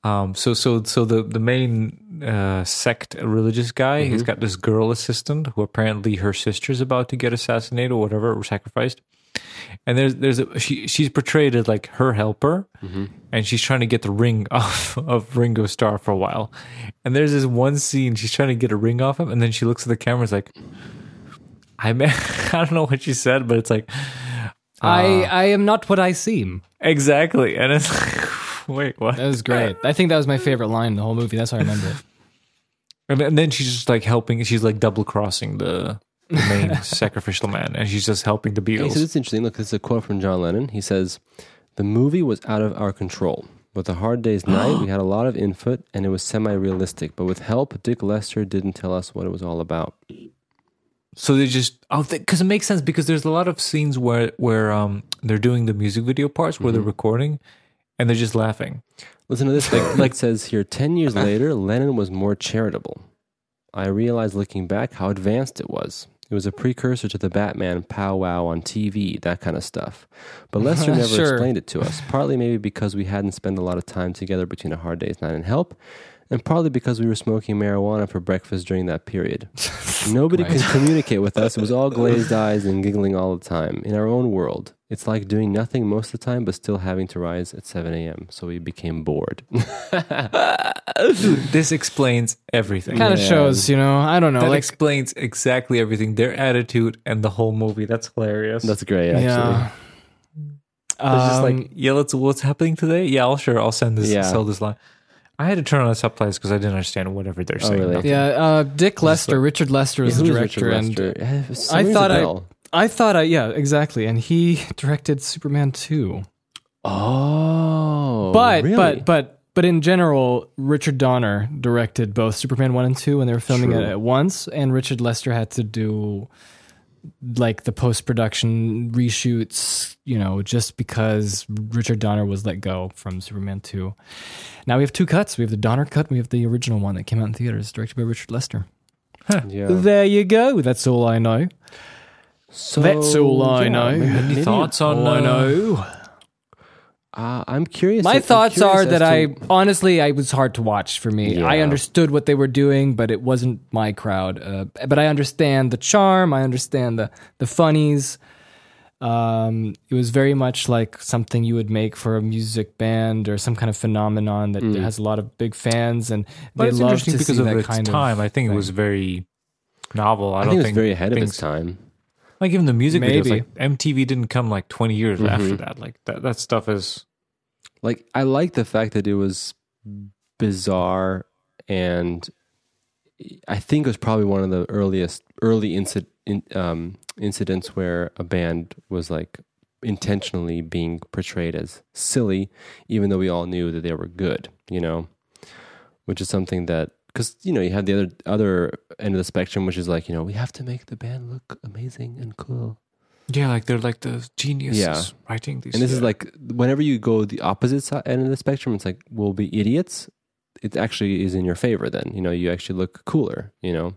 um, so so so the the main uh, sect religious guy, he's got this girl assistant who apparently her sister's about to get assassinated or whatever or sacrificed, and there's there's a she she's portrayed as like her helper, and she's trying to get the ring off of Ringo Starr for a while, and there's this one scene she's trying to get a ring off him, and then she looks at the camera, and is like. I mean, I don't know what she said, but it's like I I am not what I seem. Exactly. And it's like, wait, what? That was great. I think that was my favorite line in the whole movie. That's why I remember it. And then- and then she's just like helping, she's like double crossing the, the main sacrificial man, and she's just helping the Hey, so Beatles. this is interesting. Look, this is a quote from John Lennon. He says, "The movie was out of our control. With a hard day's night, we had a lot of input, and it was semi-realistic. But with help, Dick Lester didn't tell us what it was all about. So they just, oh, because it makes sense because there's a lot of scenes where, where um they're doing the music video parts where they're recording and they're just laughing. Listen to this. Like, like it says here, ten years uh-huh. later, Lennon was more charitable. I realized looking back how advanced it was. It was a precursor to the Batman powwow on TV, that kind of stuff. But Lester never Sure. explained it to us. Partly maybe because we hadn't spent a lot of time together between a hard day's night and help, and partly because we were smoking marijuana for breakfast during that period. Nobody Right. could communicate with us. It was all glazed eyes and giggling all the time in our own world. It's like doing nothing most of the time, but still having to rise at 7 a.m. So we became bored. Dude, this explains everything. Kind of Yeah. shows, you know. I don't know. that like, explains exactly everything. Their attitude and the whole movie. That's hilarious. That's great, actually. yeah. It's just Um, like, yeah, let's, what's happening today? Yeah, I'll sure. I'll send this, Yeah. sell this line. I had to turn on the subtitles because I didn't understand whatever they're Oh, saying. really? Nothing. yeah, uh, Dick Lester, Richard Lester is Yeah, the who is director, Richard and Lester? Eh, I thought I. I thought I, yeah, exactly, and he directed Superman two. Oh, but really? but but but in general, Richard Donner directed both Superman one and two when they were filming True. it at once, and Richard Lester had to do like the post production reshoots, you know, just because Richard Donner was let go from Superman two. Now we have two cuts. We have the Donner cut. We have the original one that came out in theaters, directed by Richard Lester. yeah. There you go. That's all I know. So, That's all I yeah, know. Any thoughts on All I know. Uh, I'm curious. My I'm thoughts curious are that to- I honestly I was hard to watch for me. I understood what they were doing, but it wasn't my crowd. Uh, but I understand the charm. I understand the the funnies. Um, it was very much like something you would make for a music band or some kind of phenomenon that Mm. has a lot of big fans, and But they it's love interesting to because see of that its kind time. of. I think it was very novel. I, I, don't think it was think very ahead of its time. Like even the music videos, like MTV didn't come like 20 years Mhm. after that. Like that, that stuff is Like I like the fact that it was bizarre, and I think it was probably one of the earliest early um, incidents where a band was like intentionally being portrayed as silly, even though we all knew that they were good. You know, which is something that because you know you have the other other end of the spectrum, which is like you know we have to make the band look amazing and cool. Yeah, like they're like the geniuses Yeah. writing these. And this is like whenever you go the opposite side end of the spectrum, it's like we'll be idiots. It actually is in your favor. Then you know you actually look cooler. You know,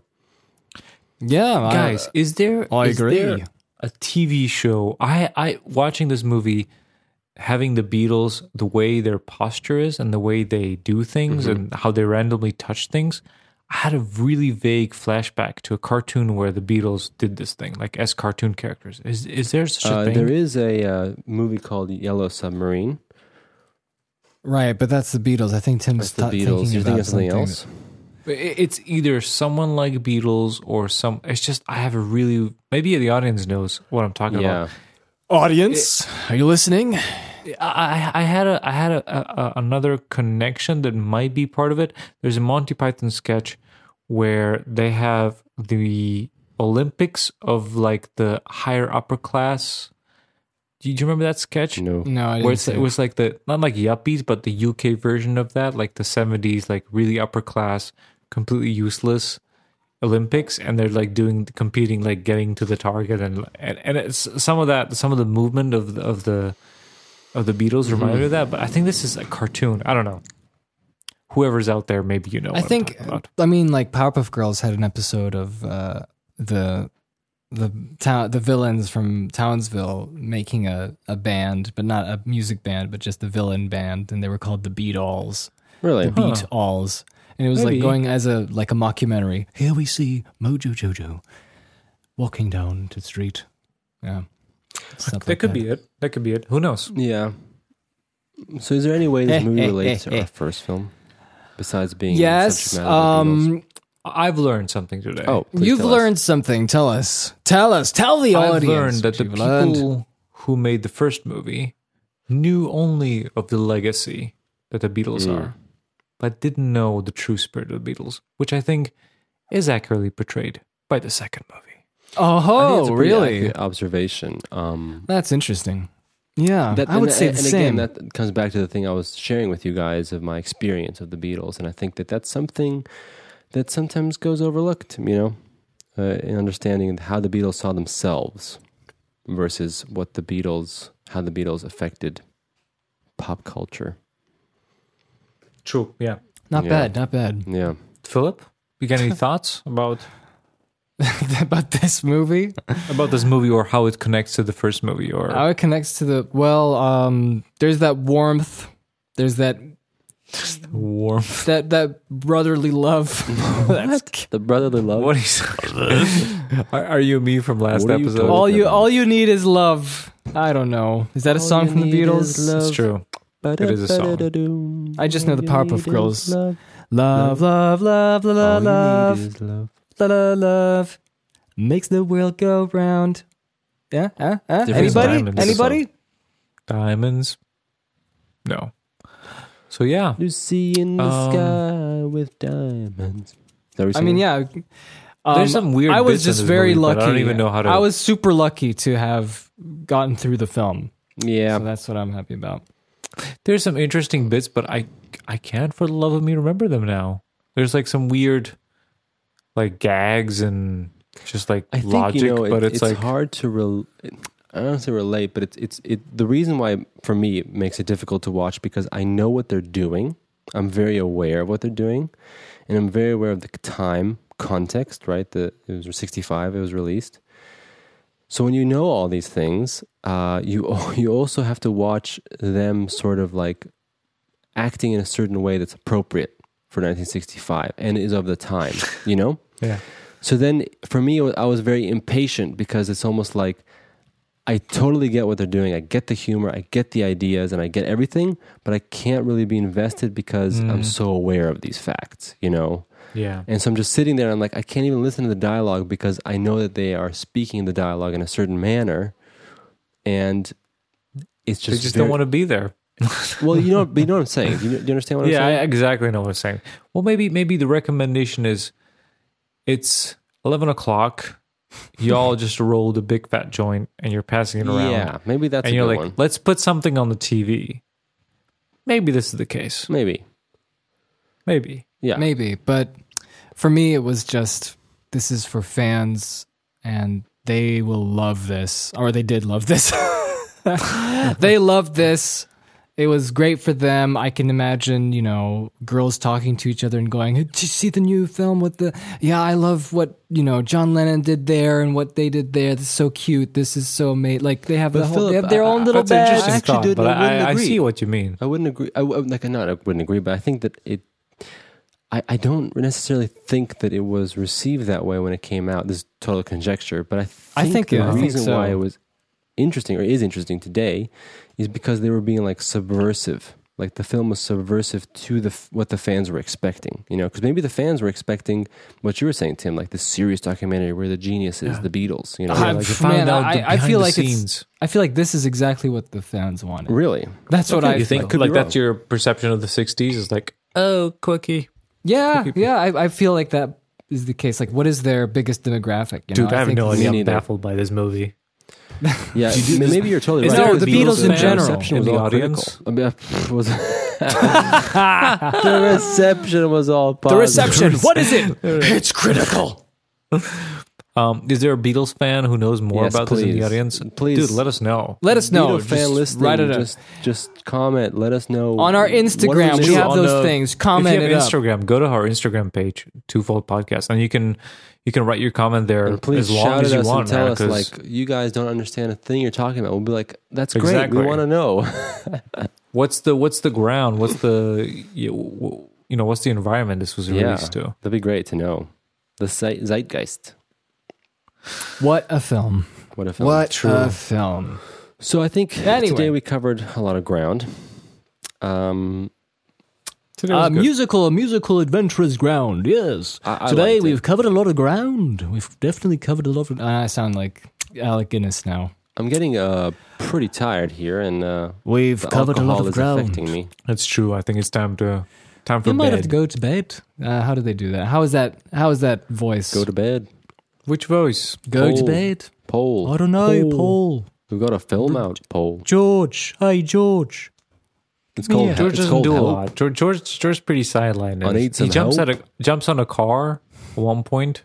Yeah, I- guys. is there? I is agree. there a TV show. I I watching this movie, having the Beatles, the way their posture is and the way they do things Mm-hmm. and how they randomly touch things. I had a really vague flashback to a cartoon where the Beatles did this thing, like as cartoon characters. Is is there such a uh, thing? there is a uh, movie called Yellow Submarine. right, but that's the Beatles. I think Tim's That's the th- Beatles. thinking You're about of something something else? It's either someone like Beatles or some. It's just I have a really maybe the audience knows what I'm talking Yeah, about. Audience, are you listening? I, I had a I had a, a, another connection that might be part of it. There's a Monty Python sketch where they have the Olympics of like the higher upper class. Do you remember that sketch? no, No, I Where didn't it's, see it was like the not like yuppies, but the UK version of that, like the seventies, like really upper class, completely useless Olympics, and they're like doing competing, like getting to the target, and and, and it's some of that, some of the movement of the, of the of the Beatles reminded me of that. But I think this is a cartoon. I don't know. whoever's out there, maybe you know. I what I'm think about. I mean like Powerpuff Girls had an episode of uh, the the town the villains from Townsville making a, a band, but not a music band, but just the villain band, and they were called the Beat Alls. Really? The Beat Alls. And it was Maybe. like going as a like a mockumentary. Here we see Mojo Jojo walking down to the street. Yeah. Stuff that like could be it. That could be it. Who knows? Yeah. So, is there any way this Eh, movie eh, relates to eh. our first film, besides being Yes. subject matter of the Beatles? Um I've learned something today. Oh, you've tell us. learned something. Tell us. Tell us. Tell the I've audience. learned that the people learned. who made the first movie knew only of the legacy that the Beatles Mm. are, but didn't know the true spirit of the Beatles, which I think is accurately portrayed by the second movie. I think Oh, it's a really? observation. Um, That's interesting. Yeah, that, I would and, say and, the and same. again, that comes back to the thing I was sharing with you guys of my experience of the Beatles, and I think that that's something that sometimes goes overlooked. You know, uh, in understanding how the Beatles saw themselves versus what the Beatles, how the Beatles affected pop culture. True. Yeah. not Yeah. bad. Not bad. Yeah. Philip, you got any thoughts about About this movie, about this movie or how it connects to the first movie? Or how it connects to the well. Um, there's that warmth. There's that warmth? that that brotherly love. That's The brotherly love. What is? are, are you me from last What are you episode? all you about? all you need is love. I don't know. Is that a All song from the Beatles? is. It's true. It is a song. I just know the Powerpuff Girls. Love, Love, love, love, la, la, All you love, love. La, la, love, makes the world go round. Yeah, anybody? diamonds. Anybody? Diamonds. No. So yeah, Lucy in the Um, sky with diamonds. I mean, yeah. Um, There's some weird I was bits just very movie, lucky. I don't even know how to- I was super lucky to have gotten through the film. Yeah. So that's what I'm happy about. there's some interesting bits, but I I can't for the love of me remember them now. There's like some weird like gags and just like I think logic, you know it- but it's, like hard to rel- I don't want to say relate, but it's it's it. The reason why for me it makes it difficult to watch because I know what they're doing. I'm very aware of what they're doing, and I'm very aware of the time context. Right, the it was 65. It was released. So when you know all these things, uh, you you also have to watch them sort of like acting in a certain way that's appropriate for 1965 and is of the time. You know. yeah. So then for me, I was very impatient because it's almost like I totally get what they're doing. I get the humor, I get the ideas, and I get everything, but I can't really be invested because I'm Mm. so aware of these facts, you know? Yeah. And so I'm just sitting there and I'm like, I can't even listen to the dialogue because I know that they are speaking the dialogue in a certain manner. And it's just. They just, just very- don't want to be there. Well, you know, but you know what I'm saying. Do you, do you understand what I'm saying? yeah, I exactly know what I'm saying. Well, maybe maybe the recommendation is it's eleven o'clock. Y'all just rolled a big fat joint and you're passing it around. yeah, maybe that's and a you're good like, one. let's put something on the TV. Maybe this is the case. Maybe. Maybe. Yeah. Maybe, but for me, it was just this is for fans, and they will love this, or they did love this. they loved this. It was great for them. I can imagine, you know, girls talking to each other and going, "Did you see the new film with the? Yeah, I love what you know John Lennon did there and what they did there. This is so cute. This is so made. Like they have But the whole, Philip, they have their own I- little That's an bag. interesting actually thought, didn't- but I wouldn't I, I agree. see what you mean. I wouldn't agree. I, w- like, not I wouldn't agree, but I think that it. I, I don't necessarily think that it was received that way when it came out. This is total conjecture, but I think, I think the it- I think reason so. why it was interesting or is interesting today is because they were being like subversive. Like the film was subversive to the what the fans were expecting. You know, because maybe the fans were expecting what you were saying, Tim, like the serious documentary where the genius is Yeah. the Beatles. You know, Ah, like, you man, out I, the I feel behind like the it's. scenes. I feel like this is exactly what the fans wanted. really. That's what Okay, I you feel. think could like that's your perception of the '60s is like, oh, quickie, Yeah, people. yeah, I, I feel like that is the case. Like, what is their biggest demographic? You dude. know, I have think no idea. I'm baffled by this movie. Yeah, you do this- maybe you're totally Is right. No, the Beatles in fan general. reception in was the all audience? critical. I mean, uh, was the reception was all positive. The reception. what is it? it's critical. Um, is there a Beatles fan who knows more Yes, about this in the audience? Please. dude, let us know. Let us know. Beatle fan Just listening, write it just just comment. Let us know on our Instagram. We listening have those the- things. Comment if you it have up. Instagram, go to our Instagram page, Twofold Podcast, and you can you can write your comment there And please as long shout as you us want. and tell man, us 'cause like you guys don't understand a thing you're talking about. We'll be like, that's great. Exactly. We want to know. what's the what's the ground? What's the you you know what's the environment this was yeah, released to? that'd be great to know. The zeit- zeitgeist. What a film! What a film. What a film! So I think Anyway. today we covered a lot of ground. Um, Today was Uh, good. musical, a musical adventurous ground. Yes. I- I Today liked we've covered a lot of ground. We've definitely covered a lot of. I sound like Alec Guinness now. I'm getting uh, pretty tired here, and uh, We've the covered a lot of is ground. affecting me. That's true. I think it's time to time for You might have to go to bed. Uh, how do they do that? How is that? How is that voice? Go to bed. Which voice? Go to Paul. bed. Paul. I don't know, Paul. Paul. We've got a film out. Paul. George. Hey, George. It's called. Yeah, George it's doesn't called do a Help. lot. George, George George's pretty sidelined. I need he some jumps help. at a jumps on a car at one point,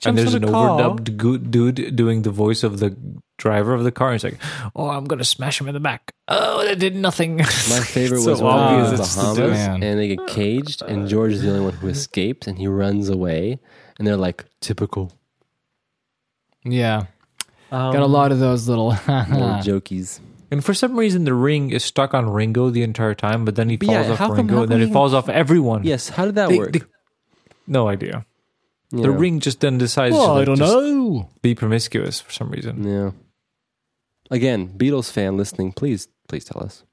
Jumps and there's on an a car? overdubbed go- dude doing the voice of the driver of the car. He's like, "Oh, I'm gonna smash him in the back." Oh, that did nothing. My favorite So was when they're in obvious the it's to Bahamas. Man. and they get caged, and George is the only one who escapes, and he runs away, and they're like typical Yeah. Um, Got a lot of those little. little jokies. And for some reason, the ring is stuck on Ringo the entire time, but then he falls yeah, off how come- Ringo, and then it falls off everyone. Yes, how did that They- work? they- no idea. You The ring just then decides oh, to like, I don't know. be promiscuous for some reason. Yeah. Again, Beatles fan listening, please, please tell us.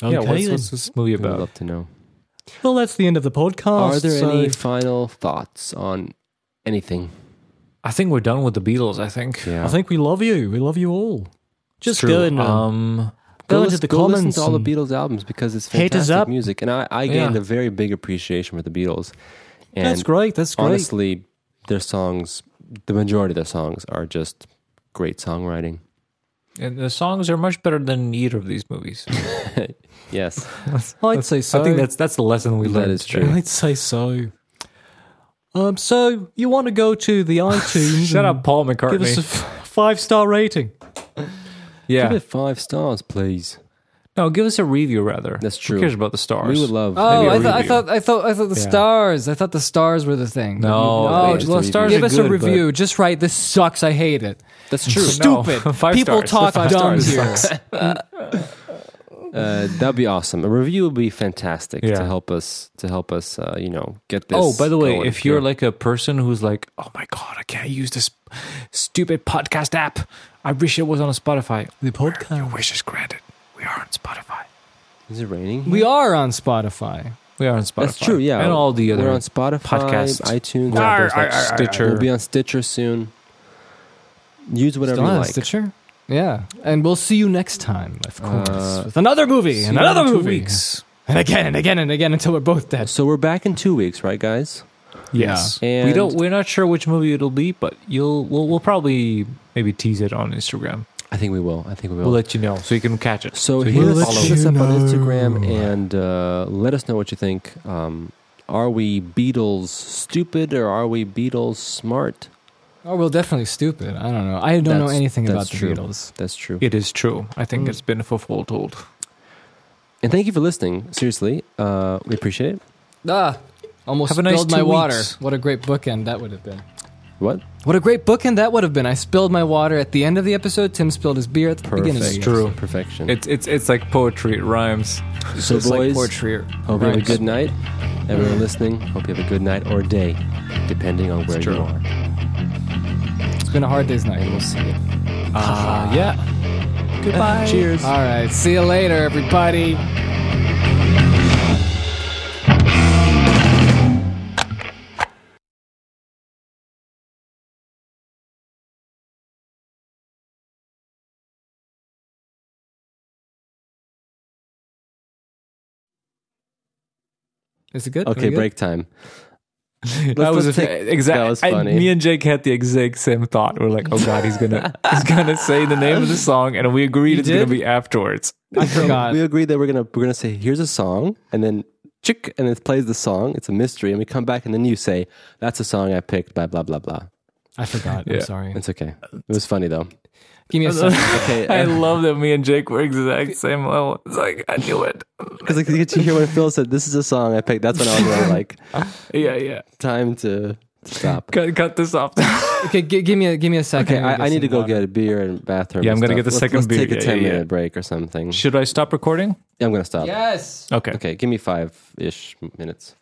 yeah, what's, what's this movie We'd love to know. Well, that's the end of the podcast. Are there so- any final thoughts on anything? I think we're done with the Beatles. I think. Yeah. I think we love you. We love you all. Just True. go and um, um, go into the go listen comments. to all the Beatles albums because it's fantastic up. music, and I, I gained Yeah. a very big appreciation for the Beatles. And that's great. That's great. honestly, their songs, the majority of their songs, are just great songwriting. and the songs are much better than either of these movies. Yes, I'd say so. I think that's that's the lesson we learned. is today. true. I'd say so. Um, so you want to go to the iTunes? Shut up, Paul McCartney. Give us a f- five star rating. yeah, give it five stars, please. no, give us a review rather. That's true. Who true. cares about the stars? We would love. Oh, Maybe a I, thought I review. thought I thought I thought the Yeah. stars. I thought the stars were the thing. No, oh, just well, a stars give are us good, a but- review. Just write. This sucks. I hate it. That's true. No, Stupid. five People stars. talk Five dumb stars here. Uh, that'd be awesome. A review would be fantastic Yeah. to help us to help us, uh, you know, get this. Oh, by the way, going if you're here. like a person who's like, "Oh my god, I can't use this stupid podcast app. I wish it was on a Spotify." The podcast Your podcast. wish is granted. We are on Spotify. is it raining? We are on Spotify. We are on Spotify. That's true. Yeah, and all the other We're on Spotify, podcasts. iTunes, Yeah, Apple, there's like Stitcher. We'll be on Stitcher soon. Use whatever Still you on like. Stitcher. Yeah, and we'll see you next time, of course, Uh, with another movie, and another two movie, weeks. and again and again and again until we're both dead. So we're back in two weeks, right, guys? Yes, Yeah. we don't. We're not sure which movie it'll be, but you'll. We'll, we'll probably maybe tease it on Instagram. I think we will. I think we will. We'll let you know so you can catch it. so you hit can us, follow hit it. us up on Instagram and uh, let us know what you think. Um, are we Beatles stupid or are we Beatles smart? Oh, well, definitely stupid. I don't know. I don't know That's- anything about that's the true. Beatles. That's true. It is true. I think Mm. it's been foretold. And thank you for listening. Seriously, uh, we appreciate it. Ah, almost Have a nice spilled my two water. weeks. What a great bookend that would have been. What? What a great bookend that would have been. I spilled my water at the end of the episode. Tim spilled his beer at the beginning of the Perfect. episode. Perfection. It's it's it's like poetry. It rhymes. so, It's like boys, poetry. or- hope you have a good night. Everyone listening, hope you have a good night or day, depending on where true. you are. It's been a hard day's night. we'll see you. Uh, yeah. Goodbye. Cheers. All right. See you later, everybody. Is it good? Okay, good? break time. that was let's a, take- exact. that was I- me and Jake had the exact same thought. We're like, oh god, he's gonna he's gonna say the name of the song, and we agreed You it's gonna be afterwards. I forgot. We agreed that we're gonna we're gonna say here's a song, and then chick, and it plays the song. It's a mystery, and we come back, and then you say that's a song I picked. by blah blah blah. I forgot. Yeah. I'm sorry. It's okay. It was funny though. Give me a second. Okay, I love that me and Jake were exact same level. It's like I knew it. because like, you get to hear what Phil said, "This is a song I picked." That's when I was really like, Yeah, yeah. "Time to stop." Cut, cut this off. okay, g- give me a give me a second. Okay, I'm I, I need to go water. get a beer and bathroom. Yeah, I'm gonna stuff. get the Let's- second let's beer. Take a ten yeah, yeah. minute break or something. Should I stop recording? Yeah, I'm gonna stop. Yes. Okay. Okay, give me five ish minutes.